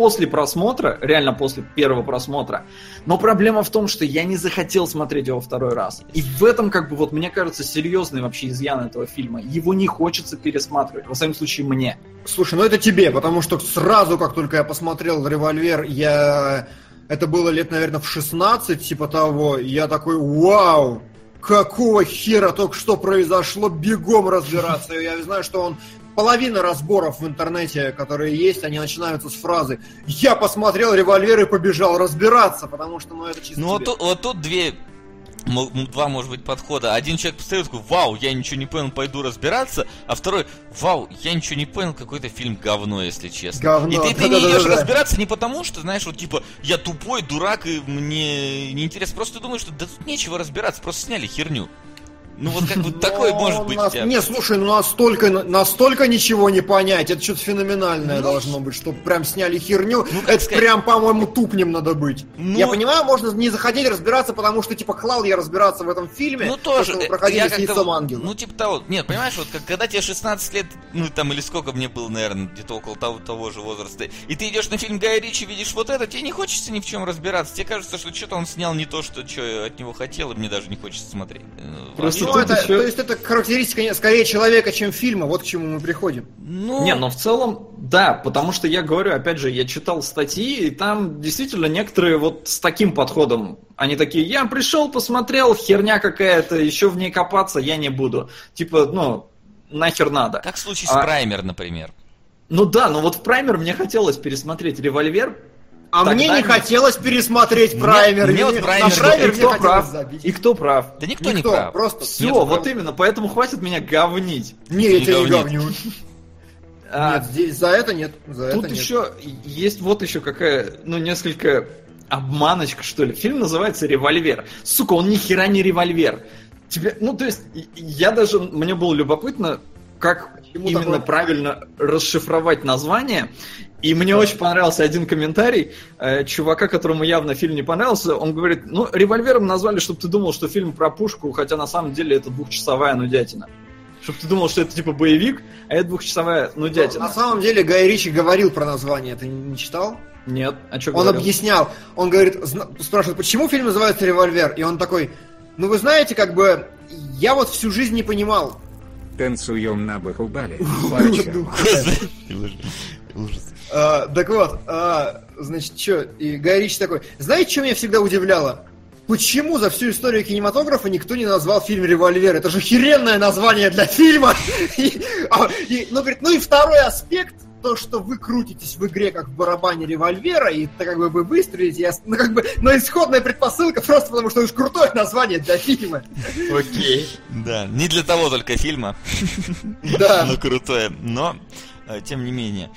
после просмотра, реально после первого просмотра. Но проблема в том, что я не захотел смотреть его второй раз. И в этом, как бы, вот, мне кажется, серьезный вообще изъян этого фильма. Его не хочется пересматривать, во всяком случае, мне. Слушай, ну это тебе, потому что сразу, как только я посмотрел «Револьвер», я... Это было лет, наверное, в 16, типа того, я такой, вау, какого хера только что произошло, бегом разбираться. Я знаю, что он половина разборов в интернете, которые есть, они начинаются с фразы «Я посмотрел револьвер и побежал разбираться», потому что, ну, это чисто Ну, вот тут, вот тут две два, может быть, подхода. Один человек постоит такой, вау, я ничего не понял, пойду разбираться, а второй, вау, я ничего не понял, какой-то фильм говно, если честно. Говно. И ты, ты да, не да, идешь да, разбираться не потому, что, знаешь, вот типа, я тупой, дурак, и мне неинтересно. Просто ты думаешь, что да тут нечего разбираться, просто сняли херню. Ну вот как бы такой Но может быть. нас-. Не, слушай, ну настолько, настолько ничего не понять. Это что-то феноменальное Ну, должно быть, чтобы прям сняли херню. Ну, это сказать- прям, по-моему, тупнем надо быть. Ну- Я понимаю, можно не захотеть разбираться, потому что, типа, клал я разбираться в этом фильме. Ну то, тоже, что э, проходили я с яйцом ангела. Ну типа того, нет, понимаешь, вот как, когда тебе 16 лет, ну там или сколько мне было, наверное, где-то около того, того же возраста, и ты идешь на фильм Гая Ричи, видишь вот это, тебе не хочется ни в чем разбираться, тебе кажется, что что-то он снял не то, что, что я от него хотел, и мне даже не хочется смотреть. Э, Просто Ну, это, еще- То есть это характеристика скорее человека, чем фильма. Вот к чему мы приходим. Ну, Не, но в целом, да, потому что я говорю, опять же, я читал статьи, и там действительно некоторые вот с таким подходом, они такие, я пришел, посмотрел, херня какая-то, еще в ней копаться я не буду. Типа, ну, нахер надо. как в случае А- с Праймер, например. Ну да, но вот в Праймер мне хотелось пересмотреть револьвер. А Тогда мне не не- хотелось пересмотреть Мне- Праймер. мне вот На Праймер- и кто прав? забить. И кто прав? Да никто, не Никто, прав. просто Все, Нет, вот прав. именно, поэтому хватит меня говнить. Не, я Не тебя не говни. говню. [LAUGHS] А, Нет, здесь за это нет. За Тут это нет. еще есть вот еще какая, ну, несколько обманочка, что ли. Фильм называется «Револьвер». Сука, он ни хера не револьвер. Тебе, ну, то есть, я даже, мне было любопытно, как Почему именно такое? правильно расшифровать название. И мне очень понравился один комментарий э, чувака, которому явно фильм не понравился. Он говорит, ну, револьвером назвали, чтобы ты думал, что фильм про пушку, хотя на самом деле это двухчасовая нудятина. Чтобы ты думал, что это типа боевик, а это двухчасовая нудятина. На самом деле Гай Ричи говорил про название, ты не читал? Нет, а что Он объяснял, он говорит, зна- спрашивает, почему фильм называется «Револьвер», и он такой, ну вы знаете, как бы, я вот всю жизнь не понимал. Танцуем на Бахубале. Парочка. [LAUGHS] Ужас. А, так вот, а, значит, что, и Гай такой, знаете, что меня всегда удивляло? Почему за всю историю кинематографа никто не назвал фильм «Револьвер»? Это же херенное название для фильма! [LAUGHS] И, а, и, ну, говорит, ну и второй аспект, то, что вы крутитесь в игре как в барабане револьвера, и так как бы вы выстрелите, ну как бы, но исходная предпосылка просто потому, что это крутое название для фильма. [LAUGHS] Окей. Да, не для того только фильма. Да. [LAUGHS] Ну, крутое. Но, э, тем не менее.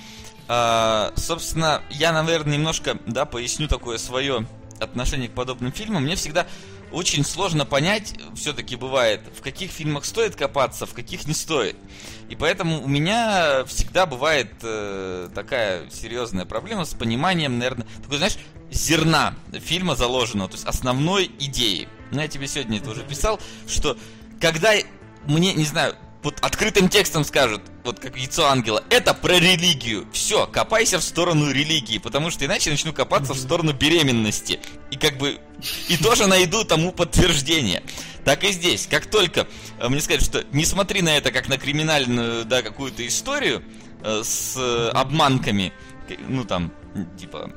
А, собственно, я, наверное, немножко, да, поясню такое свое отношение к подобным фильмам. Мне всегда очень сложно понять, все-таки бывает, в каких фильмах стоит копаться, в каких не стоит. И поэтому у меня всегда бывает э, такая серьезная проблема с пониманием, наверное, такой, знаешь, зерна фильма заложенного, то есть основной идеи. Ну, я тебе сегодня это уже писал, что когда мне, не знаю, вот открытым текстом скажут, вот как яйцо ангела, это про религию. Все, копайся в сторону религии, потому что иначе начну копаться в сторону беременности. И как бы, и тоже найду тому подтверждение. Так и здесь. Как только э, мне скажут, что не смотри на это как на криминальную, да, какую-то историю э, с э, обманками, ну там, типа,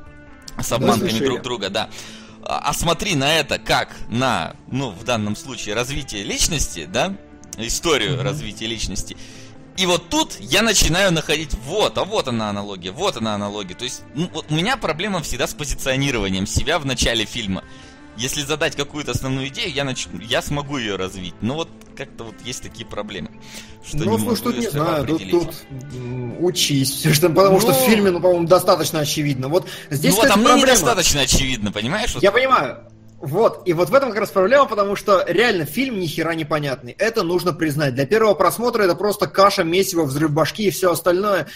с обманками друг друга, да. А а смотри на это как на, ну, в данном случае, развитие личности, да, историю развития личности. И вот тут я начинаю находить, вот, а вот она аналогия, вот она аналогия. То есть, ну, вот у меня проблема всегда с позиционированием себя в начале фильма. Если задать какую-то основную идею, я, нач... я смогу ее развить. Но вот как-то вот есть такие проблемы. Что ну, не слушай, тут не знаю, тут, тут учись, что- потому что Ну. в фильме, ну, по-моему, достаточно очевидно. Вот здесь, ну вот, а кстати, мне проблема. недостаточно очевидно, понимаешь? Вот Я понимаю. Вот, и вот в этом как раз проблема, потому что реально фильм ни хера непонятный. Это нужно признать. Для первого просмотра это просто каша, месиво, взрыв башки и все остальное.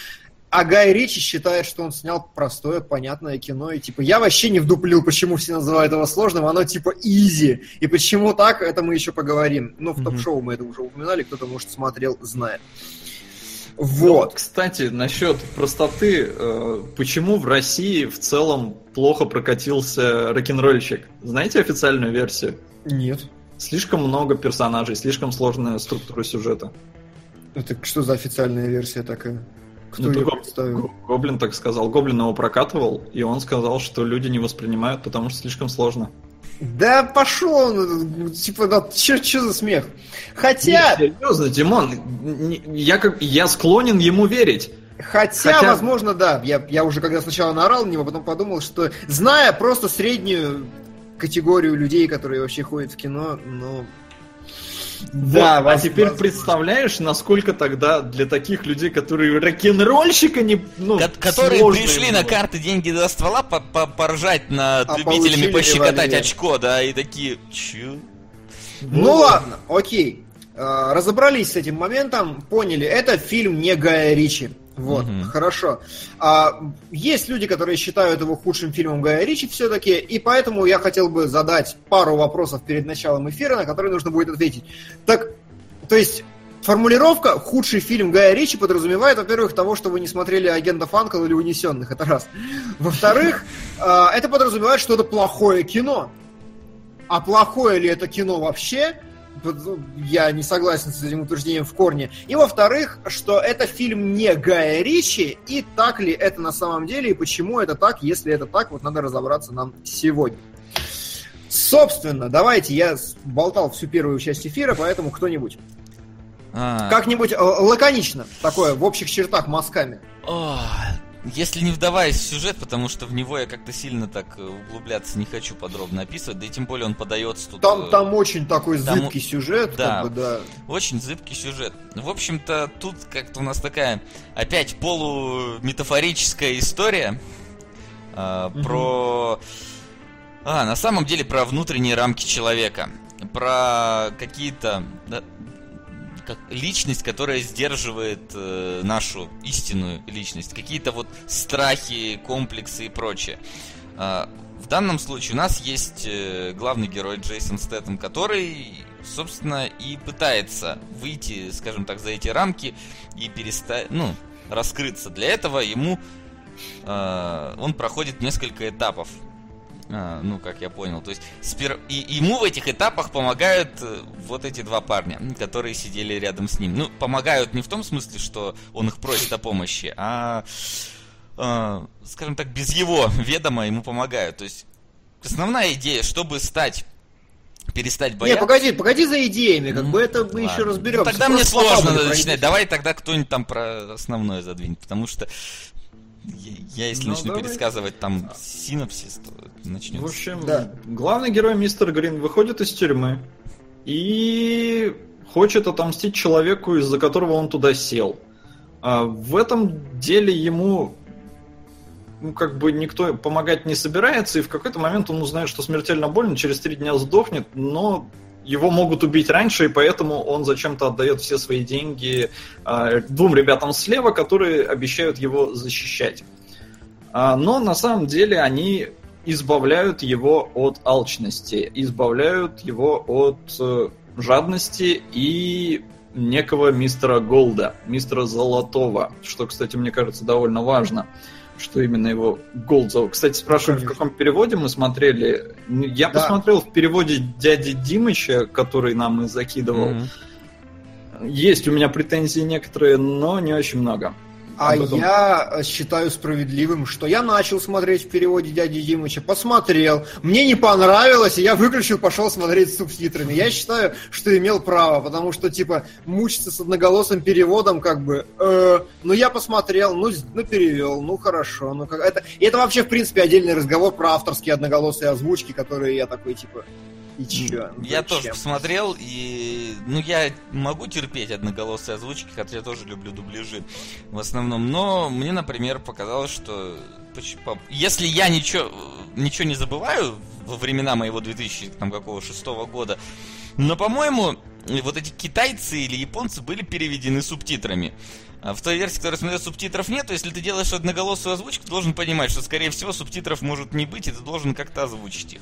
А Гай Ричи считает, что он снял простое, понятное кино. И типа, я вообще не вдуплил, почему все называют его сложным, оно типа изи. И почему так, это мы еще поговорим. Ну, в топ-шоу мы это уже упоминали, кто-то, может, смотрел, знает. Вот. Ну, кстати, насчет простоты, э, почему в России в целом плохо прокатился рок-н-ролльщик? Знаете официальную версию? Нет. Слишком много персонажей, слишком сложная структура сюжета. Это что за официальная версия такая? Кто Ну, ее так представил? Го- Гоблин так сказал. Гоблин его прокатывал, и он сказал, что люди не воспринимают, потому что слишком сложно. Да пошел он, типа, да, че, че за смех? Хотя, Не, серьезно, Димон, я, как, я склонен ему верить. хотя, хотя- возможно, да, я, я уже когда сначала наорал на него, потом подумал, что, зная просто среднюю категорию людей, которые вообще ходят в кино, ну... Да, а воз- теперь представляешь, насколько тогда для таких людей, которые рок-н-ролльщика не, ну, Ко- которые пришли им на было. карты деньги до ствола по- по- поржать над А любителями пощекотать револьвер. очко, да, и такие, чё? Ну ладно, окей. э, разобрались с этим моментом, поняли, это фильм не Гая Ричи. Вот, Мгм. хорошо. А, есть люди, которые считают его худшим фильмом Гая Ричи все-таки, и поэтому я хотел бы задать пару вопросов перед началом эфира, на которые нужно будет ответить. Так, то есть, формулировка «худший фильм Гая Ричи» подразумевает, во-первых, того, что вы не смотрели «Агентов Анкл» или «Унесенных», это раз. Во-вторых, [LAUGHS] а, это подразумевает, что это плохое кино. А плохое ли это кино вообще? Вот, Я не согласен с этим утверждением в корне. И во-вторых, что это фильм не Гая Ричи, и так ли это на самом деле, и почему это так, если это так, вот надо разобраться нам сегодня. Собственно, давайте, я болтал всю первую часть эфира, поэтому кто-нибудь. А, Как-нибудь э, лаконично, такое, в общих чертах, мазками. о, если не вдаваясь в сюжет, потому что в него я как-то сильно так э, углубляться не хочу подробно описывать, да и тем более он подается тут... Там, э, там очень такой там- зыбкий сюжет, да. как бы, да. Очень зыбкий сюжет. В общем-то, тут как-то у нас такая опять полуметафорическая история Мгм. про... А, на самом деле про внутренние рамки человека. Про какие-то... да, как личность, которая сдерживает э, нашу истинную личность. Какие-то вот страхи, комплексы и прочее. А, в данном случае у нас есть э, главный герой Джейсон Стэттем, который, собственно, и пытается выйти, скажем так, за эти рамки и перестать, ну, раскрыться. Для этого ему э, он проходит несколько этапов. А, ну, как я понял. То есть, спер... и ему в этих этапах помогают э, вот эти два парня, которые сидели рядом с ним. Ну, помогают не в том смысле, что он их просит о помощи, а, э, скажем так, без его ведома ему помогают. То есть, основная идея, чтобы стать перестать Не, бояться. погоди, погоди за идеями, как Ну, бы это мы ладно. еще разберемся. Ну, тогда мне Просто сложно надо начинать. Давай тогда кто-нибудь там про основное задвинет, потому что я, я, если Ну, начну давай. пересказывать там синопсис, то начнется. В общем, Да. главный герой мистер Грин выходит из тюрьмы и хочет отомстить человеку, из-за которого он туда сел. А в этом деле ему ну, как бы никто помогать не собирается, и в какой-то момент он узнает, что смертельно больно, через три дня сдохнет, но его могут убить раньше, и поэтому он зачем-то отдает все свои деньги а, двум ребятам слева, которые обещают его защищать. А, но на самом деле они избавляют его от алчности, избавляют его от э, жадности и некого мистера Голда, мистера Золотого, что, кстати, мне кажется, довольно важно, что именно его Голд зовут. Кстати, спрашивают, в Конечно. каком переводе мы смотрели. Я Да. посмотрел в переводе дяди Димыча, который нам и закидывал. Мгм. Есть у меня претензии некоторые, но не очень много. А Об этом. я э, считаю справедливым, что я начал смотреть в переводе дяди Димыча, посмотрел, мне не понравилось, и я выключил, пошел смотреть с субтитрами. Я считаю, что имел право, потому что, типа, мучиться с одноголосым переводом, как бы, э, ну я посмотрел, ну, ну перевел, ну хорошо, ну как это. И это вообще, в принципе, отдельный разговор про авторские одноголосые озвучки, которые я такой, типа, и чё? Ну, Я зачем? тоже посмотрел, и ну я могу терпеть одноголосые озвучки, хотя я тоже люблю дубляжи в основном. Но мне, например, показалось, что если я ничего, ничего не забываю во времена моего 2000 там, какого шестого года, но, по-моему, вот эти китайцы или японцы были переведены субтитрами. А в той версии, которая смотрел, субтитров нет, то если ты делаешь одноголосую озвучку, ты должен понимать, что, скорее всего, субтитров может не быть, и ты должен как-то озвучить их.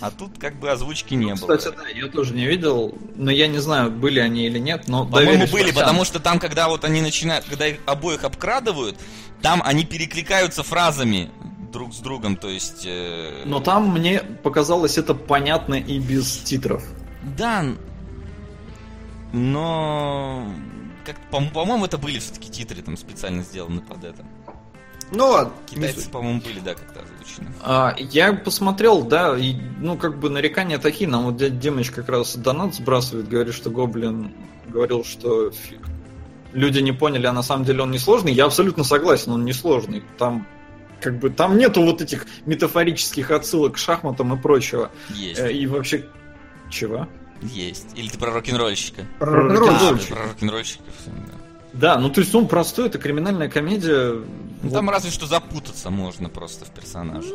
А тут как бы озвучки не было. Кстати, да, я тоже не видел, но я не знаю, были они или нет, но По-моему, были, властям. потому что там, когда вот они начинают, когда их обоих обкрадывают, там они перекликаются фразами друг с другом, то есть... э, Но там мне показалось это понятно и без титров. Да, но... Как, по- по-моему, это были все-таки титры там специально сделаны под это. Ну ладно, Китайцы, по-моему, были, да, как-то озвучены. А, я посмотрел, да, и, ну, как бы нарекания такие, нам вот дядя Димыч как раз донат сбрасывает, говорит, что Гоблин говорил, что люди не поняли, а на самом деле он не сложный. Я абсолютно согласен, он не сложный. Там как бы там нету вот этих метафорических отсылок к шахматам и прочего. Есть, Э, И вообще... Чего? есть. Или ты про рок-н-ролльщика? Про Про рок-н-ролл. А, рок-н-ролльщик. про рок-н-ролльщиков. Да. Ну то есть он простой, это криминальная комедия. Ну, Вот. Там разве что запутаться можно просто в персонаже.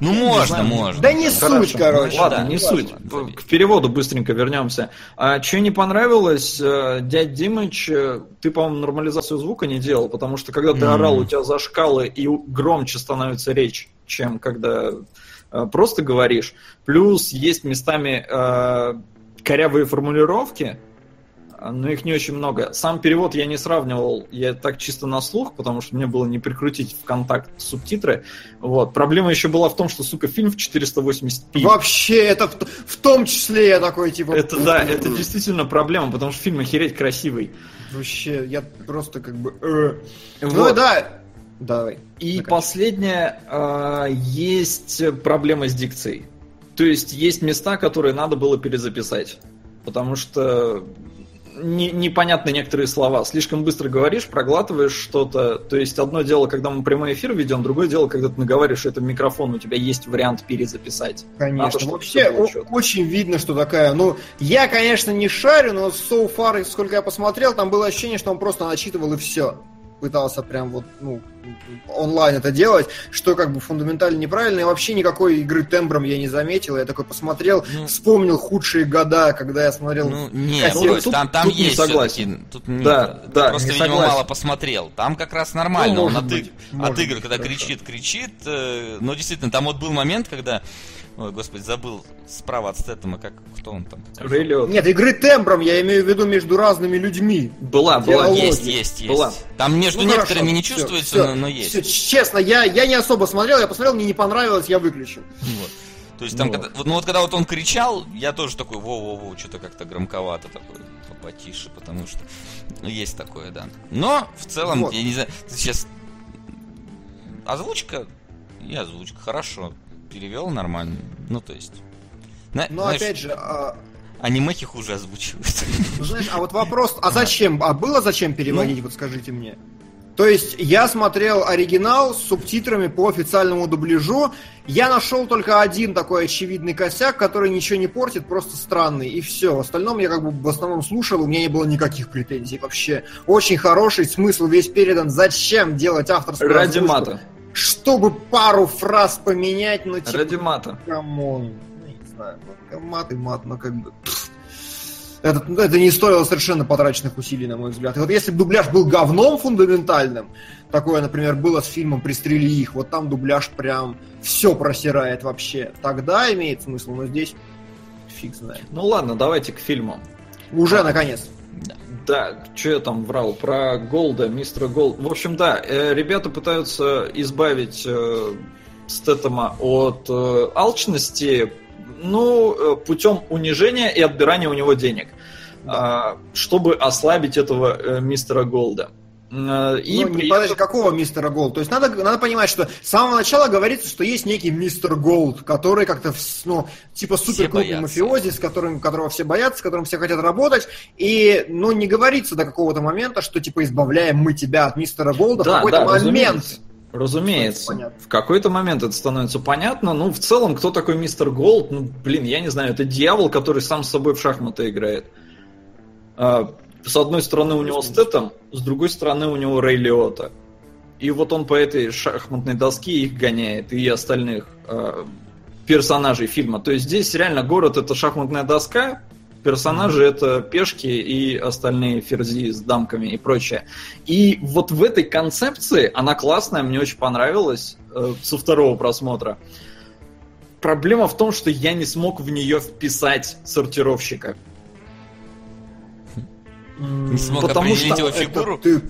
Ну, можно, можно. Да не Хорошо. суть, короче. Ладно, да, не важно, суть. забей. К переводу быстренько вернемся. А что не понравилось, э, дядь Димыч, э, ты, по-моему, нормализацию звука не делал, потому что когда ты М. орал, у тебя зашкалы и громче становится речь, чем когда э, просто говоришь. Плюс есть местами э, корявые формулировки, но их не очень много. Сам перевод я не сравнивал, я так чисто на слух, потому что мне было не прикрутить в контакт субтитры. Вот. Проблема еще была в том, что, сука, фильм в 480p. Вообще, это в, в том числе я такой, типа... Это да, это действительно проблема, потому что фильм охереть красивый. Вообще, я просто как бы... э. Ну Вот. да, давай. И Заканчивай. последнее, а, есть проблема с дикцией. То есть есть места, которые надо было перезаписать. Потому что не- непонятны некоторые слова. Слишком быстро говоришь, проглатываешь что-то. То есть одно дело, когда мы прямой эфир ведем, другое дело, когда ты наговариваешь это в микрофон, у тебя есть вариант перезаписать. Надо, Конечно. чтобы Вообще, всё было о- чётко. очень видно, что такая... Ну, я, конечно, не шарю, но so far, сколько я посмотрел, там было ощущение, что он просто начитывал и все. Пытался прям вот, ну, онлайн это делать, что как бы фундаментально неправильно, и вообще никакой игры тембром я не заметил. Я такой посмотрел, Ну. вспомнил худшие года, когда я смотрел... Ну, нет, Ну, тут- там, там тут не есть согласен. всё-таки, Тут нет, Да, ты да, просто, не видимо, согласен. мало посмотрел. Там как раз нормально. Ну, он может от, быть, от игр, быть, когда хорошо. кричит, кричит. э, но действительно, там вот был момент, когда... Ой, господи, забыл справа от Стэттема, как кто он там? Рэй Лиотта. Нет, игры тембром я имею в виду между разными людьми. Была, была. Диалог. Есть, есть, есть. Была. Там между Ну, некоторыми хорошо, не чувствуется, всё, но, но есть. всё, честно, я, я не особо смотрел, я посмотрел, мне не понравилось, я выключил. Вот. То есть там, Вот. когда, ну вот когда вот он кричал, я тоже такой, воу-воу-воу, что-то как-то громковато такое, потише, потому что ну, есть такое, да. Но в целом, Вот. я не знаю, ты сейчас озвучка и озвучка, хорошо, перевел нормально, ну то есть. На- Но знаешь, опять же, а, анимехи хуже озвучивают. Ну, Знаешь, а вот вопрос, а зачем? А было зачем переводить, Ну. вот скажите мне? То есть я смотрел оригинал с субтитрами по официальному дубляжу. Я нашел только один такой очевидный косяк, который ничего не портит, просто странный, и все. В остальном я как бы в основном слушал, у меня не было никаких претензий вообще. Очень хороший смысл весь передан. Зачем делать авторскую Ради озвучку? мата. Чтобы пару фраз поменять, ну типа... Ради мата. Come on. Ну, не знаю, ну, мат и мат, но как бы... Это, ну, это не стоило совершенно потраченных усилий, на мой взгляд. И вот если бы дубляж был говном фундаментальным, такое, например, было с фильмом «Пристрели их», вот там дубляж прям все просирает вообще, тогда имеет смысл, но здесь фиг знает. Ну ладно, давайте к фильму. Уже, наконец. Да, что я там врал про Голда, мистера Голд. В общем, да, э, ребята пытаются избавить э, Стейтема от э, алчности, ну, э, путем унижения и отбирания у него денег, а, чтобы ослабить этого э, мистера Голда. Э, И Ну, не при подожди, какого мистера Голд? То есть надо, надо понимать, что с самого начала говорится, что есть некий мистер Голд, который как-то, ну, типа супер крупный мафиози, с которым, которого все боятся, с которым все хотят работать, и, ну, не говорится до какого-то момента, что, типа, избавляем мы тебя от мистера Голда в Да, какой-то да, момент. разумеется. Разумеется. В какой-то момент это становится понятно. Ну, в целом, кто такой мистер Голд? Ну, блин, я не знаю, это дьявол, который сам с собой в шахматы играет. А, с одной стороны у него Стэттем, с другой стороны у него Рэй Лиота. И вот он по этой шахматной доске их гоняет, и остальных а, персонажей фильма. То есть здесь реально город это шахматная доска, персонажи это пешки и остальные ферзи с дамками и прочее. И вот в этой концепции она классная, мне очень понравилась э, со второго просмотра. Проблема в том, что я не смог в нее вписать сортировщика. Не смог Потому определить что его Это фигуру. ты-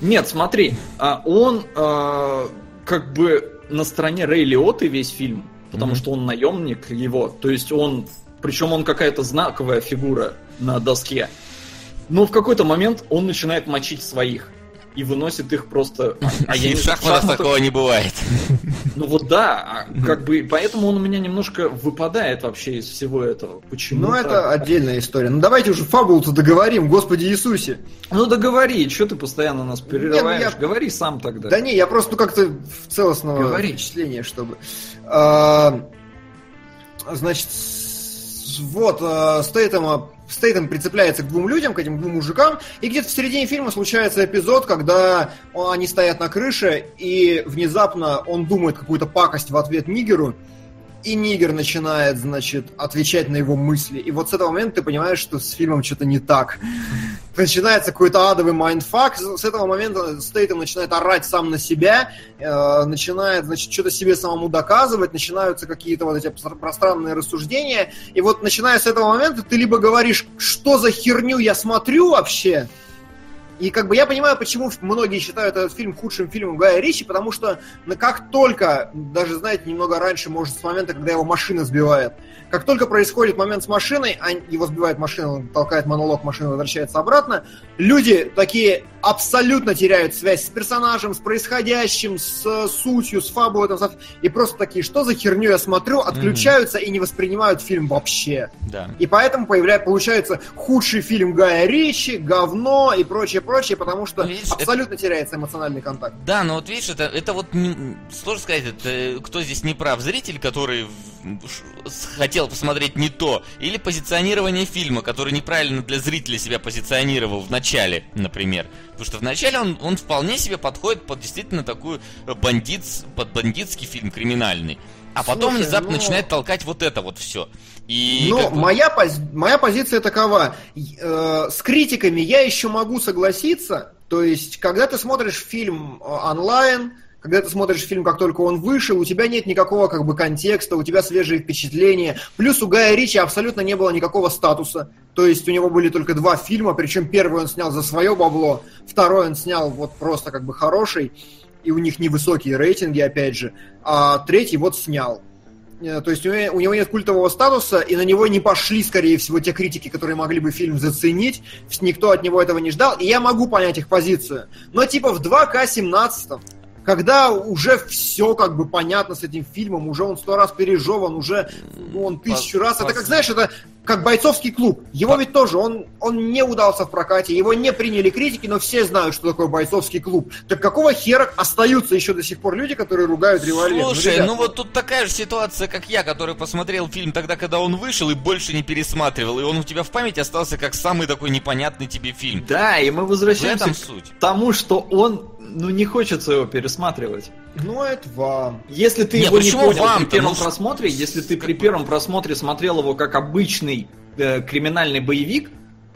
Нет, смотри, а, он а, как бы на стороне Рэй Лиоты весь фильм, потому Мгм. что он наемник его, то есть он, причем он какая-то знаковая фигура на доске. Но в какой-то момент он начинает мочить своих и выносит их просто. А я И не- в шахматах такого не бывает. Ну вот да, а как бы поэтому он у меня немножко выпадает вообще из всего этого. Почему? Ну, это отдельная история. Ну, давайте уже фабулу-то договорим, Господи Иисусе. Ну договори, что ты постоянно нас перерываешь? Не, ну я- Говори сам тогда. Да не, я просто ну, как-то в целостного Говори. впечатления, чтобы. А, значит, вот, Стейтема, Стейтем прицепляется к двум людям, к этим двум мужикам, и где-то в середине фильма случается эпизод, когда они стоят на крыше, и внезапно он думает какую-то пакость в ответ ниггеру, и ниггер начинает, значит, отвечать на его мысли. И вот с этого момента ты понимаешь, что с фильмом что-то не так. Начинается какой-то адовый mindfuck. С этого момента Стейтем начинает орать сам на себя, э, начинает, значит, что-то себе самому доказывать, начинаются какие-то вот эти пространные рассуждения. И вот начиная с этого момента ты либо говоришь, что за херню я смотрю вообще, и как бы я понимаю, почему многие считают этот фильм худшим фильмом Гая Ричи, потому что ну, как только, даже, знаете, немного раньше, может, с момента, когда его машина сбивает, как только происходит момент с машиной, а его сбивает машина, он толкает монолог, машина возвращается обратно, люди такие абсолютно теряют связь с персонажем, с происходящим, с сутью, с фабулой, и просто такие, что за херню я смотрю, отключаются mm-hmm. и не воспринимают фильм вообще. Да. И поэтому появляется, получается худший фильм Гая Ричи, говно и прочее, прочее, потому что ну, видишь, абсолютно это... теряется эмоциональный контакт. Да, но вот видишь, это, это вот сложно сказать, это, кто здесь не прав, зритель, который хотел посмотреть не то, или позиционирование фильма, который неправильно для зрителя себя позиционировал в начале, например. Потому что вначале он, он вполне себе подходит под действительно такую бандит, под бандитский фильм криминальный. А потом Слушай, внезапно ну... начинает толкать вот это вот все. И ну, бы... моя, пози... моя позиция такова. Э, с критиками я еще могу согласиться. То есть, когда ты смотришь фильм э, онлайн, когда ты смотришь фильм, как только он вышел, у тебя нет никакого как бы контекста, у тебя свежие впечатления. Плюс у Гая Ричи абсолютно не было никакого статуса. То есть у него были только два фильма, причем первый он снял за свое бабло, второй он снял вот просто как бы хороший, и у них невысокие рейтинги, опять же, а третий вот снял. Э, то есть у него нет культового статуса, и на него не пошли, скорее всего, те критики, которые могли бы фильм заценить. Никто от него этого не ждал, и я могу понять их позицию. Но типа в 2К17 когда уже все как бы понятно с этим фильмом, уже он сто раз пережеван, уже ну, он тысячу раз. Это как, знаешь, это как бойцовский клуб. Его ведь тоже, он, он не удался в прокате, его не приняли критики, но все знают, что такое бойцовский клуб. Так какого хера остаются еще до сих пор люди, которые ругают револьвер? Ну, Слушай, ну, ну вот тут такая же ситуация, как я, который посмотрел фильм тогда, когда он вышел и больше не пересматривал, и он у тебя в памяти остался как самый такой непонятный тебе фильм. Да, и мы возвращаемся к суть. тому, что он ну не хочется его пересматривать. Ну, это вам. Если ты не, его не понял вам при первом ну, просмотре, если ты при первом просмотре смотрел его как обычный э, криминальный боевик,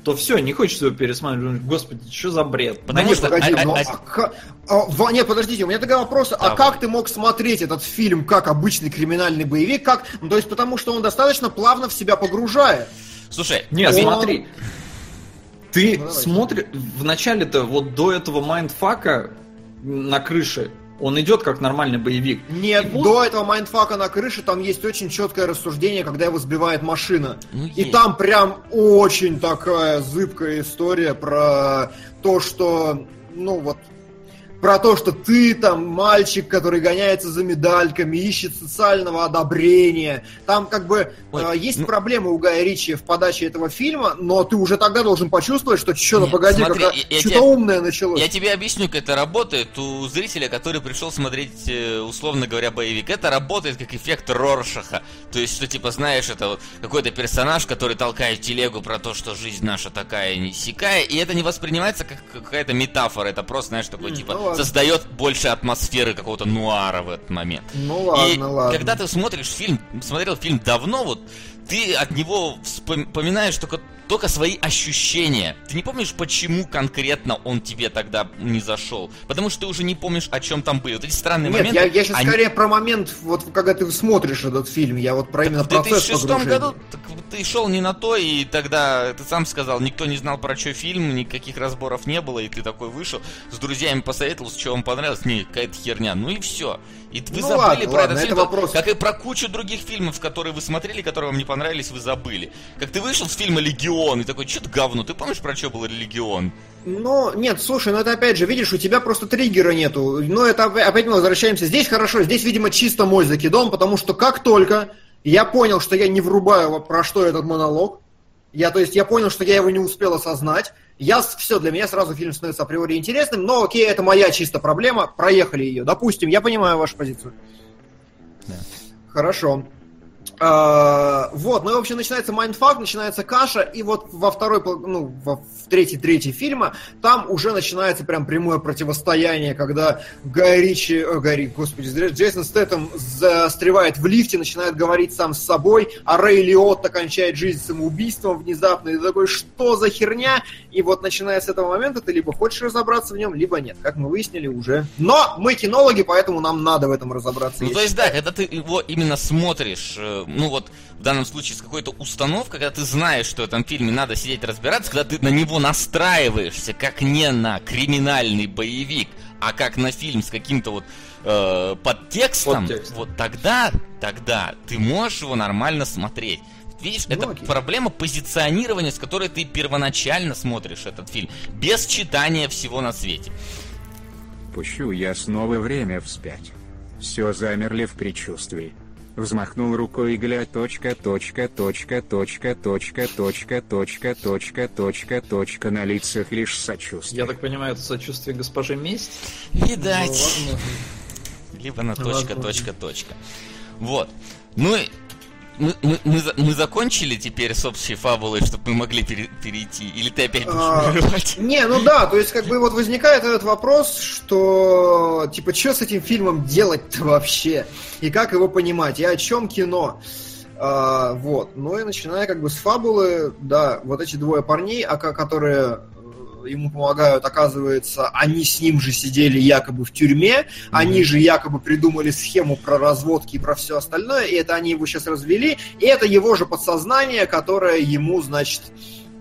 то все, не хочется его пересматривать. Господи, что за бред? Потому что... Погоди, а, ну, а, а, а, нет, подождите, у меня такой вопрос. Да, а как ты мог смотреть этот фильм как обычный криминальный боевик? Как... Ну, то есть потому что он достаточно плавно в себя погружает. Слушай, нет, он... смотри. Ты ну, смотришь, в начале-то вот до этого mindfuck а на крыше. Он идет как нормальный боевик. Нет, и до этого mindfuck а на крыше там есть очень четкое рассуждение, когда его сбивает машина. Ну, и там прям очень такая зыбкая история про то, что, ну вот, про то, что ты там мальчик, который гоняется за медальками, ищет социального одобрения. Там как бы Ой, э, есть ну... проблемы у Гая Ричи в подаче этого фильма, но ты уже тогда должен почувствовать, что что-то, погоди, смотри, что-то тебе, умное началось. Я тебе объясню, как это работает. У зрителя, который пришел смотреть, э, условно говоря, боевик, это работает как эффект Роршаха. То есть, что типа, знаешь, это вот какой-то персонаж, который толкает телегу про то, что жизнь наша такая не сякая, и это не воспринимается как какая-то метафора, это просто, знаешь, такой типа... Ну, создает больше атмосферы какого-то нуара в этот момент. Ну ладно, и ладно. когда ты смотришь фильм, смотрел фильм давно, вот ты от него вспоминаешь только только свои ощущения. Ты не помнишь, почему конкретно он тебе тогда не зашел? Потому что ты уже не помнишь, о чем там были. Вот эти странные Нет, моменты. Я, я сейчас они... скорее про момент, вот когда ты смотришь этот фильм. Я вот про так именно в процесс В 2006 году так, ты шел не на то, и тогда ты сам сказал, никто не знал про что фильм, никаких разборов не было, и ты такой вышел, с друзьями посоветовал, что вам понравилось. Не, какая-то херня. Ну и все. И вы ну, забыли ладно, про ладно, этот фильм, это вопрос. как и про кучу других фильмов, которые вы смотрели, которые вам не понравились, вы забыли. Как ты вышел с фильма «Легион» и такой, что-то говно. Ты помнишь, про что был «Легион»? Ну, нет, слушай, ну это опять же, видишь, у тебя просто триггера нету. Но это опять мы возвращаемся. Здесь хорошо, здесь, видимо, чисто мой закидон, потому что как только я понял, что я не врубаю, про что этот монолог, я, то есть, я понял, что я его не успел осознать, я, все, для меня сразу фильм становится априори интересным, но окей, это моя чисто проблема, проехали ее. Допустим, я понимаю вашу позицию. Да. Хорошо. А, вот, ну и, в общем, начинается mindfuck, начинается каша, и вот во второй, ну, во, в третьей трети фильма, там уже начинается прям прямое противостояние, когда Гай Ричи, о, Гай господи, Джейсон Стейтем застревает в лифте, начинает говорить сам с собой, а Рэй Лиотта кончает жизнь самоубийством внезапно, и ты такой, что за херня? И вот начиная с этого момента ты либо хочешь разобраться в нем, либо нет, как мы выяснили уже. Но мы кинологи, поэтому нам надо в этом разобраться. Ну, то есть, да, когда ты его именно смотришь, э, ну вот в данном случае с какой-то установкой, когда ты знаешь, что в этом фильме надо сидеть разбираться, когда ты на него настраиваешься, как не на криминальный боевик, а как на фильм с каким-то вот э, подтекстом, Подтекст. вот тогда, тогда ты можешь его нормально смотреть. Видишь, ну, это окей. проблема позиционирования, с которой ты первоначально смотришь этот фильм, без читания всего на свете. Пущу я снова время вспять. Все замерли в предчувствии. Взмахнул рукой и гля точка точка точка точка точка точка точка точка точка точка на лицах лишь сочувствие. Я так понимаю, это сочувствие госпоже Месть? Видать. Ну, Либо на точка точка точка. Вот. Ну мы, мы, мы, мы закончили теперь с общей фабулой, чтобы мы могли пере, перейти? Или ты опять будешь а, вырывать? [LAUGHS] Не, ну да, то есть как бы вот возникает этот вопрос, что типа что с этим фильмом делать-то вообще? И как его понимать? И о чем кино? А, вот. Ну и начиная как бы с фабулы, да, вот эти двое парней, а которые ему помогают, оказывается, они с ним же сидели якобы в тюрьме, они же якобы придумали схему про разводки и про все остальное, и это они его сейчас развели, и это его же подсознание, которое ему, значит,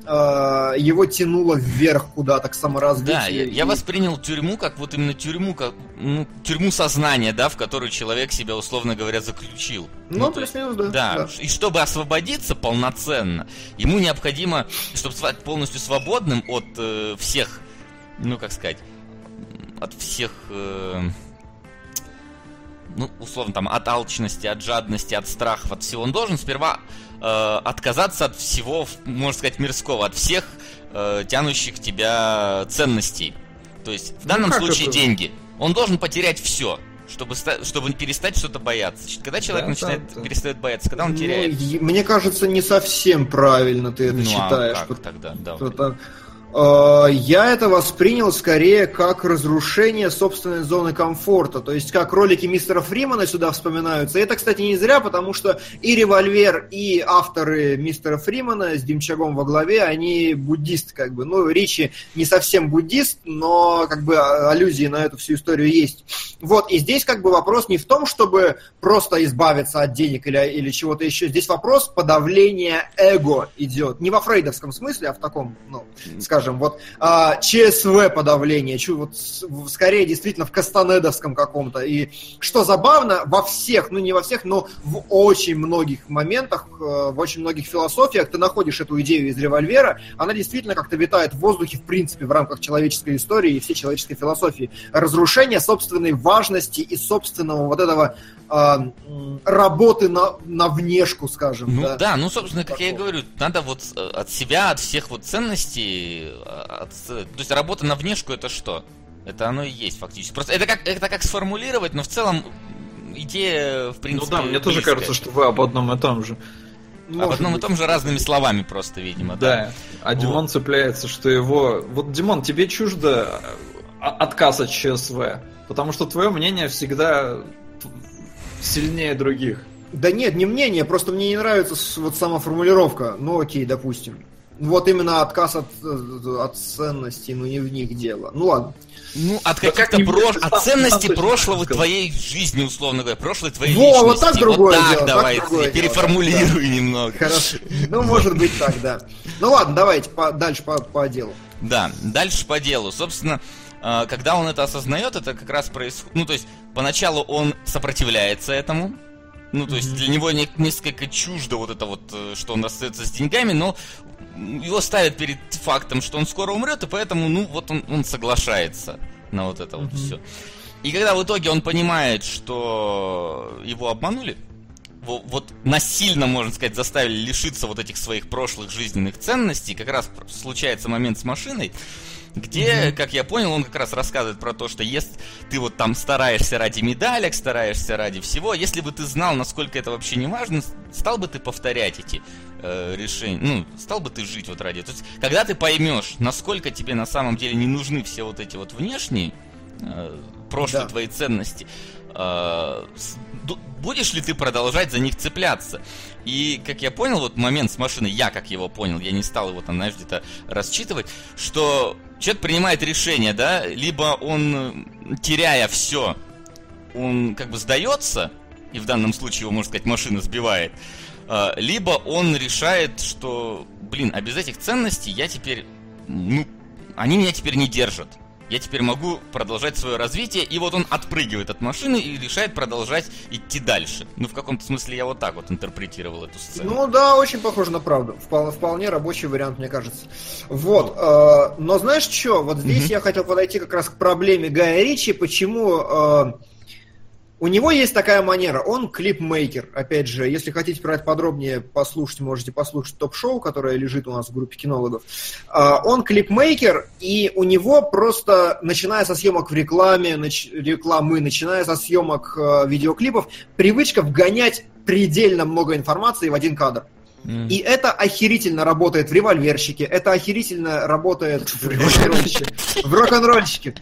его тянуло вверх куда-то к саморазвитию. Да, я, я воспринял тюрьму как вот именно тюрьму, как ну, тюрьму сознания, да, в которую человек себя, условно говоря, заключил. Ну, ну плюс-минус, да, да. Да, и чтобы освободиться полноценно, ему необходимо, чтобы стать полностью свободным от э, всех, ну, как сказать, от всех... Э, ну, условно, там, от алчности, от жадности, от страхов, от всего. Он должен сперва э, отказаться от всего, можно сказать, мирского, от всех э, тянущих тебя ценностей. То есть, в ну, данном ну, случае это? деньги. Он должен потерять все чтобы, чтобы перестать что-то бояться. Когда человек да, начинает да, перестает бояться, когда он ну, теряет. Мне кажется, не совсем правильно ты это ну, считаешь. А как тогда? Да. Э, я это воспринял скорее как разрушение собственной зоны комфорта. То есть как ролики мистера Фримана сюда вспоминаются. И это, кстати, не зря, потому что и револьвер, и авторы мистера Фримана с Димчагом во главе, они буддисты, как бы. Ну, Ричи не совсем буддист, но как бы аллюзии на эту всю историю есть. Вот, и здесь как бы вопрос не в том, чтобы просто избавиться от денег или, или чего-то еще. Здесь вопрос подавления эго идет. Не во фрейдовском смысле, а в таком, ну, скажем, скажем, вот а, ЧСВ подавление, чу, вот, скорее действительно в Кастанедовском каком-то. И что забавно, во всех, ну не во всех, но в очень многих моментах, э, в очень многих философиях ты находишь эту идею из револьвера, она действительно как-то витает в воздухе, в принципе, в рамках человеческой истории и всей человеческой философии. Разрушение собственной важности и собственного вот этого э, работы на, на внешку, скажем. Ну да, да ну, собственно, как Такого. я и говорю, надо вот э, от себя, от всех вот ценностей, от, то есть работа на внешку это что? Это оно и есть фактически. Просто это как, это как сформулировать, но в целом идея, в принципе, Ну да, мне близкая. тоже кажется, что вы об одном и том же. Может об одном быть. и том же разными словами просто, видимо, да. Да, а Димон вот. цепляется, что его... Вот, Димон, тебе чуждо э, отказ от ЧСВ, потому что твое мнение всегда сильнее других. Да нет, не мнение, просто мне не нравится вот сама формулировка. Ну окей, допустим. Вот именно отказ от, от ценностей, ну не в них дело. Ну ладно. Ну, от каких-то прош... от ценностей прошлого сказать. твоей жизни, условно говоря, прошлой твоей Во, личности. вот так другое вот так дело. давай, так другое переформулируй дело, немного. Хорошо. Ну, может быть так, да. Ну ладно, давайте по, дальше по, по делу. Да, дальше по делу. Собственно, а, когда он это осознает, это как раз происходит... Ну, то есть, поначалу он сопротивляется этому, ну, то есть для него не, несколько чуждо вот это вот, э, что он остается с деньгами, но его ставят перед фактом, что он скоро умрет, и поэтому, ну, вот он, он соглашается на вот это вот все. И когда в итоге он понимает, что его обманули, вот насильно, можно сказать, заставили лишиться вот этих своих прошлых жизненных ценностей, как раз случается момент с машиной, где, mm-hmm. как я понял, он как раз рассказывает про то, что если ты вот там стараешься ради медалек, стараешься ради всего, если бы ты знал, насколько это вообще не важно, стал бы ты повторять эти э, решения, ну, стал бы ты жить вот ради. То есть, когда ты поймешь, насколько тебе на самом деле не нужны все вот эти вот внешние э, прошлые да. твои ценности, э, будешь ли ты продолжать за них цепляться? И, как я понял, вот момент с машиной, я как его понял, я не стал его там, знаешь, где-то рассчитывать, что человек принимает решение, да, либо он, теряя все, он как бы сдается, и в данном случае его, можно сказать, машина сбивает, либо он решает, что, блин, а без этих ценностей я теперь, ну, они меня теперь не держат я теперь могу продолжать свое развитие, и вот он отпрыгивает от машины и решает продолжать идти дальше. Ну, в каком-то смысле я вот так вот интерпретировал эту сцену. Ну да, очень похоже на правду. Вполне, вполне рабочий вариант, мне кажется. Вот. Э, но знаешь что, вот здесь mm-hmm. я хотел подойти как раз к проблеме Гая Ричи, почему... Э, у него есть такая манера, он клипмейкер. Опять же, если хотите про это подробнее послушать, можете послушать топ-шоу, которое лежит у нас в группе кинологов. А, он клипмейкер, и у него просто, начиная со съемок в рекламе, рекламы, начиная со съемок э, видеоклипов, привычка вгонять предельно много информации в один кадр. И это охерительно работает в револьверщике, это охерительно работает [LAUGHS] в рок-н-ролльщике. В рок-н-ролльщике.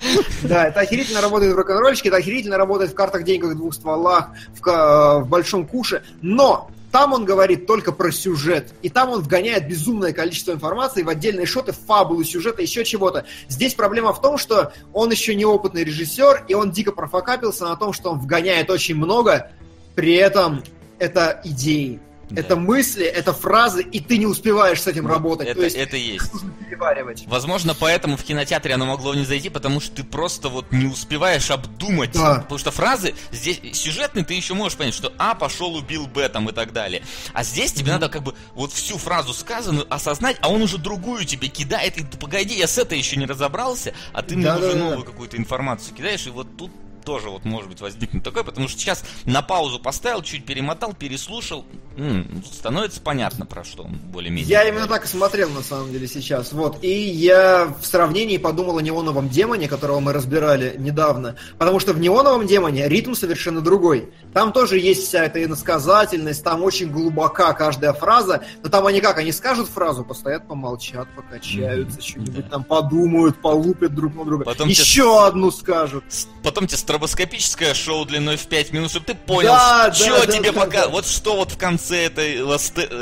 Да, это охерительно работает в рок-н-ролльщике, это охерительно работает в картах деньгах двух стволах, в, в большом куше. Но там он говорит только про сюжет. И там он вгоняет безумное количество информации в отдельные шоты, фабулы, сюжета, еще чего-то. Здесь проблема в том, что он еще неопытный режиссер, и он дико профокапился на том, что он вгоняет очень много, при этом это идеи. Да. Это мысли, это фразы, и ты не успеваешь с этим работать. Это, То есть, это есть. Нужно переваривать. Возможно, поэтому в кинотеатре оно могло не зайти, потому что ты просто вот не успеваешь обдумать. Да. Потому что фразы здесь сюжетные ты еще можешь понять, что А пошел убил Б там и так далее. А здесь тебе mm-hmm. надо как бы вот всю фразу сказанную осознать, а он уже другую тебе кидает, и погоди, я с этой еще не разобрался, а ты мне да, уже да, новую да. какую-то информацию кидаешь, и вот тут тоже вот может быть возникнет такое, потому что сейчас на паузу поставил, чуть перемотал, переслушал, м-м, становится понятно про что он более-менее. Я именно так и смотрел на самом деле сейчас, вот, и я в сравнении подумал о неоновом демоне, которого мы разбирали недавно, потому что в неоновом демоне ритм совершенно другой. Там тоже есть вся эта иносказательность, там очень глубока каждая фраза, но там они как, они скажут фразу, постоят, помолчат, покачаются, mm-hmm. что-нибудь да. там подумают, полупят друг на друга, потом еще тебе... одну скажут. Потом тебе стробоскопическое шоу длиной в 5 минут, чтобы ты понял, да, что да, тебе да, пока... Да. Вот что вот в конце этой,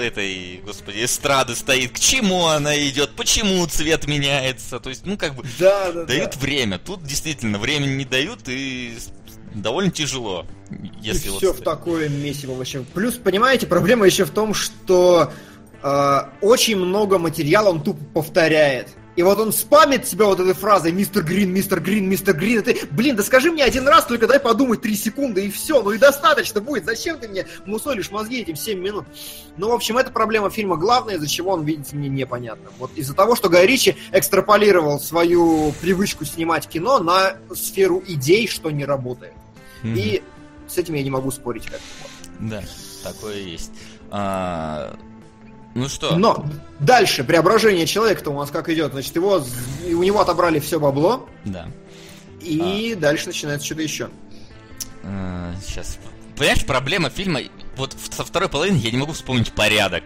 этой, господи, эстрады стоит, к чему она идет, почему цвет меняется. То есть, ну, как бы, да, да, дают да. время. Тут действительно времени не дают, и довольно тяжело. Если и вот все в такое месиво вообще. Плюс, понимаете, проблема еще в том, что э, очень много материала он тупо повторяет. И вот он спамит себя вот этой фразой «Мистер Грин, мистер Грин, мистер Грин». И ты, блин, да скажи мне один раз, только дай подумать 3 секунды, и все. Ну и достаточно будет. Зачем ты мне мусолишь мозги этим 7 минут? Ну, в общем, это проблема фильма главная, из-за чего он, видите, мне непонятно. Вот из-за того, что Гай Ричи экстраполировал свою привычку снимать кино на сферу идей, что не работает. Mm-hmm. И с этим я не могу спорить как-то. Да, такое есть. А, ну что? Но дальше преображение человека-то у нас как идет? Значит, его у него отобрали все бабло. Да. И а... дальше начинается что-то еще. А, сейчас. Понимаешь, проблема фильма. Вот со второй половины я не могу вспомнить порядок.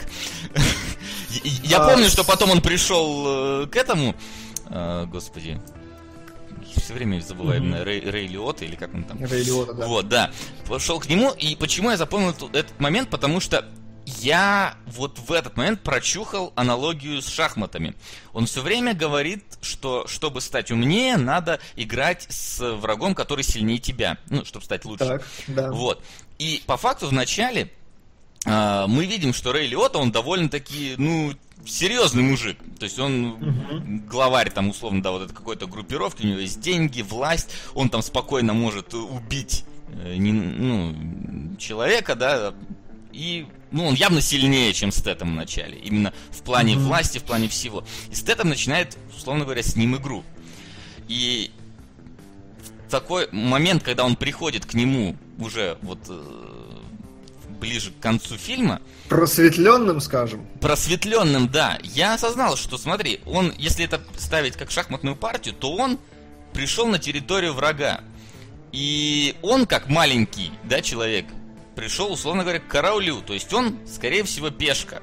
[LAUGHS] Я а, помню, что потом он пришел э, к этому. А, господи, все время забываю, mm-hmm. Рэй, Рэй Лиота или как он там. Рэй Лиота, да. Вот, да. Пошел к нему, и почему я запомнил этот момент? Потому что я вот в этот момент прочухал аналогию с шахматами. Он все время говорит, что чтобы стать умнее, надо играть с врагом, который сильнее тебя. Ну, чтобы стать лучше. Так, да. Вот. И по факту в начале э, мы видим, что Рэй Лиота, он довольно-таки, ну, серьезный мужик. То есть он угу. главарь там, условно, да, вот это какой-то группировки, у него есть деньги, власть, он там спокойно может убить э, не, ну, человека, да, и ну, он явно сильнее, чем Стэтом в начале. Именно в плане mm-hmm. власти, в плане всего. И Стэтом начинает, условно говоря, с ним игру. И в такой момент, когда он приходит к нему уже вот э, ближе к концу фильма, Просветленным, скажем. просветленным, да, я осознал, что, смотри, он, если это ставить как шахматную партию, то он пришел на территорию врага. И он, как маленький, да, человек, пришел, условно говоря, к королю. То есть он, скорее всего, пешка.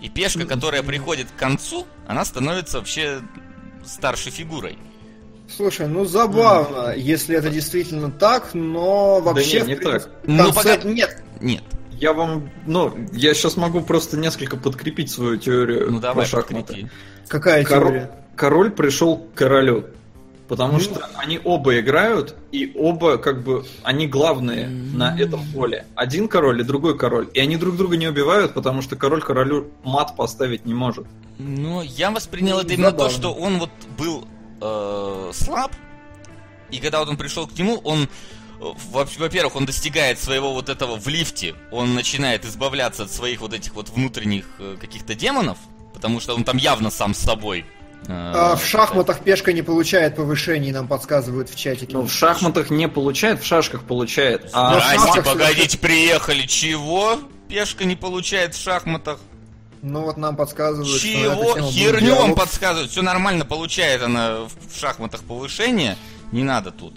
И пешка, которая приходит к концу, она становится вообще старшей фигурой. Слушай, ну забавно, если это действительно так, но вообще... не, не в принципе, так. Ну, пока- Нет, Нет. Я вам, ну, я сейчас могу просто несколько подкрепить свою теорию Ну давай, подкрепи. какая Король, теория? король пришел к королю. Потому Ну. что они оба играют, и оба, как бы, они главные на этом поле. Один король и другой король. И они друг друга не убивают, потому что король королю мат поставить не может. Ну, я воспринял Ну, это именно то, забавно. что он вот был э, слаб, и когда вот он пришел к нему, он, э, во- во-первых, он достигает своего вот этого в лифте, он начинает избавляться от своих вот этих вот внутренних э, каких-то демонов, потому что он там явно сам с собой. Э, А в шахматах пешка не получает повышений, нам подсказывают в чатике. Ну, в шахматах не получает, в шашках получает. А Ну, Здрасте, шахматах погодите, приехали. Чего? Пешка не получает в шахматах. Ну вот нам подсказывают, Чего? Херню вам подсказывают. Все нормально, получает она в шахматах повышение. Не надо тут.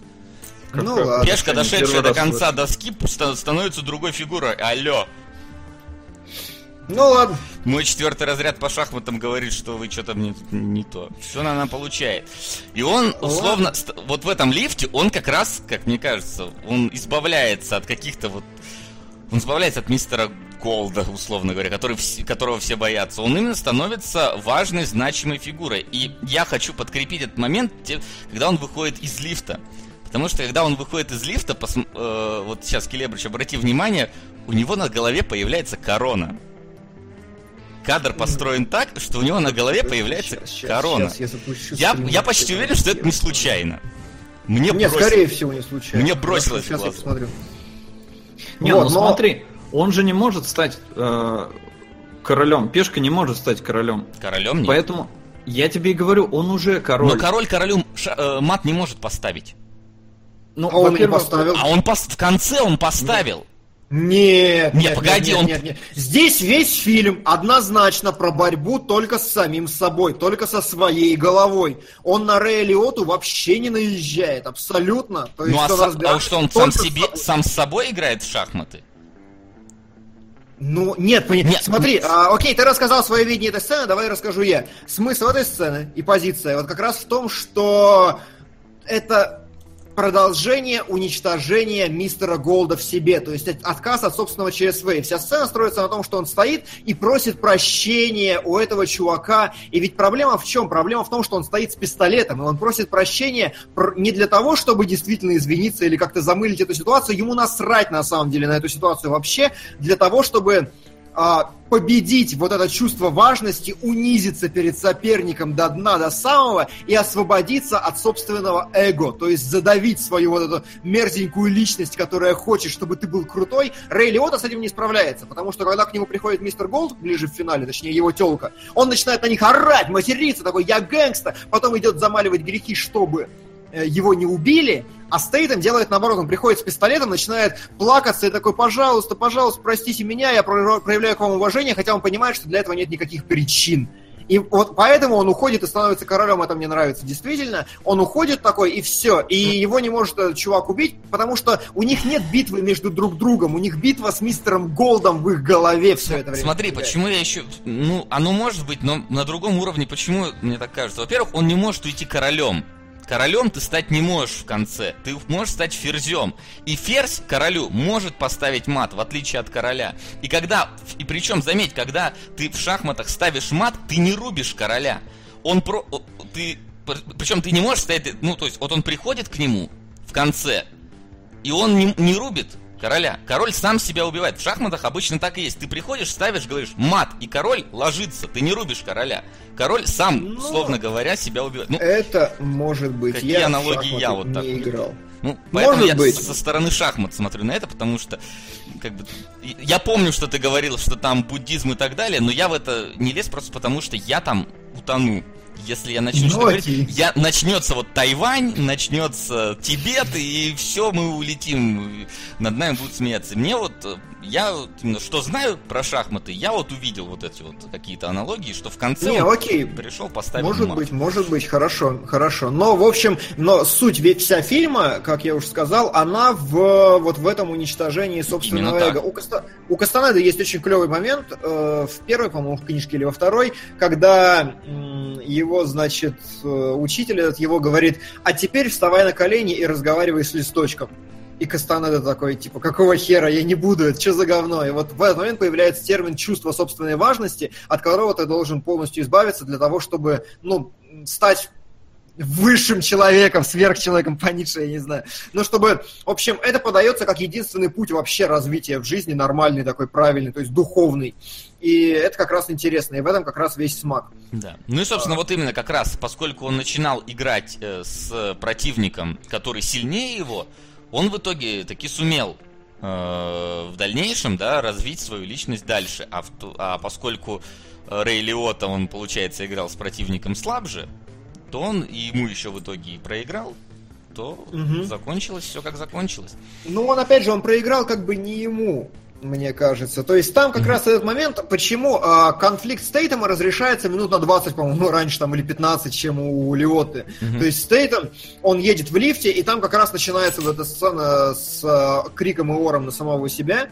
Ну Как- ладно. Пешка, дошедшая до конца слышу. доски, ста- становится другой фигурой. Алло. Ну ладно. Мой четвертый разряд по шахматам говорит, что вы что-то мне тут не то. Все она получает. И он, условно, ст- вот в этом лифте, он как раз, как мне кажется, он избавляется от каких-то вот... Он избавляется от мистера Голда, условно говоря, который, которого все боятся. Он именно становится важной, значимой фигурой. И я хочу подкрепить этот момент, когда он выходит из лифта. Потому что когда он выходит из лифта, посм- э, вот сейчас, Келебрич, обрати внимание, у него на голове появляется корона. Кадр построен так, что у него на голове появляется щас, корона. щас я Я, я почти уверен, что это не случайно. Мне Нет, бросилось- скорее всего, не случайно. Мне бросилось в Сейчас я глаза. посмотрю. Не, Вот, ну но- смотри, он же не может стать э, королем. Пешка не может стать королем. Королем нет. Поэтому я тебе и говорю, он уже король. Но король королю ша- э, мат не может поставить. Ну, А он не поставил. А он пос- в конце он поставил. Нет, Не, нет, погоди, нет, он- нет, нет. Здесь весь фильм однозначно про борьбу только с самим собой, только со своей головой. Он на Рэя Лиоту вообще не наезжает, абсолютно. То есть Ну а, разбирается а что он сам с себе, собой. сам с собой играет в шахматы? Ну, нет, пони- Нет, смотри, ну- а, окей, ты рассказал свое видение этой сцены, давай расскажу я. Смысл этой сцены и позиция вот как раз в том, что это продолжение уничтожения мистера Голда в себе, то есть от- отказ от собственного ЧСВ. И вся сцена строится на том, что он стоит и просит прощения у этого чувака. И ведь проблема в чем? Проблема в том, что он стоит с пистолетом, и он просит прощения пр- не для того, чтобы действительно извиниться или как-то замылить эту ситуацию, ему насрать на самом деле на эту ситуацию вообще, для того, чтобы а, победить вот это чувство важности, унизиться перед соперником до дна, до самого и освободиться от собственного эго, то есть задавить свою вот эту мерзенькую личность, которая хочет, чтобы ты был крутой. Рэй Лиота с этим не справляется, потому что когда к нему приходит мистер Голд ближе в финале, точнее его телка, он начинает на них орать, материться, такой «я гэнгста», потом идет замаливать грехи, чтобы его не убили, а Стейтем делает наоборот, он приходит с пистолетом, начинает плакаться и такой, пожалуйста, пожалуйста, простите меня, я про- проявляю к вам уважение, хотя он понимает, что для этого нет никаких причин. И вот поэтому он уходит и становится королем, это мне нравится действительно. Он уходит такой, и все. И его не может этот чувак убить, потому что у них нет битвы между друг другом, у них битва с мистером Голдом в их голове все это время. Смотри, почему я еще... Ну, оно может быть, но на другом уровне, почему мне так кажется? Во-первых, он не может уйти королем. Королем ты стать не можешь в конце. Ты можешь стать ферзем. И ферзь королю может поставить мат, в отличие от короля. И когда... И причем, заметь, когда ты в шахматах ставишь мат, ты не рубишь короля. Он про... Ты... Причем ты не можешь стоять... Ну, то есть, вот он приходит к нему в конце, и он не, не рубит короля. Король сам себя убивает. В шахматах обычно так и есть. Ты приходишь, ставишь, говоришь мат, и король ложится. Ты не рубишь короля. Король сам, Ну, условно говоря, себя убивает. Ну, Это может быть. Какие я аналогии я вот так не играл. ну, поэтому может я быть. со стороны шахмат смотрю на это, потому что, как бы, я помню, что ты говорил, что там буддизм и так далее, но я в это не лез просто потому, что я там утону. Если я начну Ну, что говорить, я начнется вот Тайвань, начнется Тибет, и все, мы улетим, над нами будут смеяться. Мне вот, э, я вот что знаю про шахматы, я вот увидел вот эти вот какие-то аналогии, что в конце Не, окей. пришел, поставил Может мат. быть, может быть, хорошо, хорошо. Но, в общем, но суть ведь вся фильма, как я уже сказал, она в вот в этом уничтожении собственного эго. У, Каста- у Кастанеды есть очень клевый момент э, в первой, по-моему, в книжке или во второй, когда м, его, значит, э, учитель этот его говорит, а теперь вставай на колени и разговаривай с листочком. И Кастанеда такой, типа, какого хера, я не буду, это что за говно? И вот в этот момент появляется термин чувство собственной важности, от которого ты должен полностью избавиться для того, чтобы, ну, стать высшим человеком, сверхчеловеком по Ницше, я не знаю. Но чтобы, в общем, это подается как единственный путь вообще развития в жизни, нормальный такой, правильный, то есть духовный. И это как раз интересно, и в этом как раз весь смак. Да. Ну и, собственно, вот именно как раз, поскольку он начинал играть э, с противником, который сильнее его, он в итоге таки сумел э, в дальнейшем, да, развить свою личность дальше. А, в а поскольку Рэй Лиота, он, получается, играл с противником слабже, то он и ему еще в итоге и проиграл, то Мгм. закончилось все как закончилось. Ну, он, опять же, он проиграл как бы не ему, мне кажется. То есть там как раз этот момент, почему а, конфликт с Тейтом разрешается минут на 20, по-моему, [LAUGHS] раньше там или 15, чем у Лиоты. Мгм. То есть с Тейтом он едет в лифте, и там как раз начинается вот эта сцена с а, криком и ором на самого себя.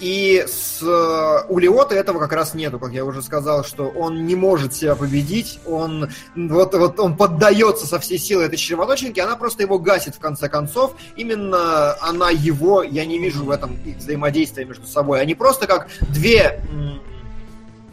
И с, э, у Лиота этого как раз нету, как я уже сказал, что он не может себя победить, он вот, вот он поддается со всей силы этой червоточинки, она просто его гасит в конце концов. Именно она его, я не вижу в этом взаимодействия между собой. Они просто как две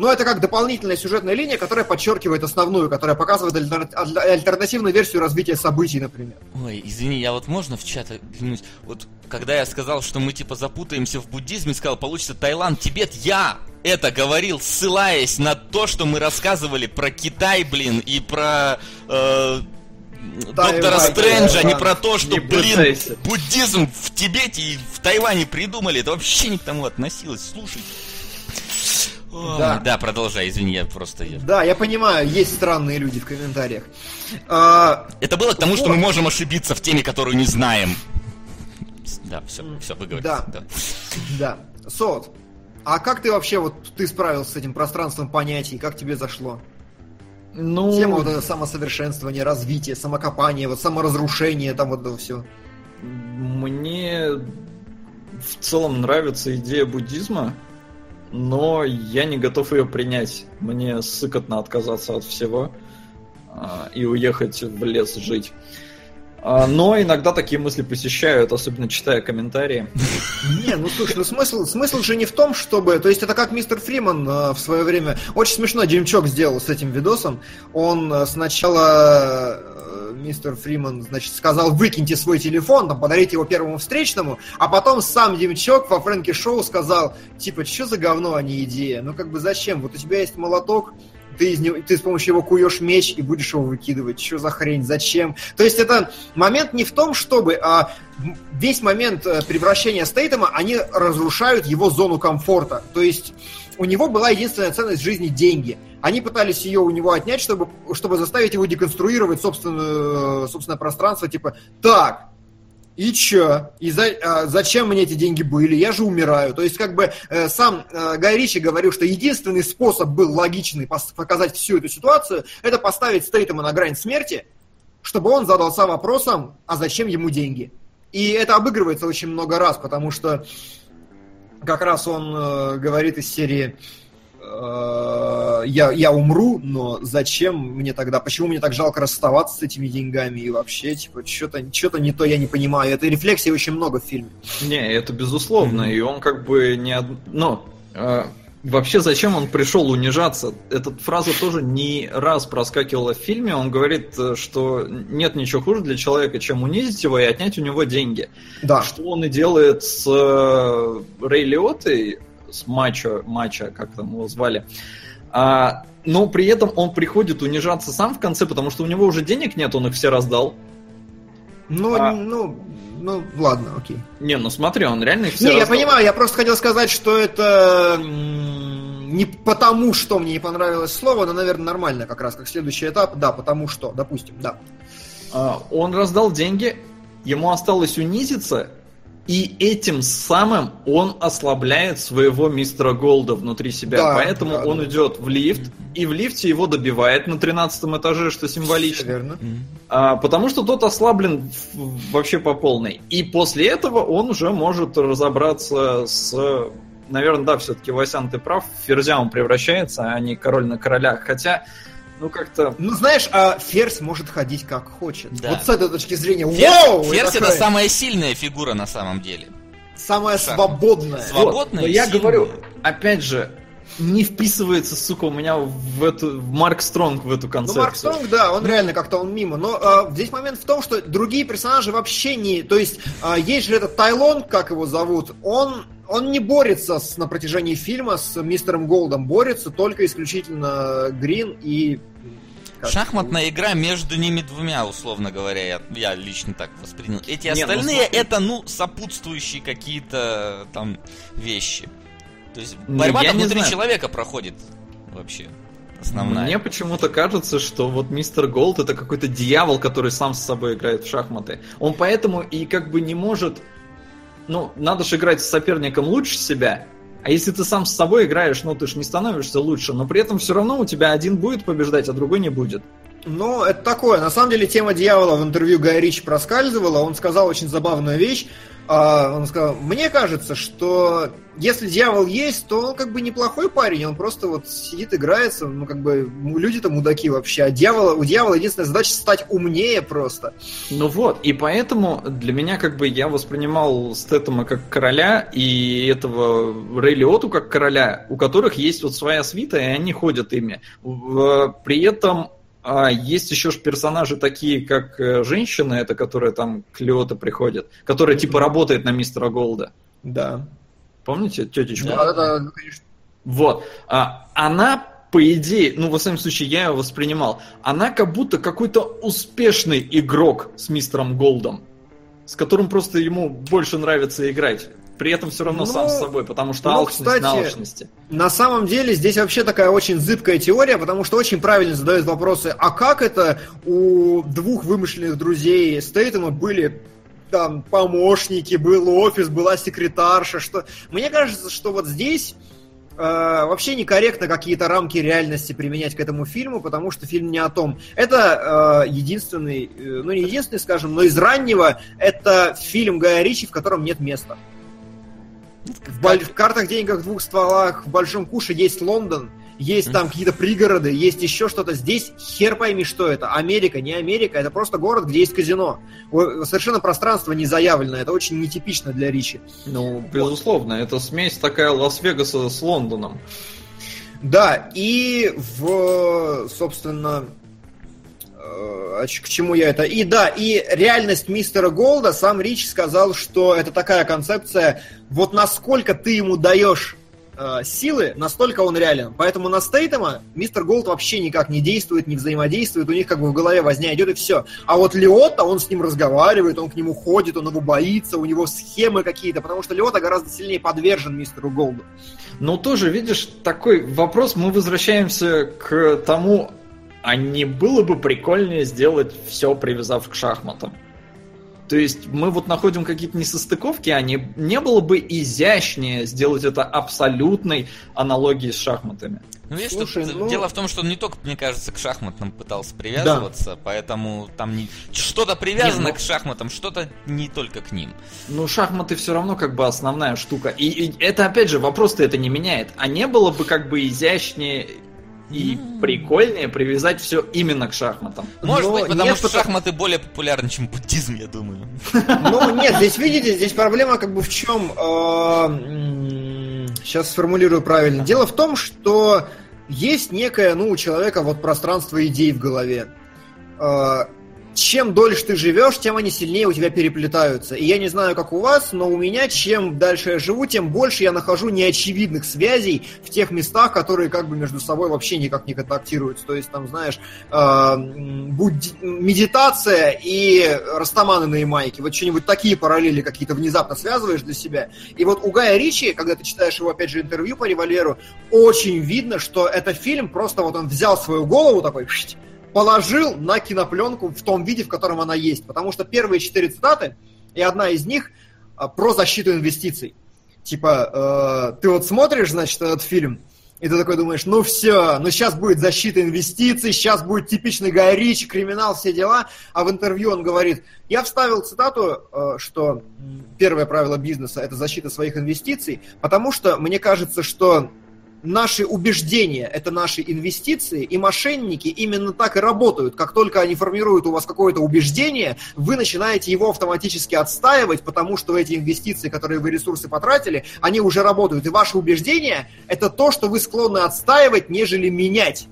м, ну, это как дополнительная сюжетная линия, которая подчеркивает основную, которая показывает альтер- аль- альтернативную версию развития событий, например. Ой, извини, я вот можно в чат глянуть? Вот когда я сказал, что мы типа запутаемся в буддизме, сказал, получится Таиланд, Тибет, я это говорил, ссылаясь на то, что мы рассказывали про Китай, блин, и про э, доктора Тайвань, Стрэнджа, а не про то, что, Не блин, пытайся. буддизм в Тибете и в Тайване придумали. Это вообще не к тому относилось. Слушай. Да. да, продолжай, извини, я просто... я- Да, я понимаю, есть странные люди в комментариях. А, Это было к тому, что Вот. мы можем ошибиться в теме, которую не знаем. Да, все, все, выговорились. Да. да. да. Сот, а как ты вообще вот ты справился с этим пространством понятий? Как тебе зашло? Ну, Тема вот это самосовершенствование, развитие, самокопание, вот саморазрушение, там вот это все. мне в целом нравится идея буддизма, но я не готов ее принять. Мне сыкотно отказаться от всего а, и уехать в лес жить. А, Но иногда такие мысли посещают, особенно читая комментарии. Не, ну слушай, ну смысл, смысл же не в том, чтобы... То есть это как мистер Фриман э, в свое время... Очень смешно Димчок сделал с этим видосом. Он сначала... Мистер Фриман, значит, сказал, выкиньте свой телефон, там, подарите его первому встречному, а потом сам Димчок во Фрэнки Шоу сказал, типа, что за говно, а не идея? Ну, как бы зачем? Вот у тебя есть молоток, ты, из него, ты с помощью его куешь меч и будешь его выкидывать. Что за хрень? Зачем? То есть это момент не в том, чтобы... А весь момент э, превращения Стейтема, они разрушают его зону комфорта. То есть у него была единственная ценность в жизни – деньги. Они пытались ее у него отнять, чтобы, чтобы заставить его деконструировать собственную, собственное пространство. Типа, так, и чё? И за- а, зачем мне эти деньги были? Я же умираю. То есть, как бы э, сам э, Гай Ричи говорил, что единственный способ был логичный показать всю эту ситуацию, это поставить Стейтема на грань смерти, чтобы он задался вопросом, а зачем ему деньги? И это обыгрывается очень много раз, потому что как раз он э, говорит из серии я, я умру, но зачем мне тогда, почему мне так жалко расставаться с этими деньгами и вообще, типа, что-то что не то я не понимаю. Этой рефлексии очень много в фильме. Не, это безусловно, и он как бы не... од- Но э, вообще зачем он пришел унижаться? Эта фраза тоже не раз проскакивала в фильме. Он говорит, э, что нет ничего хуже для человека, чем унизить его и отнять у него деньги. Да. Что он и делает с э, Рэй Лиоттой, с Мачо, Мачо, как там его звали. А, но при этом он приходит унижаться сам в конце, потому что у него уже денег нет, он их все раздал. Ну, А- ну, ну, ладно, окей. Не, ну смотри, он реально их все Не, я раздал. понимаю, я просто хотел сказать, что это не потому, что мне не понравилось слово, но, наверное, нормально как раз, как следующий этап. Да, потому что, допустим, да. А, он раздал деньги, ему осталось унизиться, и этим самым он ослабляет своего мистера Голда внутри себя. Да, Поэтому да, он да. идет в лифт, и в лифте его добивает на 13 этаже, что символично. Всё верно. А, потому что тот ослаблен вообще по полной. И после этого он уже может разобраться с... Наверное, да, все-таки, Васян, ты прав, Ферзя он превращается, а не король на короля. Хотя, ну как-то... Ну, знаешь, а ферзь может ходить как хочет. Да. Вот с этой точки зрения, Ферзь, вау! Ферзь это такая самая сильная фигура на самом деле. самая Шах. свободная. Свободная Вот, но я сильная. говорю, опять же, не вписывается, сука, у меня в эту в Марк Стронг в эту Ну, концепцию. Марк Стронг, да, он реально как-то он мимо. Но а, здесь момент в том, что другие персонажи вообще не... То есть, а, есть же этот Тайлон, как его зовут, он, он не борется с, на протяжении фильма с мистером Голдом, борется только исключительно Грин и... как- Шахматная игра между ними двумя, условно говоря, я, я лично так воспринял. Эти Не, ну остальные смотри. это, ну, сопутствующие какие-то там вещи. То есть Ну, борьба не внутри знаю. человека проходит вообще. Основная. Мне почему-то кажется, что вот мистер Голд это какой-то дьявол, который сам с собой играет в шахматы. Он поэтому и как бы не может... Ну, надо же играть с соперником лучше себя. А если ты сам с собой играешь, ну ты ж не становишься лучше, но при этом все равно у тебя один будет побеждать, а другой не будет. Ну, это такое. На самом деле, тема дьявола в интервью Гая Ричи проскальзывала. Он сказал очень забавную вещь. А, Он сказал, мне кажется, что если дьявол есть, то он как бы неплохой парень, он просто вот сидит, играется, ну как бы люди-то мудаки вообще, а дьявола, у дьявола единственная задача стать умнее просто. Ну вот, и поэтому для меня как бы я воспринимал Стэттема как короля и этого Рэй Лиоту как короля, у которых есть вот своя свита, и они ходят ими. При этом а, есть еще ж персонажи такие, как э, женщина, это которая там к Лиоту приходит, которая типа работает на мистера Голда. Да. Помните тетечку? Да, это, ну, конечно. Вот. А, она, по идее, ну, во всяком случае, я ее воспринимал, она как будто какой-то успешный игрок с мистером Голдом, с которым просто ему больше нравится играть. При этом все равно Ну, сам с собой, потому что ну, алчность кстати, на алчности. На самом деле здесь вообще такая очень зыбкая теория, потому что очень правильно задают вопросы, а как это у двух вымышленных друзей Стейтема были там помощники, был офис, была секретарша, что... Мне кажется, что вот здесь э, вообще некорректно какие-то рамки реальности применять к этому фильму, потому что фильм не о том. Это э, единственный, э, ну не единственный, скажем, но из раннего, это фильм Гая Ричи, в котором нет места. В, в картах деньгах двух стволах в большом куше есть Лондон, есть там какие-то пригороды, есть еще что-то. Здесь хер пойми, что это. Америка, не Америка, это просто город, где есть казино. Совершенно пространство не заявлено, это очень нетипично для Ричи. Ну, безусловно, это смесь такая Лас-Вегаса с Лондоном. Да, и в, собственно, к чему я это? И да, и реальность мистера Голда, сам Ричи сказал, что это такая концепция, вот насколько ты ему даешь э, силы, настолько он реален. Поэтому на Стейтема мистер Голд вообще никак не действует, не взаимодействует, у них как бы в голове возня идет и все. А вот Лиотта, он с ним разговаривает, он к нему ходит, он его боится, у него схемы какие-то, потому что Лиотта гораздо сильнее подвержен мистеру Голду. Но тоже, видишь, такой вопрос, мы возвращаемся к тому, а не было бы прикольнее сделать все, привязав к шахматам? То есть мы вот находим какие-то несостыковки, а не, не было бы изящнее сделать это абсолютной аналогией с шахматами? Ну, видишь, Слушай, тут ну- дело в том, что он не только, мне кажется, к шахматам пытался привязываться, поэтому там не... что-то привязано Не, ну- к шахматам, что-то не только к ним. Ну, шахматы все равно как бы основная штука. И, и это, опять же, вопрос-то это не меняет. А не было бы как бы изящнее и прикольнее привязать все именно к шахматам? Может Но быть, потому нет, что шахматы более популярны, чем буддизм, я думаю. Ну, нет, здесь, видите, здесь проблема как бы в чем... сейчас сформулирую правильно. Дело в том, что есть некое, ну, у человека вот пространство идей в голове. Чем дольше ты живешь, тем они сильнее у тебя переплетаются. И я не знаю, как у вас, но у меня, чем дальше я живу, тем больше я нахожу неочевидных связей в тех местах, которые как бы между собой вообще никак не контактируются. То есть там, знаешь, э, медитация и растаманы на Ямайке. Вот что-нибудь такие параллели какие-то внезапно связываешь для себя. И вот у Гая Ричи, когда ты читаешь его, опять же, интервью по револьверу, очень видно, что это фильм просто вот он взял свою голову такой, положил на кинопленку в том виде, в котором она есть. Потому что первые четыре цитаты, и одна из них а, про защиту инвестиций. Типа, э, ты вот смотришь, значит, этот фильм, и ты такой думаешь, ну все, ну сейчас будет защита инвестиций, сейчас будет типичный Гай криминал, все дела. А в интервью он говорит, я вставил цитату, э, что первое правило бизнеса – это защита своих инвестиций, потому что мне кажется, что наши убеждения – это наши инвестиции, и мошенники именно так и работают. Как только они формируют у вас какое-то убеждение, вы начинаете его автоматически отстаивать, потому что эти инвестиции, которые вы ресурсы потратили, они уже работают. И ваши убеждения – это то, что вы склонны отстаивать, нежели менять.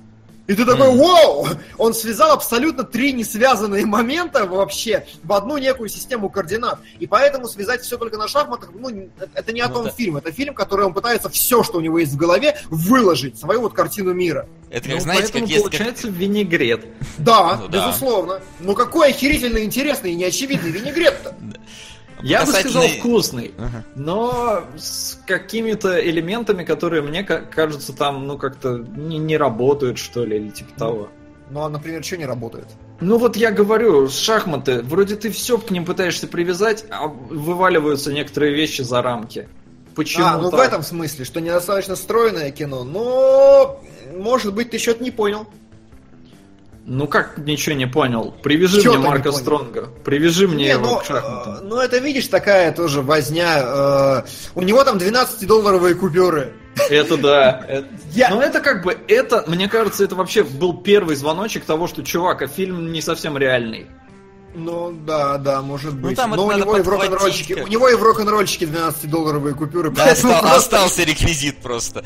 И ты такой, вау! Он связал абсолютно три несвязанные [LAUGHS] момента вообще в одну некую систему координат. И поэтому связать все только на шахматах, ну, это не о ну, том да. фильм. Это фильм, который он пытается все, что у него есть в голове, выложить, свою вот картину мира. Это как, ну, знаете, как есть... получается как... винегрет. Да, ну, да, безусловно. Но какой охерительно интересный и неочевидный винегрет-то. Я бы сказал вкусный, ага. но с какими-то элементами, которые мне кажутся там, ну, как-то не, не работают, что ли, или типа того. Ну, а, например, что не работает? Ну вот я говорю, шахматы, вроде ты все к ним пытаешься привязать, а вываливаются некоторые вещи за рамки. Почему? А, ну так? в этом смысле, что недостаточно стройное кино. Но, может быть, ты что-то не понял. Ну как ничего не понял? Привяжи Чё мне Марка Стронга. Привяжи мне не, его ну, к шахматам. Э, ну это видишь такая тоже возня. Э, у него там 12-долларовые купюры. Это да. [LAUGHS] Я... Но это как бы, это, мне кажется, это вообще был первый звоночек того, что, чувак, а фильм не совсем реальный. Ну да, да, может ну, быть. Ну, там Но у него, и в рок-н-ролльчике, у него и в рок-н-ролльчике 12-долларовые купюры. Да, остал, просто... [LAUGHS] остался реквизит просто.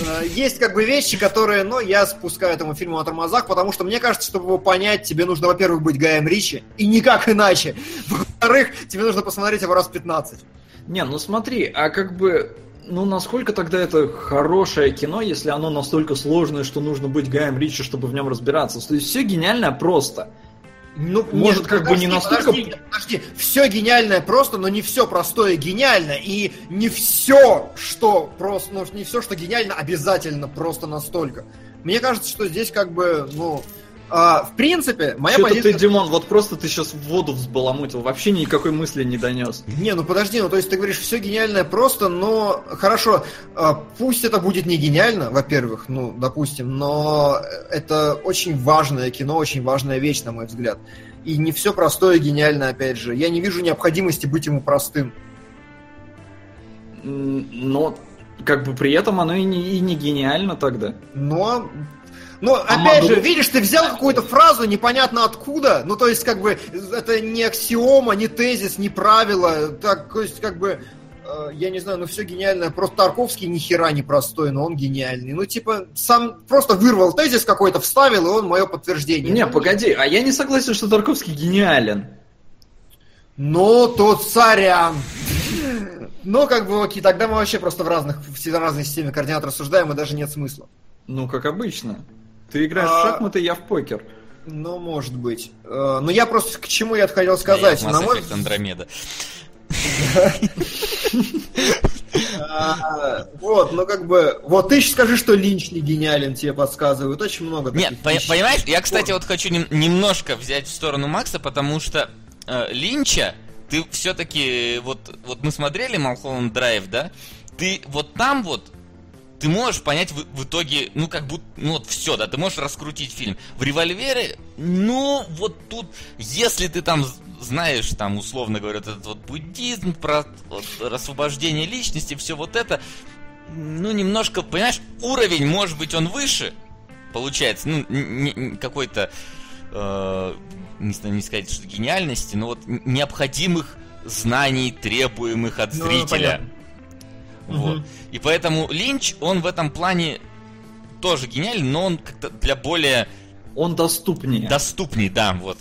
Э, есть как бы вещи, которые, ну, я спускаю этому фильму на тормозах, потому что мне кажется, чтобы его понять, тебе нужно, во-первых, быть Гаем Ричи, и никак иначе. Во-вторых, тебе нужно посмотреть его раз 15. Не, ну смотри, а как бы ну, насколько тогда это хорошее кино, если оно настолько сложное, что нужно быть Гаем Ричи, чтобы в нем разбираться? То есть все гениальное просто. Ну, может, нет, как подожди, бы не настолько... Подожди, подожди, все гениальное просто, но не все простое гениально, и не все, что просто, ну, не все, что гениально, обязательно просто настолько. Мне кажется, что здесь как бы, ну, а, в принципе, моя Что-то позиция... ты, Димон, вот просто ты сейчас в воду взбаламутил, вообще никакой мысли не донес. Не, ну подожди, ну то есть ты говоришь, все гениальное просто, но хорошо, а, пусть это будет не гениально, во-первых, ну, допустим, но это очень важное кино, очень важная вещь, на мой взгляд. И не все простое гениально, опять же. Я не вижу необходимости быть ему простым. Но как бы при этом оно и не, и не гениально тогда. Но но, а опять могу... же, видишь, ты взял какую-то фразу непонятно откуда, ну, то есть, как бы, это не аксиома, не тезис, не правило, так, то есть, как бы, э, я не знаю, ну, все гениальное, просто Тарковский ни хера не простой, но он гениальный. Ну, типа, сам просто вырвал тезис какой-то, вставил, и он мое подтверждение. Не, ну, погоди, а я не согласен, что Тарковский гениален. Ну, тут сорян. Ну, как бы, окей, тогда мы вообще просто в разных, в разной системе координат рассуждаем, и даже нет смысла. Ну, как обычно. Ты играешь а... в шахматы, я в покер. Ну, может быть. Э, но я просто к чему я хотел сказать. На мой... Андромеда. А, вот, ну как бы, вот ты скажи, что Линч не гениален, тебе подсказывают, очень много Нет, понимаешь, я, кстати, вот хочу немножко взять в сторону Макса, потому что э, Линча, ты все-таки, вот, вот мы смотрели Малхолланд Драйв, да, ты вот там вот ты можешь понять в, в итоге, ну, как будто, ну, вот все, да, ты можешь раскрутить фильм. В «Револьвере», ну, вот тут, если ты там знаешь, там, условно говоря, этот вот буддизм, про вот, освобождение личности, все вот это, ну, немножко, понимаешь, уровень, может быть, он выше, получается, ну, какой-то, э, не, не сказать, что гениальности, но вот необходимых знаний, требуемых от ну, зрителя. Ну, вот. И поэтому Линч, он в этом плане тоже гениален, но он как-то для более Он доступнее. Доступней, да, вот.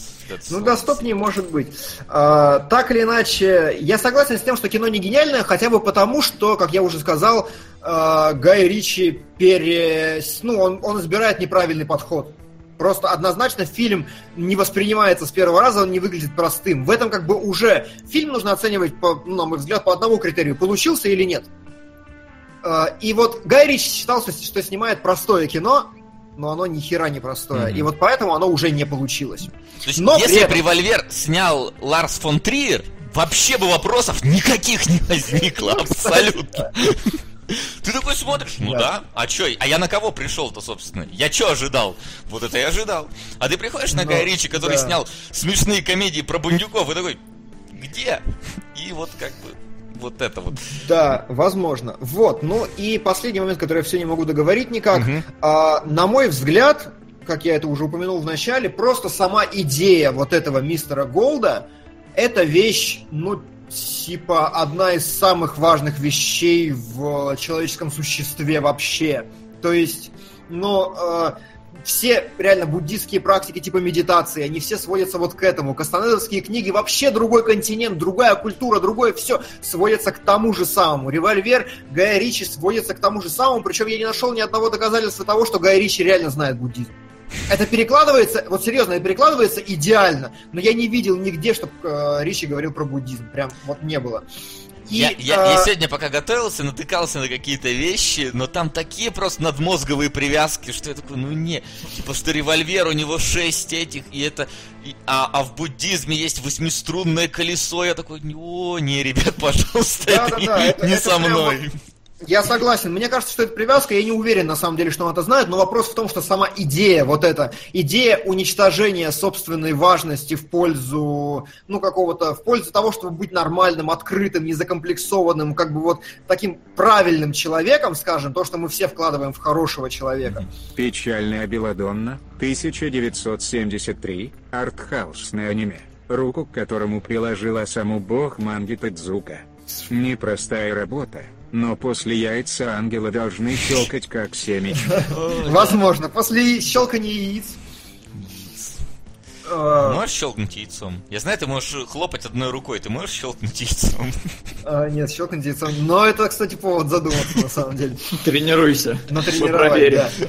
Ну, доступнее может быть. А, так или иначе, я согласен с тем, что кино не гениальное, хотя бы потому, что, как я уже сказал, а, Гай Ричи пере... ну, он, он избирает неправильный подход. Просто однозначно фильм не воспринимается с первого раза, он не выглядит простым. В этом как бы уже фильм нужно оценивать, по, ну, на мой взгляд, по одному критерию, получился или нет. А, И вот Гай Ричи считал, что, что снимает простое кино, но оно ни хера не простое. Мгм. И вот поэтому оно уже не получилось. То есть, но при если этом- бы револьвер снял Ларс фон Триер, вообще бы вопросов никаких не возникло, [LAUGHS] абсолютно. Ты такой смотришь, ну Да. да, а чё, а я на кого пришел-то, собственно? Я чё ожидал? Вот это я ожидал. А ты приходишь на Ну, Гая Ричи, который да. снял смешные комедии про бандюков, и такой, где? И вот как бы, вот это вот. Да, возможно. Вот, ну и последний момент, который я все не могу договорить никак. Мгм. А, на мой взгляд, как я это уже упомянул в начале, просто сама идея вот этого мистера Голда, это вещь, ну, типа, одна из самых важных вещей в человеческом существе вообще. То есть, ну, э, все реально буддистские практики типа медитации, они все сводятся вот к этому. Кастанедовские книги, вообще другой континент, другая культура, другое все сводится к тому же самому. Револьвер Гая Ричи сводится к тому же самому, причем я не нашел ни одного доказательства того, что Гая Ричи реально знает буддизм. Это перекладывается, вот серьезно, это перекладывается идеально, но я не видел нигде, чтобы Ричи говорил про буддизм. Прям вот не было. И, я, я- я э, сегодня пока готовился, натыкался на какие-то вещи, но там такие просто надмозговые привязки, что я такой, ну не, типа что револьвер, у него шесть этих, и это, и- а, а в буддизме есть восьмиструнное колесо, я такой, о, не, ребят, [LAUGHS] пожалуйста, это не, это- не это со мной. Я согласен. Мне кажется, что это привязка. Я не уверен, на самом деле, что он это знает. Но вопрос в том, что сама идея, вот эта идея уничтожения собственной важности в пользу, ну, какого-то, в пользу того, чтобы быть нормальным, открытым, незакомплексованным, как бы вот таким правильным человеком, скажем, то, что мы все вкладываем в хорошего человека. Печальная Беладонна, 1973, артхаусное аниме, руку к которому приложила саму бог манги Тедзука. Непростая работа, но после яйца ангела должны щелкать как семечки. [LAUGHS] Возможно, после щелкания яиц. э, Можешь щелкнуть яйцом? Я знаю, ты можешь хлопать одной рукой, ты можешь щелкнуть яйцом? э, Нет, щелкнуть яйцом. Но это, кстати, повод задуматься, на самом деле. Тренируйся. натренировать, проверим. да.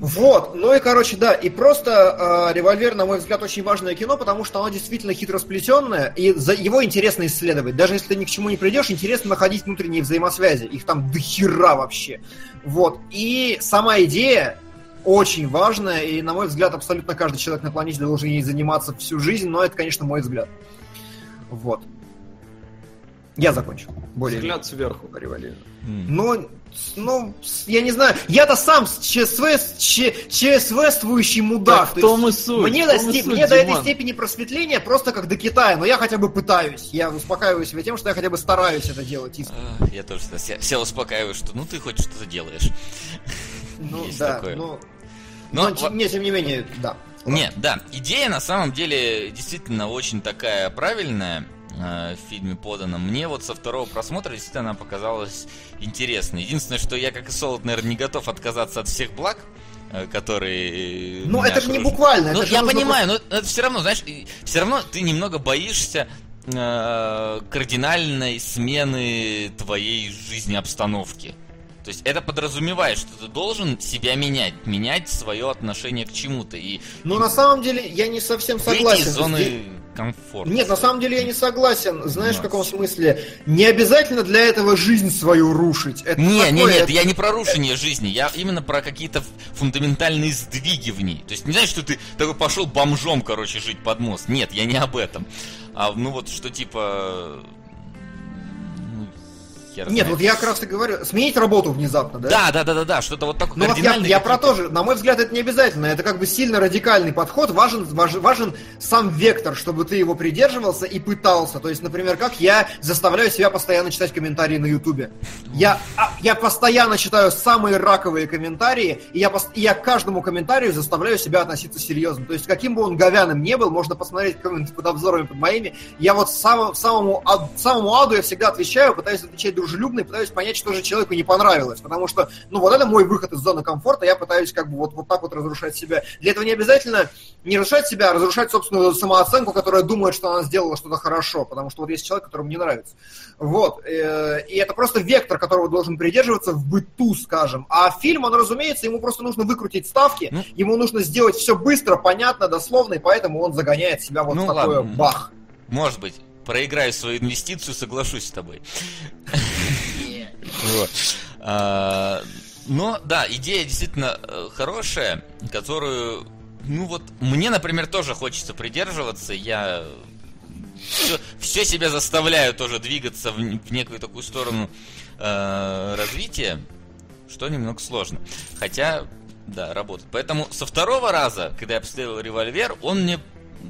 Вот, ну и короче, да, и просто э, револьвер, на мой взгляд, очень важное кино, потому что оно действительно хитро сплетенное, и за его интересно исследовать. Даже если ты ни к чему не придешь, интересно находить внутренние взаимосвязи. Их там до хера вообще. Вот. И сама идея очень важная, и, на мой взгляд, абсолютно каждый человек на планете должен ей заниматься всю жизнь, но это, конечно, мой взгляд. Вот. Я закончил. Более Взгляд сверху. револьвер. Ну, с- ну, я не знаю. Я-то сам с ЧСВ, ЧСВствующий мудак. Так То в том есть и суть, Мне, в до, и суть, мне до этой степени просветления просто как до Китая, но я хотя бы пытаюсь. Я успокаиваю себя тем, что я хотя бы стараюсь это делать. А, Я тоже себя, себя- успокаиваю, что ну ты хоть что-то делаешь. Ну, есть да, такое. ну, Но, но, тем- не, тем не менее, да. Нет, да, идея на самом деле действительно очень такая правильная э, в фильме подана. Мне вот со второго просмотра действительно она показалась интересной. Единственное, что я, как и Солод, наверное, не готов отказаться от всех благ, э, которые... Ну, меня это же не буквально. Ну, я понимаю, но это все равно, знаешь, все равно ты немного боишься э, кардинальной смены твоей жизни обстановки. То есть это подразумевает, что ты должен себя менять, менять свое отношение к чему-то и Ну, на самом деле, я не совсем выйти согласен. из зоны Здесь- комфорта. Нет, на самом деле я не согласен. Знаешь, в каком смысле? Не обязательно для этого жизнь свою рушить. Это Не, не, такое, нет, это- я не про рушение жизни, я именно про какие-то фундаментальные сдвиги в ней. То есть не знаешь, что ты такой пошел бомжом, короче, жить под мост. Нет, я не об этом. А ну вот что типа... хер Нет, знает. вот я как раз и говорю, сменить работу внезапно, да? Да, да, да, да, да, что-то вот такое Ну вот я, я про то же, на мой взгляд, это не обязательно. Это как бы сильно радикальный подход. Важен, важен, важен сам вектор, чтобы ты его придерживался и пытался. То есть, например, как я заставляю себя постоянно читать комментарии на Ютубе. Я, а, я постоянно читаю самые раковые комментарии, и я, и я к каждому комментарию заставляю себя относиться серьезно. То есть, каким бы он говяным не был, можно посмотреть комменты под обзорами под моими. Я вот самому, самому, ад- самому аду я всегда отвечаю, пытаюсь отвечать дружелюбно дружелюбно и пытаюсь понять, что же человеку не понравилось. Потому что, ну, вот это мой выход из зоны комфорта, я пытаюсь как бы вот, вот так вот разрушать себя. Для этого не обязательно не разрушать себя, а разрушать собственную самооценку, которая думает, что она сделала что-то хорошо. Потому что вот есть человек, которому не нравится. Вот. Э, и это просто вектор, которого должен придерживаться в быту, скажем. А фильм, он, разумеется, ему просто нужно выкрутить ставки, ну, ему нужно сделать все быстро, понятно, дословно, и поэтому он загоняет себя вот ну, в такое ладно. бах. Может быть проиграю свою инвестицию, соглашусь с тобой. [LAUGHS] А, но, да, идея действительно э, хорошая, которую, ну вот, мне, например, тоже хочется придерживаться. Я все, все себя заставляю тоже двигаться в, в некую такую сторону э, развития, что немного сложно. Хотя, да, работает. Поэтому со второго раза, когда я обследовал револьвер, он мне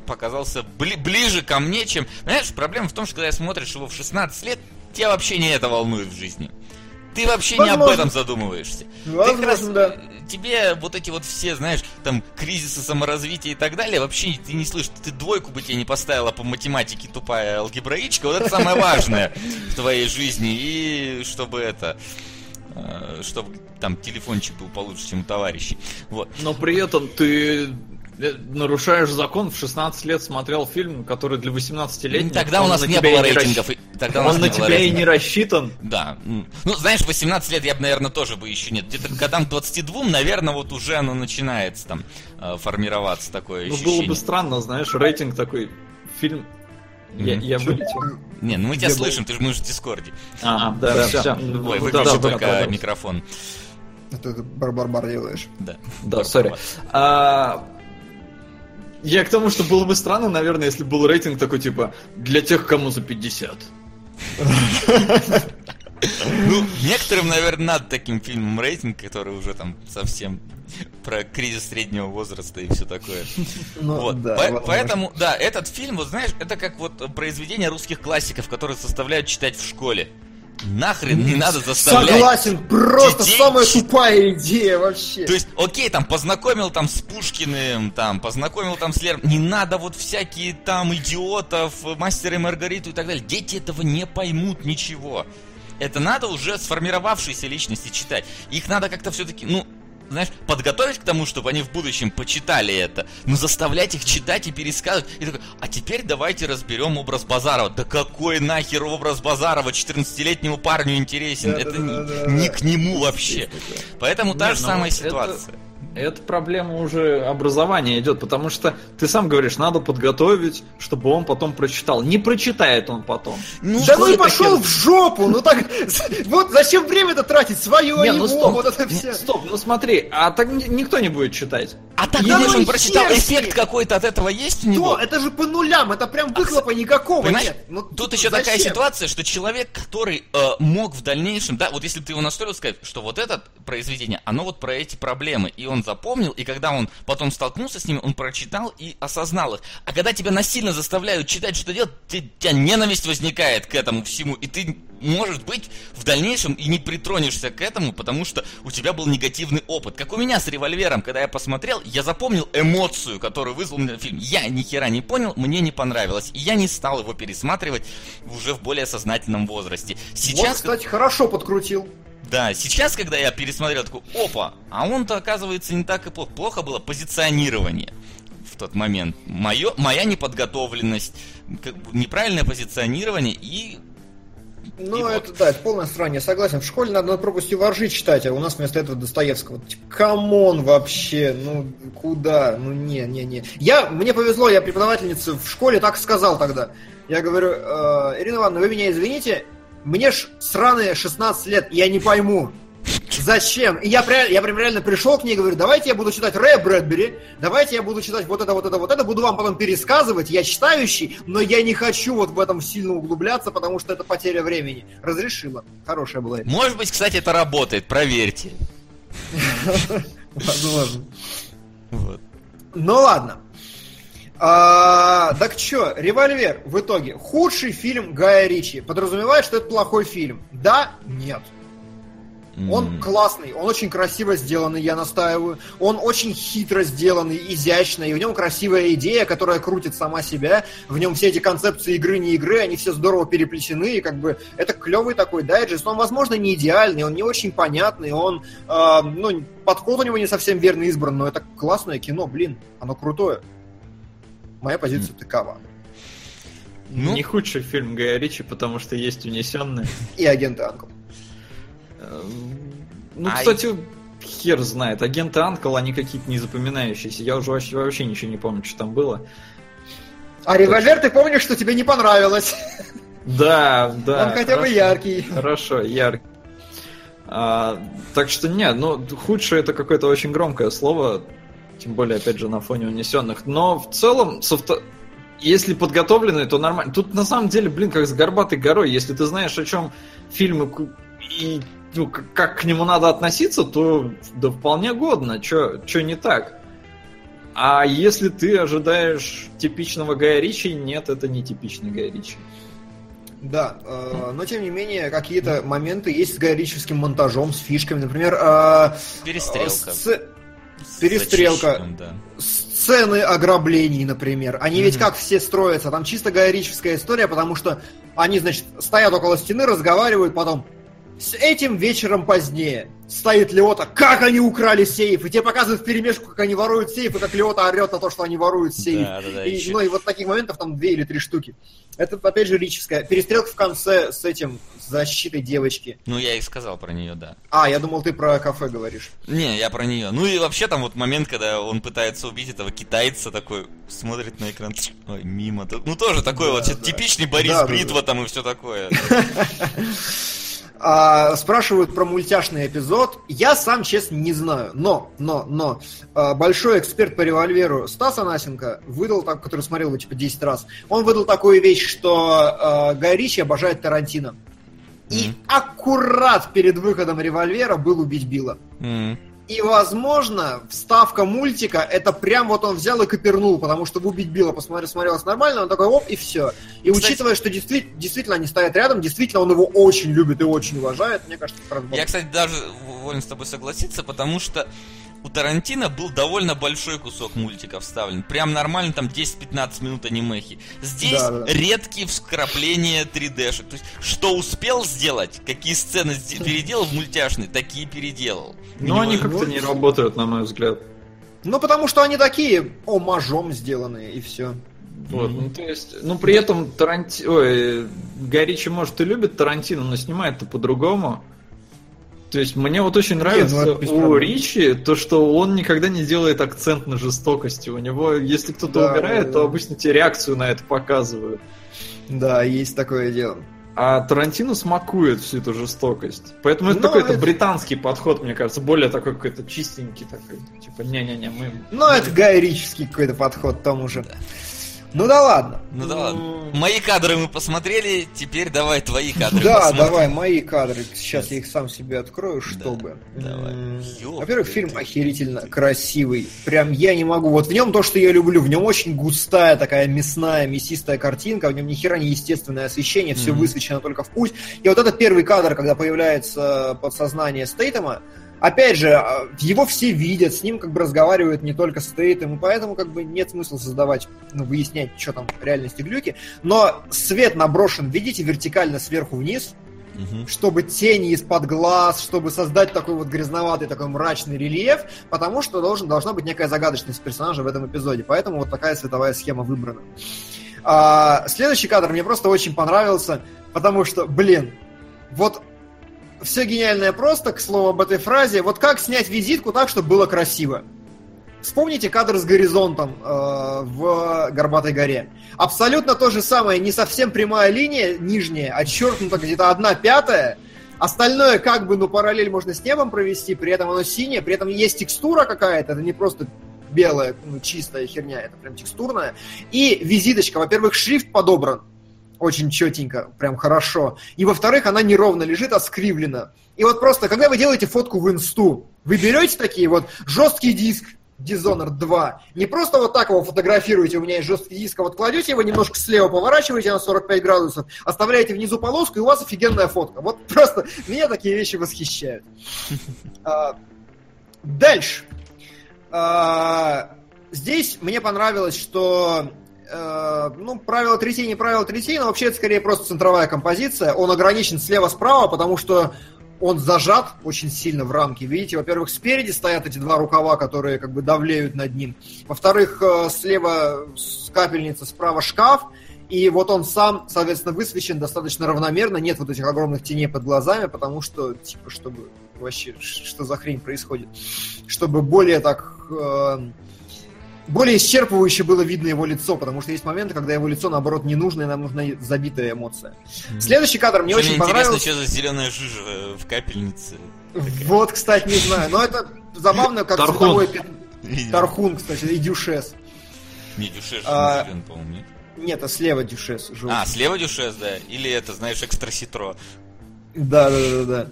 показался бли- ближе ко мне, чем... Знаешь, проблема в том, что когда смотришь его в 16 лет, тебя вообще не это волнует в жизни. Ты вообще Возможно. не об этом задумываешься. Возможно, ты как раз, да. Тебе вот эти вот все, знаешь, там, кризисы саморазвития и так далее, вообще ты не слышишь. Ты двойку бы тебе не поставила по математике тупая алгебраичка. Вот это самое важное в твоей жизни. И чтобы это э, чтобы там телефончик был получше, чем у товарищей. Вот. Но при этом ты Э, нарушаешь закон, в 16 лет смотрел фильм, который для 18-летних. Тогда у нас не было рейтингов. Тогда он на тебя и не рассчитан. Да. Ну, знаешь, 18 лет я бы, наверное, тоже бы еще нет. Где-то годам к 22, наверное, вот уже оно начинается там э, формироваться такое ну, ощущение. Ну, было бы странно, знаешь, рейтинг такой, фильм я, я вылетел. Не, ну мы тебя слышим, ты же мы же в Дискорде. А, да, да, все. Ой, выключи только микрофон. Это бар-бар-бар делаешь. Да. Да, сори. Я к тому, что было бы странно, наверное, если был рейтинг такой, типа, для тех, кому за 50. Ну, некоторым, наверное, надо таким фильмом рейтинг, который уже там совсем про кризис среднего возраста и все такое. Ну, вот. да, По- поэтому, да, этот фильм, вот знаешь, это как вот произведение русских классиков, которые составляют читать в школе. Нахрен не надо заставлять. Согласен, просто детей... самая тупая идея вообще. То есть, окей, там познакомил там с Пушкиным, там познакомил там с Лером. Не надо вот всякие там идиотов, мастера и Маргариту и так далее. Дети этого не поймут ничего. Это надо уже сформировавшиеся личности читать. Их надо как-то все-таки, ну, знаешь, подготовить к тому, чтобы они в будущем почитали это, но заставлять их читать и пересказывать. И такой, а теперь давайте разберем образ Базарова. Да какой нахер образ Базарова 14-летнему парню интересен? Да, это да, не, да, не к нему вообще. Поэтому та же ну, самая ситуация. Это проблема уже образования идет, потому что ты сам говоришь, надо подготовить, чтобы он потом прочитал. Не прочитает он потом. Ну, да ну и пошел хер... в жопу! Ну так, вот зачем время-то тратить? Свое, не, ну, стоп, вот это все. Стоп, ну смотри, а так никто не будет читать. А так, да он прочитал, эффект какой-то от этого есть у него? Это же по нулям, это прям выхлопа никакого нет. Ну, тут еще зачем? такая ситуация, что человек, который э, мог в дальнейшем, да, вот если бы ты его настроил, сказать, что вот это произведение, оно вот про эти проблемы, и он запомнил, и когда он потом столкнулся с ними, он прочитал и осознал их. А когда тебя насильно заставляют читать, что делать, ты, у тебя ненависть возникает к этому всему, и ты, может быть, в дальнейшем и не притронешься к этому, потому что у тебя был негативный опыт. Как у меня с револьвером, когда я посмотрел, я запомнил эмоцию, которую вызвал мне фильм. Я ни хера не понял, мне не понравилось, и я не стал его пересматривать уже в более сознательном возрасте. Сейчас, вот, кстати, хорошо подкрутил. Да, сейчас, когда я пересмотрел, такой, опа, а он-то, оказывается, не так и плохо. Плохо было позиционирование в тот момент. Мое, моя неподготовленность, как бы неправильное позиционирование и ну, и это вот. да, это полное срание, согласен. В школе надо «Над пропастью во ржи» читать, а у нас вместо этого Достоевского. Типа, come on вообще, ну куда? Ну не, не, не. Я, мне повезло, я преподавательница в школе так сказал тогда. Я говорю, э, Ирина Ивановна, вы меня извините, мне ж сраные 16 лет, я не пойму. Зачем? И я, я прям реально пришел к ней и говорю, давайте я буду читать Рэя Брэдбери, давайте я буду читать вот это, вот это, вот это, буду вам потом пересказывать, я читающий, но я не хочу вот в этом сильно углубляться, потому что это потеря времени. Разрешила. Хорошая была. Может быть, кстати, это работает, проверьте. [LAUGHS] Возможно. Вот. Ну ладно. А, так чё, «Револьвер» в итоге худший фильм Гая Ричи. Подразумевает, что это плохой фильм. Да? Нет. Он М. классный, он очень красиво сделанный, я настаиваю. Он очень хитро сделанный, изящный. И в нем красивая идея, которая крутит сама себя. В нем все эти концепции игры, не игры, они все здорово переплетены. И как бы это клевый такой дайджест. Он, возможно, не идеальный, он не очень понятный, он, э, ну, подход у него не совсем верно избран, но это классное кино, блин, оно крутое. Моя позиция такова. Ну. Не худший фильм Гая Ричи, потому что есть унесенные. И агенты Анкл. Ну, Ай. кстати, хер знает. Агенты Анкл, они какие-то не запоминающиеся. Я уже вообще, вообще ничего не помню, что там было. А револьвер, ты помнишь, что тебе не понравилось? Да, да. Он хотя бы яркий. Хорошо, яркий. А, так что нет, ну худшее это какое-то очень громкое слово, тем более, опять же, на фоне унесенных. Но в целом, со вто- если подготовленный, то нормально. Тут на самом деле, блин, как с горбатой горой. Если ты знаешь, о чем фильм и ну, как к нему надо относиться, то да вполне годно. Че не так? А если ты ожидаешь типичного Гая Ричи, нет, это не типичный Гай Ричи. Да, э, но тем не менее, какие-то моменты есть с гайрическим монтажом, с фишками. Например, э, Перестрелка. сце- перестрелка. Да. сцены ограблений, например. Они ведь Мгм. как все строятся? Там чисто гайрическая история, потому что они, значит, стоят около стены, разговаривают, потом с этим вечером позднее стоит Леота, как они украли сейф, и тебе показывают перемешку, как они воруют сейф, и как Леота орет на то, что они воруют сейф. Да, да, да, И, ну и вот таких моментов там две или три штуки. Это, опять же, рическая. Перестрелка в конце с этим, с защитой девочки. Ну, я и сказал про нее, да. А, я думал, ты про кафе говоришь. Не, я про нее. Ну и вообще там вот момент, когда он пытается убить этого китайца, такой смотрит на экран, ой, мимо. Ну тоже такой Да, вот да. типичный Борис Да, да, Бритва там и все такое. [LAUGHS] А, спрашивают про мультяшный эпизод. Я сам, честно, не знаю. Но, но, но а, большой эксперт по револьверу Стас Анасенко выдал, так, который смотрел его типа 10 раз, он выдал такую вещь, что а, Гай Ричи обожает Тарантино. И Мгм. аккурат перед выходом револьвера был убить Билла. М. И, возможно, вставка мультика, это прям вот он взял и копернул, потому что в «Убить Билла» посмотрел, смотрелось нормально, он такой, оп, и все. И Кстати- учитывая, что действительно, действительно они стоят рядом, действительно он его очень любит и очень уважает, мне кажется, это правда. Я, кстати, даже волен с тобой согласиться, потому что у Тарантино был довольно большой кусок мультика вставлен. Прям нормально, там 10-15 минут анимехи. Здесь Да, да. редкие вкрапления 3D-шек. То есть, что успел сделать, какие сцены переделал в мультяшный, такие переделал. Но они как-то не работают, на мой взгляд. Ну, потому что они такие омажом сделанные, и все. Вот, ну то есть, ну при этом Таранти... Ой, Гай Ричи, может, и любит Тарантино, но снимает-то по-другому. То есть мне вот очень нравится ну, это без у проблем. Ричи то, что он никогда не делает акцент на жестокости. У него, если кто-то Да, умирает, да, то да. обычно тебе реакцию на это показывают. Да, есть такое дело. А Тарантино смакует всю эту жестокость. Поэтому это Ну, такой-то это- британский подход, мне кажется, более такой какой-то чистенький, такой, типа, не-не-не, мы... Ну, это гайрический какой-то подход к тому же. Ну да ладно. Ну да ладно. Мои кадры мы посмотрели, теперь давай твои кадры Да, посмотрим. давай, мои кадры. Сейчас я их сам себе открою, чтобы. давай. Во-первых, фильм охерительно красивый. Прям я не могу. Вот в нем то, что я люблю. В нем очень густая такая мясная, мясистая картинка. В нем ни хера не естественное освещение, все Мгм. высвечено только в путь. И вот этот первый кадр, когда появляется подсознание Стейтема, Опять же, а, его все видят, с ним как бы разговаривают не только Стейтем, и поэтому как бы нет смысла создавать, ну, выяснять, что там в реальности глюки. Но свет наброшен, видите, вертикально сверху вниз, Мгм. чтобы тени из-под глаз, чтобы создать такой вот грязноватый, такой мрачный рельеф, потому что должен, должна быть некая загадочность персонажа в этом эпизоде. Поэтому вот такая световая схема выбрана. А, следующий кадр мне просто очень понравился, потому что, блин, вот все гениальное просто, к слову об этой фразе. Вот как снять визитку так, чтобы было красиво. Вспомните кадр с горизонтом э, в Горбатой горе. Абсолютно то же самое, не совсем прямая линия нижняя, отчеркнута где-то одна пятая. Остальное как бы, ну, параллель можно с небом провести, при этом оно синее, при этом есть текстура какая-то, это не просто белая, ну, чистая херня, это прям текстурная. И визиточка, во-первых, шрифт подобран, очень четенько, прям хорошо. И во-вторых, она неровно лежит, а скривлена. И вот просто, когда вы делаете фотку в инсту, вы берете такие вот жесткий диск, Dishonored 2. Не просто вот так его фотографируете, у меня есть жесткий диск, а вот кладете его немножко слева, поворачиваете на 45 градусов, оставляете внизу полоску, и у вас офигенная фотка. Вот просто меня такие вещи восхищают. А, дальше. А, здесь мне понравилось, что э, ну, правило третей, не правило третей, но вообще это скорее просто центровая композиция. Он ограничен слева-справа, потому что он зажат очень сильно в рамке. Видите, во-первых, спереди стоят эти два рукава, которые как бы давлеют над ним. Во-вторых, э, слева капельница, справа шкаф. И вот он сам, соответственно, высвечен достаточно равномерно, нет вот этих огромных теней под глазами, потому что, типа, чтобы вообще, что за хрень происходит, чтобы более так э, более исчерпывающе было видно его лицо, потому что есть моменты, когда его лицо, наоборот, не нужно, и нам нужна забитая эмоция. Следующий кадр мне очень понравился. Интересно, что за зеленая жижа в капельнице. Вот, кстати, не знаю. Но это забавно, как цветовой Тархун, кстати, и Дюшес. Не, Дюшес а... зелен, по-моему, нет? Нет, а слева Дюшес. Желтый. А, слева Дюшес, да. Или это, знаешь, экстраситро. Да, да, да, да.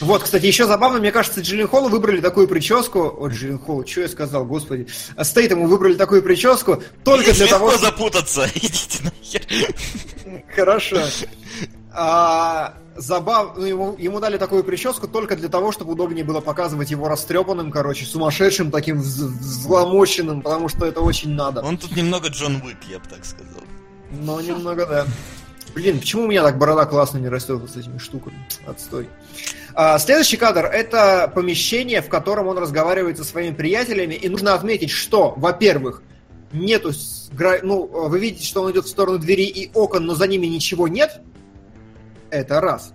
Вот, кстати, еще забавно, мне кажется, Джиллин Холлу выбрали такую прическу. О, Джиллин Холл, что я сказал, господи. А Стейтему выбрали такую прическу только для того, чтобы... запутаться, [LAUGHS] идите нахер. Хорошо. А, забав... ну, ему, ему дали такую прическу только для того, чтобы удобнее было показывать его растрепанным, короче, сумасшедшим, таким взломоченным, потому что это очень надо. Он тут немного Джон Уик, я бы так сказал. Ну, немного, да. Блин, почему у меня так борода классно не растет с этими штуками? Отстой. А, следующий кадр – это помещение, в котором он разговаривает со своими приятелями. И нужно отметить, что, во-первых, нету... Ну, вы видите, что он идет в сторону двери и окон, но за ними ничего нет. Это раз.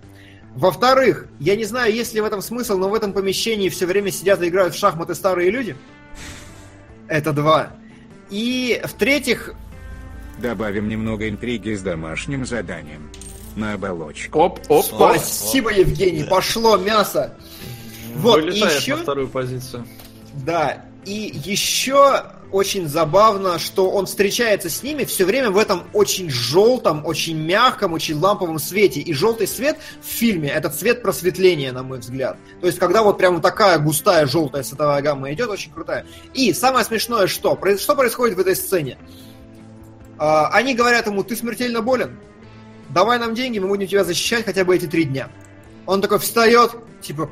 Во-вторых, я не знаю, есть ли в этом смысл, но в этом помещении все время сидят и играют в шахматы старые люди. Это два. И в-третьих... Добавим немного интриги с домашним заданием на оболочку. Оп, оп, Спасибо, оп. Евгений, пошло мясо. Вот, Вылетает еще... на вторую позицию. Да, и еще очень забавно, что он встречается с ними все время в этом очень желтом, очень мягком, очень ламповом свете. И желтый свет в фильме это цвет просветления, на мой взгляд. То есть, когда вот прям такая густая желтая световая гамма идет, очень крутая. И самое смешное, что? Что происходит в этой сцене? А, они говорят ему, ты смертельно болен давай нам деньги, мы будем тебя защищать хотя бы эти три дня. Он такой встает, типа,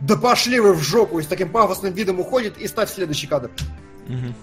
да пошли вы в жопу, и с таким пафосным видом уходит, и ставь следующий кадр. Угу.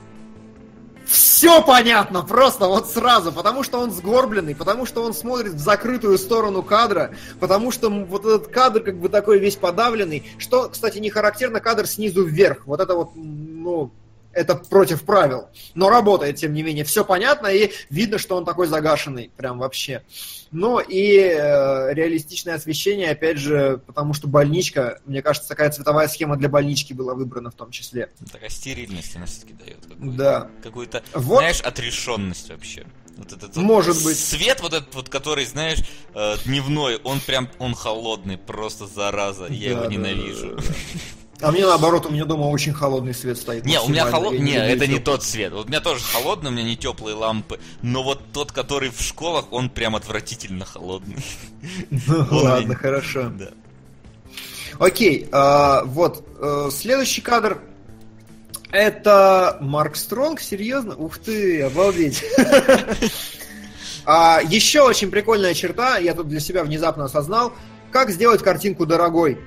Все понятно, просто вот сразу, потому что он сгорбленный, потому что он смотрит в закрытую сторону кадра, потому что вот этот кадр как бы такой весь подавленный, что, кстати, не характерно кадр снизу вверх. Вот это вот, ну, это против правил. Но работает, тем не менее. Все понятно, и видно, что он такой загашенный, прям вообще. Ну и э, реалистичное освещение, опять же, потому что больничка, мне кажется, такая цветовая схема для больнички была выбрана в том числе. Такая стерильность она все-таки дает. Какую-то, да. Какую-то, вот. знаешь, отрешенность вообще. Вот этот Может вот быть. Свет вот этот вот, который, знаешь, э, дневной, он прям, он холодный, просто зараза, я да, его ненавижу. Да, да, да. А мне наоборот, у меня дома очень холодный свет стоит. Не, у меня холодный. Не, это не тот свет. Вот у меня тоже холодный, у меня не теплые лампы. Но вот тот, который в школах, он прям отвратительно холодный. Ну [LAUGHS] ладно, хорошо. [LAUGHS] Да. Окей, а, вот. Э, следующий кадр. Это Марк Стронг, серьезно? Ух ты, обалдеть. [LAUGHS] А, еще очень прикольная черта, я тут для себя внезапно осознал, как сделать картинку дорогой.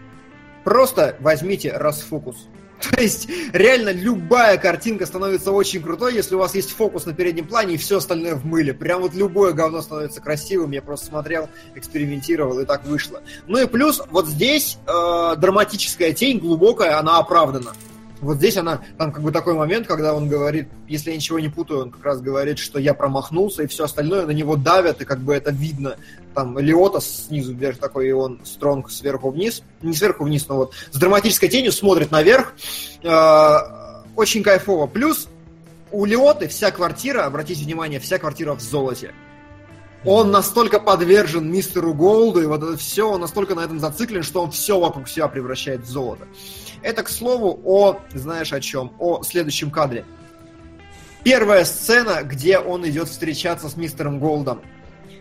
Просто возьмите расфокус. [LAUGHS] То есть, реально, любая картинка становится очень крутой, если у вас есть фокус на переднем плане и все остальное в мыле. Прям вот любое говно становится красивым. Я просто смотрел, экспериментировал, и так вышло. Ну и плюс, вот здесь э, драматическая тень глубокая, она оправдана. Вот здесь она, там как бы такой момент, когда он говорит, если я ничего не путаю, он как раз говорит, что я промахнулся, и все остальное на него давят, и как бы это видно. Там Лиота снизу вверх такой, и он стронг сверху вниз. Не сверху вниз, но вот с драматической тенью смотрит наверх. Э, очень кайфово. Плюс у Лиоты вся квартира, обратите внимание, вся квартира в золоте. Он настолько подвержен мистеру Голду, и вот это все, он настолько на этом зациклен, что он все вокруг себя превращает в золото. Это, к слову, о, знаешь о чем, о следующем кадре. Первая сцена, где он идет встречаться с мистером Голдом.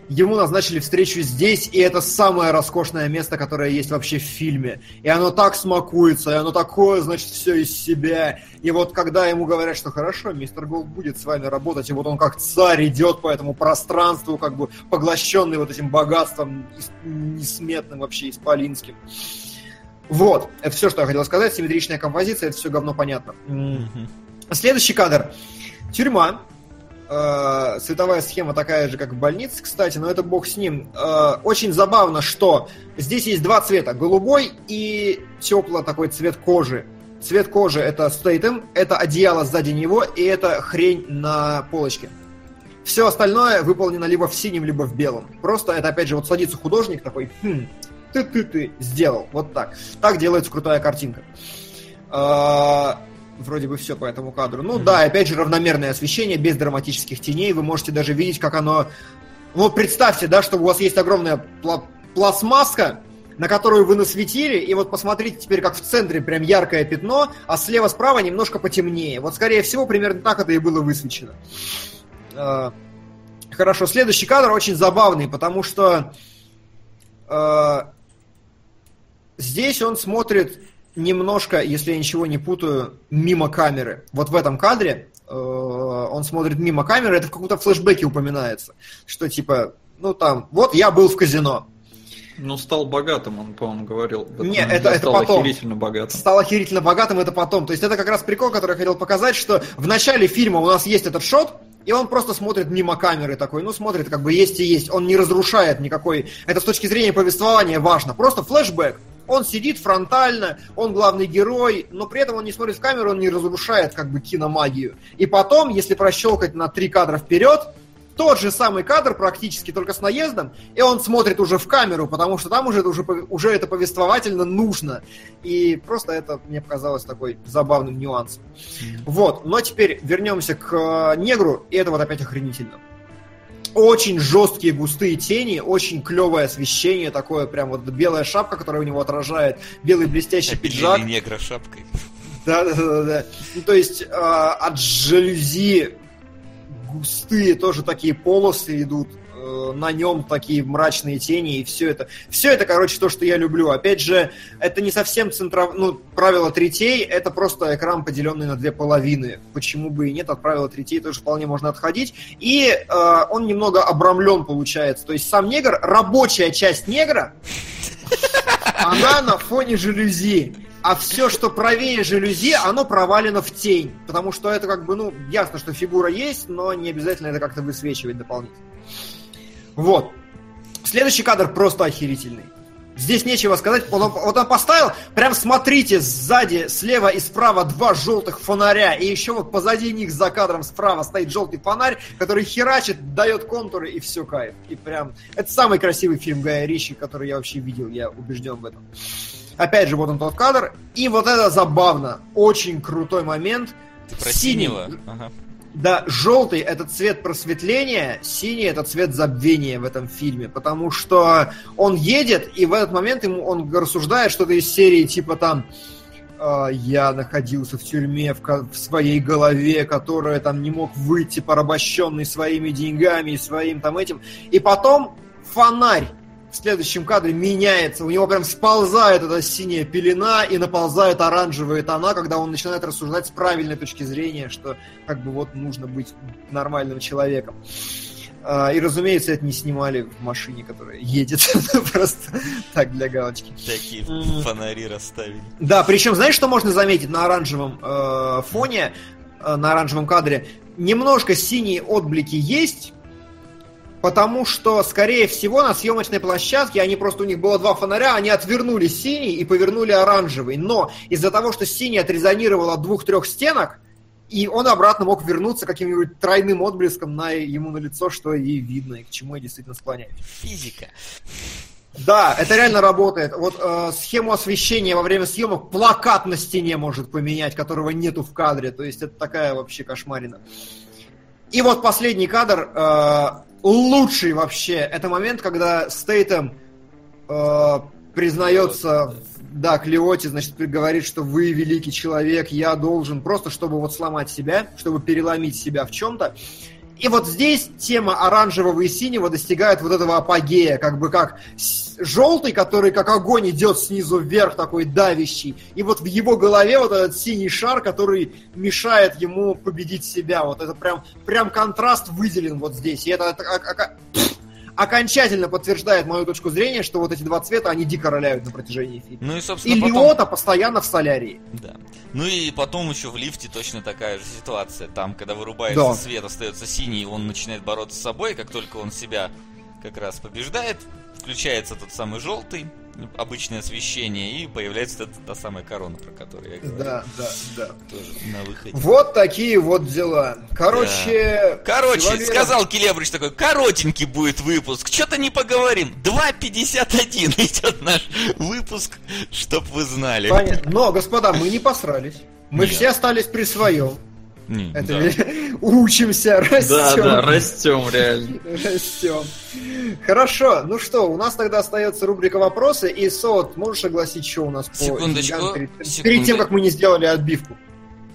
ему назначили встречу здесь, и это самое роскошное место, которое есть вообще в фильме. И оно так смакуется, и оно такое, значит, все из себя. И вот когда ему говорят, что хорошо, мистер Голд будет с вами работать, и вот он как царь идет по этому пространству, как бы поглощенный вот этим богатством несметным вообще исполинским. Вот, это все, что я хотел сказать. Симметричная композиция, это все говно понятно. Следующий кадр. Тюрьма. Э, световая схема такая же, как в больнице, кстати, но это бог с ним. Э, очень забавно, что здесь есть два цвета. Голубой и теплый такой цвет кожи. Цвет кожи это стейтем, это одеяло сзади него, и это хрень на полочке. Все остальное выполнено либо в синем, либо в белом. Просто это, опять же, вот садится художник такой, хм, ты-ты-ты, сделал. Вот так. Так делается крутая картинка. А, вроде бы все по этому кадру. Ну mm-hmm. да, опять же, равномерное освещение, без драматических теней. Вы можете даже видеть, как оно... Ну, вот представьте, да, что у вас есть огромная пла- пластмасска, на которую вы насветили, и вот посмотрите теперь, как в центре прям яркое пятно, а слева-справа немножко потемнее. Вот, скорее всего, примерно так это и было высвечено. А, хорошо, следующий кадр очень забавный, потому что а, Здесь он смотрит немножко, если я ничего не путаю, мимо камеры. Вот в этом кадре э, он смотрит мимо камеры, это в каком-то флешбеке упоминается, что типа, ну там, вот я был в казино. Ну, стал богатым, он, по-моему, говорил. Нет, это, это стал потом. охерительно богатым. Стал охерительно богатым, это потом. То есть это как раз прикол, который я хотел показать, что в начале фильма у нас есть этот шот, и он просто смотрит мимо камеры такой, ну, смотрит, как бы есть и есть. Он не разрушает никакой... Это с точки зрения повествования важно. Просто флешбэк. Он сидит фронтально, он главный герой, но при этом он не смотрит в камеру, он не разрушает как бы киномагию. И потом, если прощелкать на три кадра вперед, тот же самый кадр практически, только с наездом, и он смотрит уже в камеру, потому что там уже, уже, уже это повествовательно нужно. И просто это мне показалось такой забавным нюансом. Вот, но теперь вернемся к э, негру, и это вот опять охренительно очень жесткие густые тени, очень клевое освещение, такое прям вот белая шапка, которая у него отражает, белый блестящий Обелили пиджак. негра шапкой. Да, да, да, да. Ну, то есть э, от жалюзи густые тоже такие полосы идут. Э, на нем такие мрачные тени и все это. Все это, короче, то, что я люблю. Опять же, это не совсем центро... ну, правило третей, это просто экран, поделенный на две половины. Почему бы и нет, от правила третей тоже вполне можно отходить. И э, он немного обрамлен получается. То есть сам негр, рабочая часть негра, она на фоне жалюзи. А все, что правее жалюзи, оно провалено в тень. Потому что это как бы, ну, ясно, что фигура есть, но не обязательно это как-то высвечивать дополнительно. Вот. Следующий кадр просто охерительный. Здесь нечего сказать. Он, вот он поставил, прям смотрите, сзади, слева и справа два желтых фонаря. И еще вот позади них за кадром справа стоит желтый фонарь, который херачит, дает контуры и все кайф. И прям... Это самый красивый фильм Гая Ричи, который я вообще видел, я убежден в этом. Опять же, вот он тот кадр. И вот это забавно. Очень крутой момент. Ты про синего? Ага. Да, желтый это цвет просветления, синий это цвет забвения в этом фильме, потому что он едет, и в этот момент ему он рассуждает что-то из серии типа там «А, я находился в тюрьме в, в своей голове, которая там не мог выйти порабощенный своими деньгами и своим там этим. И потом фонарь в следующем кадре меняется, у него прям сползает эта синяя пелена и наползает оранжевые тона, когда он начинает рассуждать с правильной точки зрения, что как бы вот нужно быть нормальным человеком. А, и, разумеется, это не снимали в машине, которая едет. [LAUGHS] Просто так, для галочки. Такие фонари расставили. Да, причем, знаешь, что можно заметить на оранжевом э, фоне, э, на оранжевом кадре? Немножко синие отблики есть, Потому что, скорее всего, на съемочной площадке они просто у них было два фонаря, они отвернули синий и повернули оранжевый. Но из-за того, что синий отрезонировал от двух-трех стенок, и он обратно мог вернуться каким-нибудь тройным отблеском на ему на лицо, что и видно, и к чему я действительно склоняюсь. Физика. Да, это реально работает. Вот э, схему освещения во время съемок плакат на стене может поменять, которого нету в кадре. То есть это такая вообще кошмарина. И вот последний кадр. Э, лучший вообще. Это момент, когда Стейтем э, признается, да, Клеоте, значит, говорит, что вы великий человек, я должен просто, чтобы вот сломать себя, чтобы переломить себя в чем-то. И вот здесь тема оранжевого и синего достигает вот этого апогея, как бы как желтый, который как огонь идет снизу вверх, такой давящий, и вот в его голове вот этот синий шар, который мешает ему победить себя. Вот это прям, прям контраст выделен вот здесь. И это, это окончательно подтверждает мою точку зрения, что вот эти два цвета, они дико роляют на протяжении фильма. Ну и, собственно, и потом... Лиота постоянно в солярии. Да. Ну и потом еще в лифте точно такая же ситуация. Там, когда вырубается Да. свет, остается синий, он начинает бороться с собой. Как только он себя как раз побеждает, включается тот самый желтый, обычное освещение, и появляется та, та самая корона, про которую я говорил. Да, да, да. Тоже на выходе. Вот такие вот дела. Короче... Короче, Валера- сказал Келебрич такой, коротенький будет выпуск, что-то не поговорим. 2.51 идет наш выпуск, чтоб вы знали. Понятно. Но, господа, мы не посрались. Мы Нет. все остались при своем. Не, Это да. учимся, растем. Да, да, растем реально. Растем. Хорошо, ну что, у нас тогда остается рубрика вопросы. И, Сот, можешь огласить, что у нас по Секундочку, перед, тем, как мы не сделали отбивку?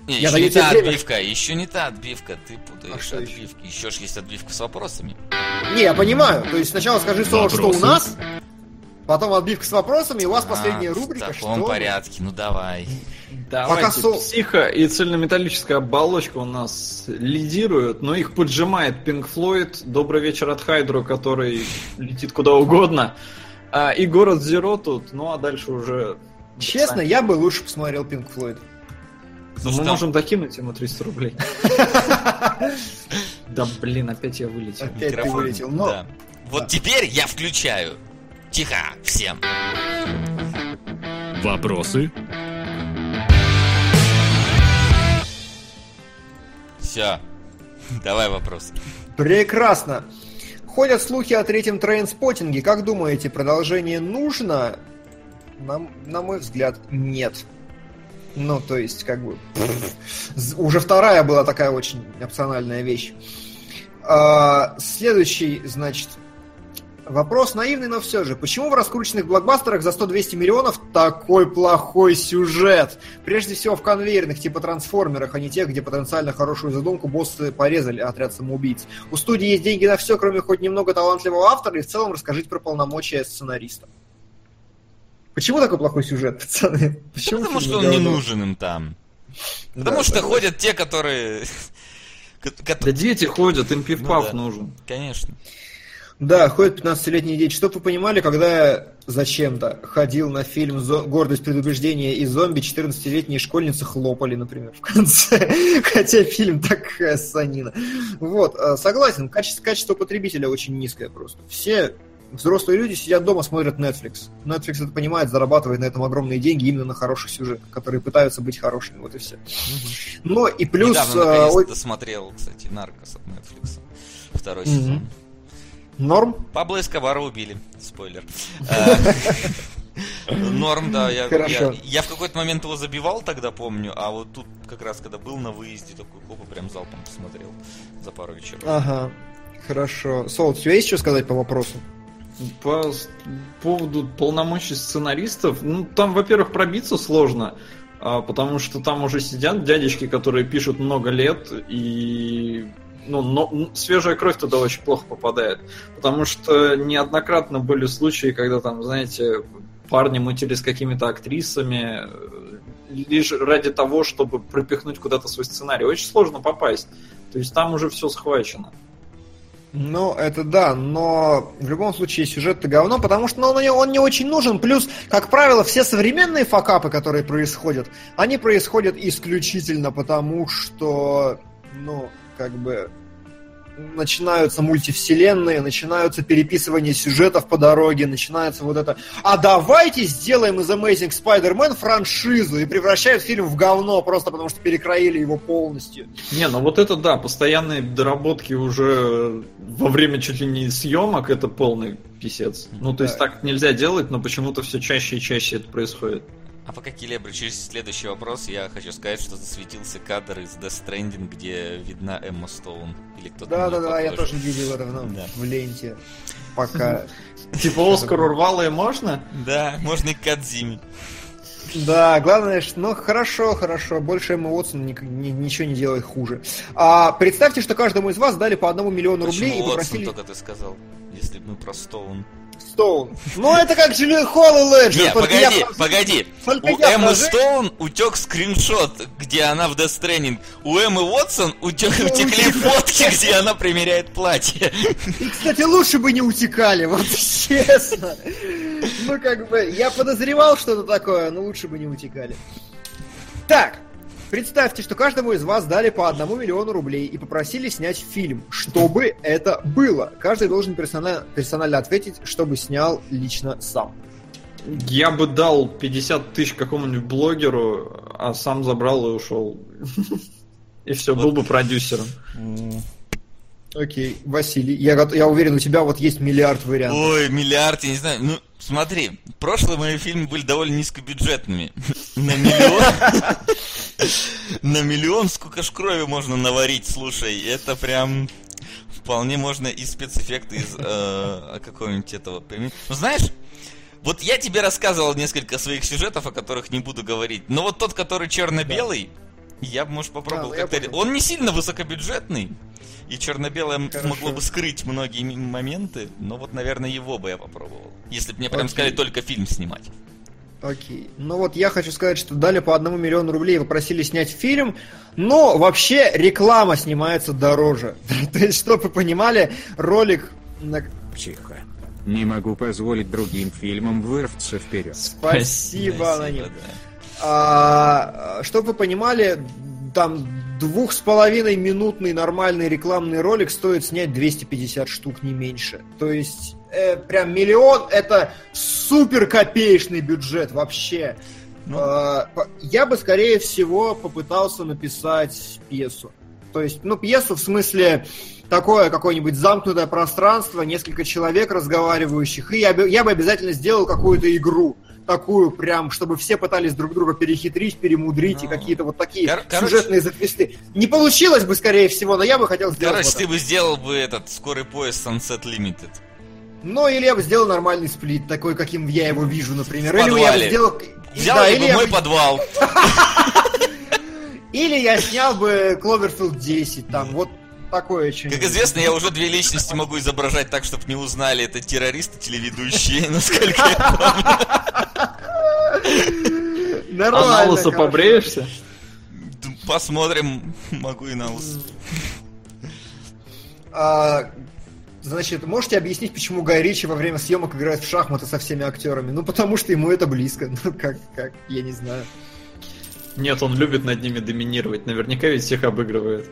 Не, Я еще даю не тебе та время. отбивка, еще не та отбивка, ты путаешь А что еще? отбивки. Еще ж есть отбивка с вопросами. Не, я понимаю. То есть сначала скажи, Сот, что у нас, потом отбивка с вопросами, и у вас последняя А, рубрика. В таком что? порядке, ну давай. Давайте, со- психо и цельнометаллическая оболочка у нас лидируют, но их поджимает Пинк Флойд, Добрый вечер от Хайдру, который летит куда угодно, а, и город Зеро тут, ну а дальше уже... Честно, я бы лучше посмотрел Пинк Флойд. Ну, Слушай, мы там- можем докинуть ему 300 рублей. [LAUGHS] Да блин, опять я вылетел. Опять ты вылетел. Но. Вот теперь я включаю. Тихо, всем. Вопросы? Все. [LAUGHS] Давай вопрос. Прекрасно. Ходят слухи о третьем трейнспотинге. Как думаете, продолжение нужно? На, на мой взгляд, нет. Ну, то есть, как бы... [LAUGHS] З- Уже вторая была такая очень опциональная вещь. А, следующий, значит, вопрос наивный, но все же. Почему в раскрученных блокбастерах за 100-200 миллионов такой плохой сюжет? Прежде всего в конвейерных, типа трансформерах, а не тех, где потенциально хорошую задумку боссы порезали отряд самоубийц. У студии есть деньги на все, кроме хоть немного талантливого автора, и в целом расскажите про полномочия сценариста. Почему такой плохой сюжет, пацаны? Почему Потому фильм что он не говно? нужен им там. Да, Потому что согласен. ходят те, которые... [LAUGHS] ко- ко- Да дети ходят, им пивпав Ну да. нужен. Конечно. Да, ходят 15-летние дети. Чтоб вы понимали, когда я зачем-то ходил на фильм «Зо- «Гордость, предубеждение» и «Зомби», 14-летние школьницы хлопали, например, в конце. [LAUGHS] Хотя фильм такая санина. Вот, э, согласен, качество, качество потребителя очень низкое просто. Все взрослые люди сидят дома, смотрят Netflix. Netflix это понимает, зарабатывает на этом огромные деньги именно на хороших сюжетах, которые пытаются быть хорошими, вот и все. Но и плюс... Недавно э, наконец-то ой, досмотрел, кстати, Наркос от Netflix. Второй Мгм. сезон. Норм? Пабло Эскобара убили. Спойлер. [LAUGHS] Э, Норм, да. Я, я, я в какой-то момент его забивал тогда, помню, а вот тут как раз, когда был на выезде, такой хопа, прям залпом посмотрел за пару вечеров. Ага. Хорошо. Сол, у тебя есть что сказать по вопросу? По поводу полномочий сценаристов, ну там, во-первых, пробиться сложно, а, потому что там уже сидят дядечки, которые пишут много лет, и ну, но, свежая кровь туда очень плохо попадает. Потому что неоднократно были случаи, когда там, знаете, парни мутили с какими-то актрисами э, лишь ради того, чтобы пропихнуть куда-то свой сценарий. Очень сложно попасть. То есть там уже все схвачено. Ну, это да, но в любом случае сюжет-то говно, потому что ну, он, он не очень нужен. Плюс, как правило, все современные факапы, которые происходят, они происходят исключительно потому, что, ну, как бы начинаются мультивселенные, начинаются переписывания сюжетов по дороге, начинается вот это «А давайте сделаем из Amazing Spider-Man франшизу» и превращают фильм в говно просто потому, что перекроили его полностью. Не, ну вот это да, постоянные доработки уже во время чуть ли не съемок, это полный писец. Ну, то есть Да. так нельзя делать, но почему-то все чаще и чаще это происходит. А пока Келебр, через следующий вопрос, я хочу сказать, что засветился кадр из Death Stranding, где видна Эмма Стоун. Или кто-то на неё Да-да-да, я тоже видел это ну, Да. в ленте. Пока. [LAUGHS] Типа Оскар урвало и можно? Да, можно и Кадзиме. Да, главное, что... Ну, хорошо, хорошо. Больше Эмма Уотсон ни- ни- ничего не делает хуже. А, представьте, что каждому из вас дали по одному миллиону рублей Почему и Уотсон попросили... только ты сказал? Если бы мы про Стоун. Стоун. Ну, это как Джиллиан Холл и Леджер. Не, только я погоди, погоди. Только У Эммы про Жень- Стоун утек скриншот, где она в Death Stranding. У Эммы Уотсон утек, утекли фотки, где она примеряет платье. И, кстати, лучше бы не утекали, вот честно. Ну, как бы, я подозревал что-то такое, но лучше бы не утекали. Так, представьте, что каждому из вас дали по одному миллиону рублей и попросили снять фильм. Чтобы это было? Каждый должен персонально, персонально ответить, чтобы снял лично сам. Я бы дал 50 тысяч какому-нибудь блогеру, а сам забрал и ушел. [LAUGHS] И все, был бы продюсером. Окей, Василий, я, я уверен, у тебя вот есть миллиард вариантов. Ой, миллиард, я не знаю. Ну, смотри, прошлые мои фильмы были довольно низкобюджетными. На миллион... На миллион сколько ж крови можно наварить, слушай. Это прям... Вполне можно и спецэффекты из э, какого-нибудь этого применить. Ну, знаешь, вот я тебе рассказывал несколько своих сюжетов, о которых не буду говорить. Но вот тот, который черно-белый, я бы, может, попробовал Да, как-то... Он не сильно высокобюджетный. И черно-белое Хорошо. могло бы скрыть многие моменты, но вот, наверное, его бы я попробовал. Если бы мне прям Окей. сказали только фильм снимать. Окей. Ну вот я хочу сказать, что дали по одному миллиону рублей и попросили снять фильм, но вообще реклама снимается дороже. [LAUGHS] То есть, чтобы вы понимали, ролик... на- Тихо. Не могу позволить другим фильмам вырваться вперед. Спасибо, Аноним. да. А, чтобы вы понимали, там двух с половиной минутный нормальный рекламный ролик стоит снять 250 штук, не меньше. То есть, э, прям миллион это супер копеечный бюджет вообще. Ну. По- я бы, скорее всего, попытался написать пьесу. То есть, ну, пьесу в смысле такое какое-нибудь замкнутое пространство, несколько человек разговаривающих, и я, бы- я бы обязательно сделал какую-то игру. Такую прям, чтобы все пытались друг друга перехитрить, перемудрить и Ну. какие-то вот такие Кор- короче- сюжетные затвисты. Не получилось бы, скорее всего, но я бы хотел сделать Короче, вот ты это. бы сделал бы этот скорый поезд Sunset Limited. Ну, или я бы сделал нормальный сплит, такой, каким я его вижу, например. Или я бы сделал... Взял да, бы или я мой бы- подвал. [LAUGHS] Или я снял бы Cloverfield 10, там, вот такое что-нибудь. Как известно, я уже две личности могу изображать так, чтобы не узнали, это террористы, телеведущие, [LAUGHS] насколько я помню. А Нормально. на лысо побреешься? Посмотрим, могу и на ус. А, значит, можете объяснить, почему Гай Ричи во время съемок играет в шахматы со всеми актерами? Ну, потому что ему это близко. [LAUGHS] Ну, как, как, я не знаю. Нет, он любит над ними доминировать. Наверняка ведь всех обыгрывает.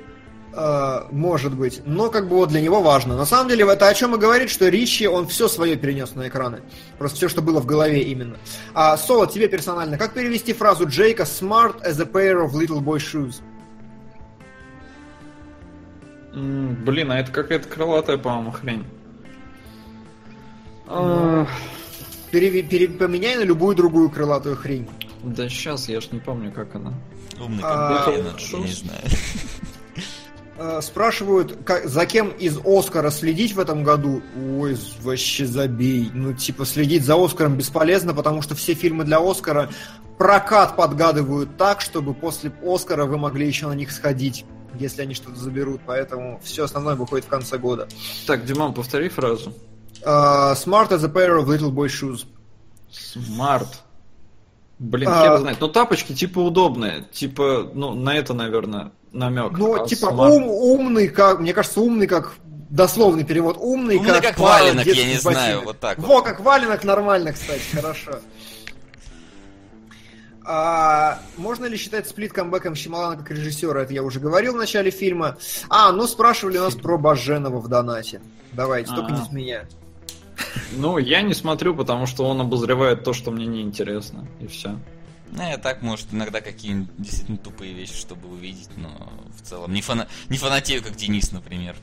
А, может быть. Но как бы вот для него важно. На самом деле это о чем и говорит, что Ричи, он все свое перенес на экраны. Просто все, что было в голове именно. А, Соло, тебе персонально, как перевести фразу Джейка «smart as a pair of little boy shoes»? М, Блин, а это какая-то крылатая, по-моему, хрень. А, Переви- пере- поменяй на любую другую крылатую хрень. Да сейчас, я ж не помню, как она. Умный А, компьютер, я шо? не знаю. [LAUGHS] Э, Спрашивают, как- за кем из Оскара следить в этом году? Ой, вообще забей. Ну, типа, следить за Оскаром бесполезно, потому что все фильмы для Оскара прокат подгадывают так, чтобы после Оскара вы могли еще на них сходить, если они что-то заберут. Поэтому все основное выходит в конце года. Так, Диман, повтори фразу. Э, Smart as a pair of little boy shoes. Smart. Блин, А. хер знает. Ну, тапочки типа удобные. Типа, ну, на это, наверное, намек. Ну, А типа, smart- ум, умный, как, мне кажется, умный, как дословный перевод. Умный, Умный как пара валенок, я не знаю, ботинок. вот так вот. Во, как валенок нормально, кстати, хорошо. А, можно ли считать сплит камбэком Щемалана как режиссера? Это я уже говорил в начале фильма. А, ну спрашивали нас про Баженова в донате. Давайте, только А. не с меня. Ну, я не смотрю, потому что он обозревает то, что мне неинтересно. И все. Я так, может, иногда какие-нибудь действительно тупые вещи, чтобы увидеть, но в целом не, фана... не фанатею, как Денис, например.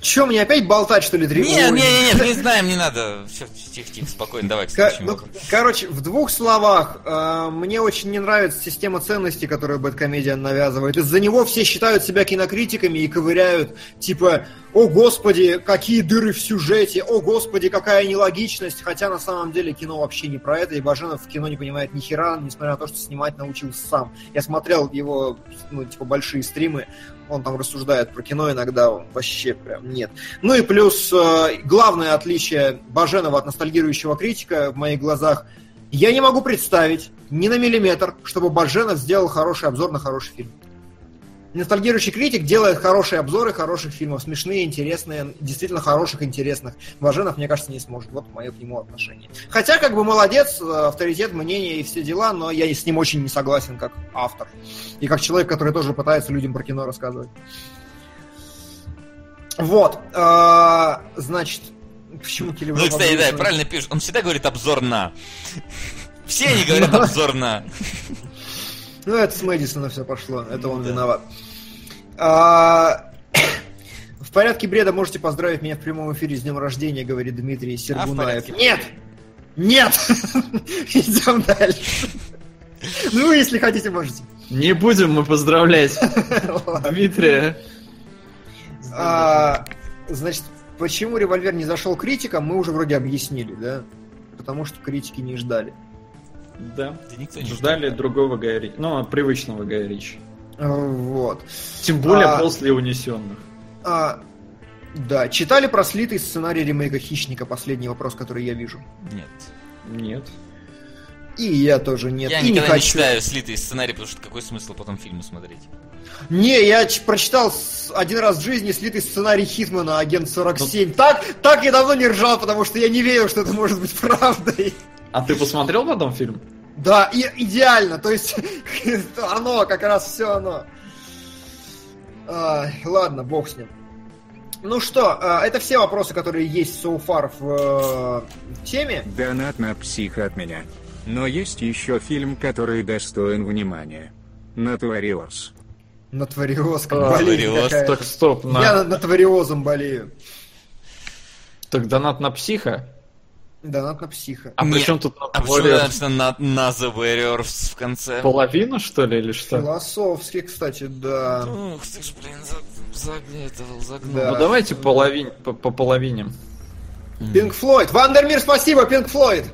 Че, мне опять болтать, что ли, три Не, не, не, не, не знаем, не надо. Все, тихо, тихо, спокойно, давай к Ко- следующему ну, короче, в двух словах, э, мне очень не нравится система ценностей, которую Бэткомедиан навязывает. Из-за него все считают себя кинокритиками и ковыряют, типа, о господи, какие дыры в сюжете, о господи, какая нелогичность, хотя на самом деле кино вообще не про это, и Баженов в кино не понимает ни хера, несмотря на то, что снимать научился сам. Я смотрел его, ну, типа, большие стримы, он там рассуждает про кино иногда, вообще прям нет. Ну и плюс э, главное отличие Баженова от ностальгирующего критика в моих глазах, я не могу представить ни на миллиметр, чтобы Баженов сделал хороший обзор на хороший фильм. Ностальгирующий критик делает хорошие обзоры хороших фильмов, смешные, интересные, действительно хороших, интересных. Баженов, мне кажется, не сможет. Вот мое к нему отношение. Хотя, как бы, молодец, авторитет, мнение и все дела, но я с ним очень не согласен как автор. И как человек, который тоже пытается людям про кино рассказывать. Вот. А, значит, почему телевизор... Ну, кстати, да, правильно пишешь. Он всегда говорит обзор на. [LAUGHS] Все они говорят обзор на. Ну, это с Мэдисона все пошло, это он да. виноват. А... [COUGHS] В порядке бреда можете поздравить меня в прямом эфире с днем рождения, говорит Дмитрий Сергунаев. А Нет! Нет! [LAUGHS] Идем дальше. Ну, если хотите, можете. Не будем мы поздравлять [LAUGHS] Дмитрия. А, значит, почему револьвер не зашел критикам, мы уже вроде объяснили, да? Потому что критики не ждали. Да. да никто не Ждали ждал. другого Гая Ричи. Ну, привычного Гая Ричи. Вот. Тем более а, после унесенных. А, да. Читали про слитый сценарий ремейка Хищника? Последний вопрос, который я вижу. Нет. Нет. И я тоже нет. Я и никогда не, хочу. не читаю слитый сценарий, потому что какой смысл потом фильмы смотреть? Не, я прочитал один раз в жизни слитый сценарий Хитмана «Агент 47». Ну... Так, так я давно не ржал, потому что я не верил, что это может быть правдой. А ты посмотрел потом фильм? Да, и, идеально. То есть [LAUGHS] оно, как раз все оно. А, ладно, бог с ним. Ну что, а, это все вопросы, которые есть so far в, в э, теме. Донат на психа от меня. Но есть еще фильм, который достоин внимания. Натвориоз. Натвориоз, как а, болезнь Так, стоп. На... Я натвориозом болею. Так донат на психа? Донат на психа. А при чем тут а почему на, на The Warriors в конце? Половину, что ли, или что? Философски, кстати, да. Ух ты ж, блин, загнул, загнул. Да. Ну давайте половин, по, по половине. Pink Floyd. Вандермир, спасибо, Pink Floyd.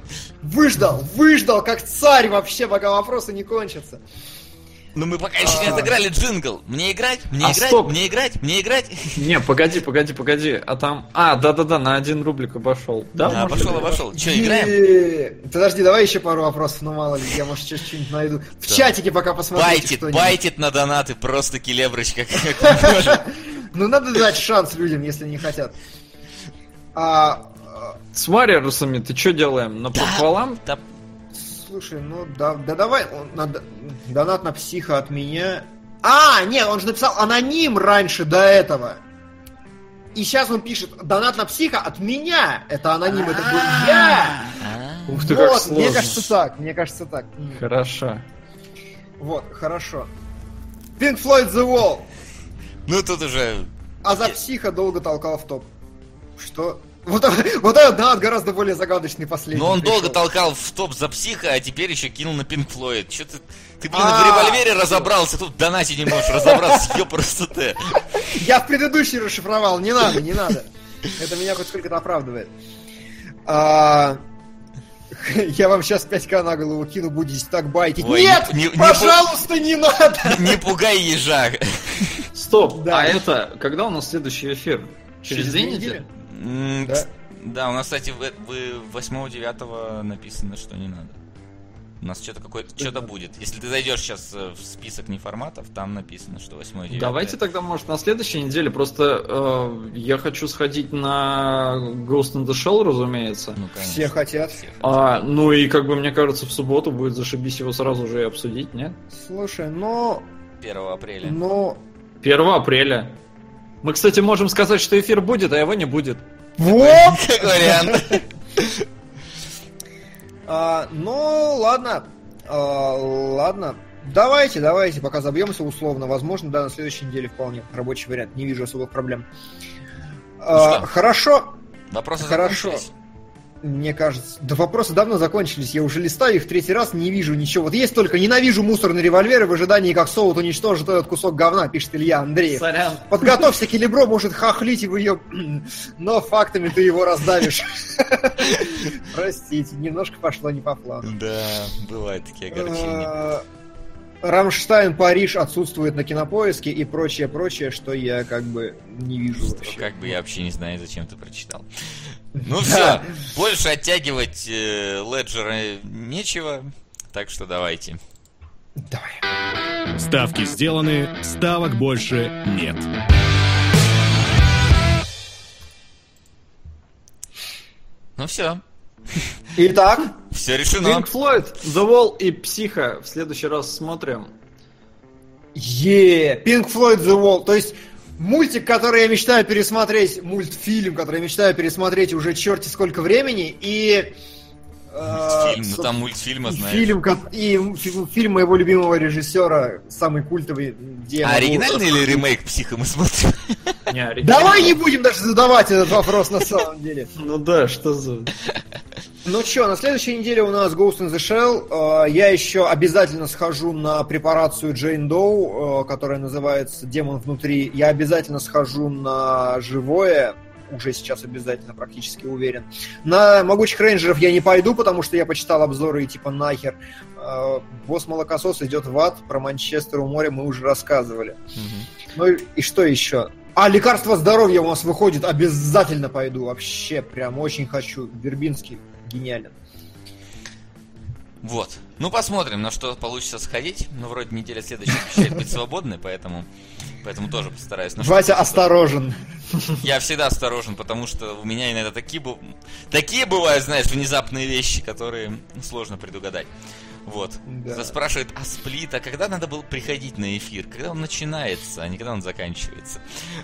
Выждал, выждал, как царь вообще, пока вопросы не кончатся. Но мы пока еще не отыграли джингл. Мне играть? Мне а играть? Стоп. Мне играть? Мне играть? Не, погоди, погоди, погоди. А там... А, да-да-да, на один рублик обошел. Да, да обошел, обошел. Че, играем? Подожди, давай еще пару вопросов, ну мало ли, я, может, сейчас что-нибудь найду. В чатике пока посмотрим. Байтит, байтит на донаты, просто келебрыч, как [LAUGHS] Ну, надо дать шанс людям, если не хотят. А, С Мариарусами ты что делаем? Напополам? Да, Слушай, ну да, да давай, он, надо, донат на психа от меня. А, нет, он же написал аноним раньше до этого. И сейчас он пишет донат на психа от меня. Это аноним, это был я. Ух ты, как сложно. Мне кажется так, мне кажется так. Хорошо. Вот, хорошо. Pink Floyd The Wall. Ну тут уже... А за психа долго толкал в топ. Что? Вот, вот этот да, гораздо более загадочный последний. Но он пришел. долго толкал в топ за психа, а теперь еще кинул на Пинк Флойд. Че ты, ты, блин, в револьвере разобрался, тут донати не можешь разобраться, просто ты. Я в предыдущий расшифровал, не надо, не надо. Это меня хоть сколько-то оправдывает. А, я вам сейчас 5к на голову кину, будете так байтить. Ой, Нет! Не, не, пожалуйста, не, не надо! Не пугай ежа. Стоп, да. а это, когда у нас следующий эфир? Через, Через две недели? недели? Да? да, у нас, кстати, вы, вы 8-9 написано, что не надо. У нас что-то какое-то что-то будет. Если ты зайдешь сейчас э, в список неформатов, там написано, что 8 9 Давайте тогда, может, на следующей неделе. Просто э, я хочу сходить на Ghost in the Shell, разумеется. Ну, Все хотят. Все хотят. А, ну и как бы мне кажется, в субботу будет зашибись его сразу же и обсудить, нет? Слушай, ну... 1 апреля. Ну... 1 апреля. Мы, кстати, можем сказать, что эфир будет, а его не будет. Вот! [LAUGHS] Вариант. А, ну, ладно. А, ладно. Давайте, давайте, пока забьемся условно. Возможно, да, на следующей неделе вполне рабочий вариант. Не вижу особых проблем. А, хорошо. Вопросы Хорошо. Мне кажется, да вопросы давно закончились. Я уже листаю их третий раз, не вижу ничего. Вот есть только ненавижу мусорный револьвер и в ожидании, как Соут уничтожит этот кусок говна, пишет Илья Андреев. Сорян. Подготовься, Келебро может хохлить его ее, [CLEARS THROAT] но фактами ты его раздавишь. [LAUGHS] Простите, немножко пошло не по плану. Да, бывают такие огорчения. Э, Рамштайн, Париж отсутствует на кинопоиске и прочее, прочее, что я как бы не вижу Что, вообще. как бы я вообще не знаю, зачем ты прочитал. Ну все, больше оттягивать э, Леджера нечего, так что давайте. Давай. Ставки сделаны, ставок больше нет. Ну все, Итак, все решено. Pink Floyd, The Wall и Психа. В следующий раз смотрим. Е, Pink Floyd The Wall. То есть мультик, который я мечтаю пересмотреть, мультфильм, который я мечтаю пересмотреть уже черти сколько времени, и... э, Фильм, ну там мультфильма, знаешь. Фильм, и фи- фильм моего любимого режиссера, самый культовый, где... А могу- оригинальный или ремейк психа мы смотрим? [LAUGHS] Не. Давай не будем даже задавать этот вопрос на самом деле. Ну да, что за... Ну что, на следующей неделе у нас Ghost in the Shell. Э, Я еще обязательно схожу на препарацию Джейн Доу, э, которая называется «Демон внутри». Я обязательно схожу на живое, уже сейчас обязательно, практически уверен. На «Могучих рейнджеров» я не пойду, потому что я почитал обзоры и типа нахер. Э, Босс Молокосос идет в ад, про Манчестер у моря мы уже рассказывали. Ну и, и что еще? А, лекарство здоровья у нас выходит, обязательно пойду. Вообще, прям очень хочу. Вербинский гениален. Вот. Ну, посмотрим, на что получится сходить. Ну, вроде неделя следующая обещает быть свободной, поэтому, поэтому тоже постараюсь. на Вася что-то- осторожен. Я всегда осторожен, потому что у меня иногда такие, такие бывают, знаешь, внезапные вещи, которые сложно предугадать. Вот. Да. Спрашивает, а сплит, а когда надо было приходить на эфир? Когда он начинается, а не когда он заканчивается.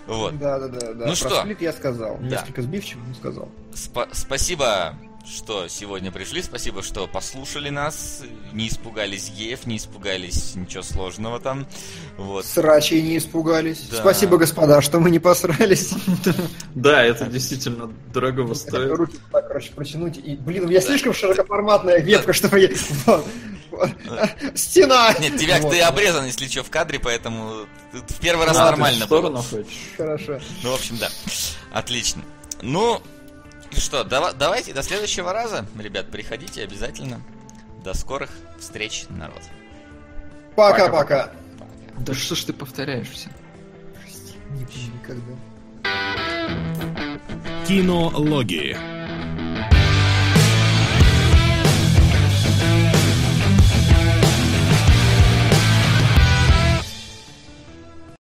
Вот. Да, да, да, да. Ну Про что? сплит я сказал. Да. Несколько сбивчиво, но сказал. Спа- спасибо, что сегодня пришли, спасибо, что послушали нас, не испугались геев, не испугались ничего сложного там. Вот. Срачи не испугались. Да. Спасибо, господа, что мы не посрались. Да, это действительно дорогого стоит. Руки так, короче, протянуть. И, блин, у меня слишком широкоформатная вебка, чтобы я... Стена! Нет, тебя ты обрезан, если что, в кадре, поэтому в первый раз А, нормально? Хорошо. Ну, в общем, да. Отлично. Ну, и что, дава- давайте до следующего раза, ребят, приходите обязательно. До скорых встреч, народ. Пока-пока. Да что ж ты повторяешься? Никогда. Кинологии.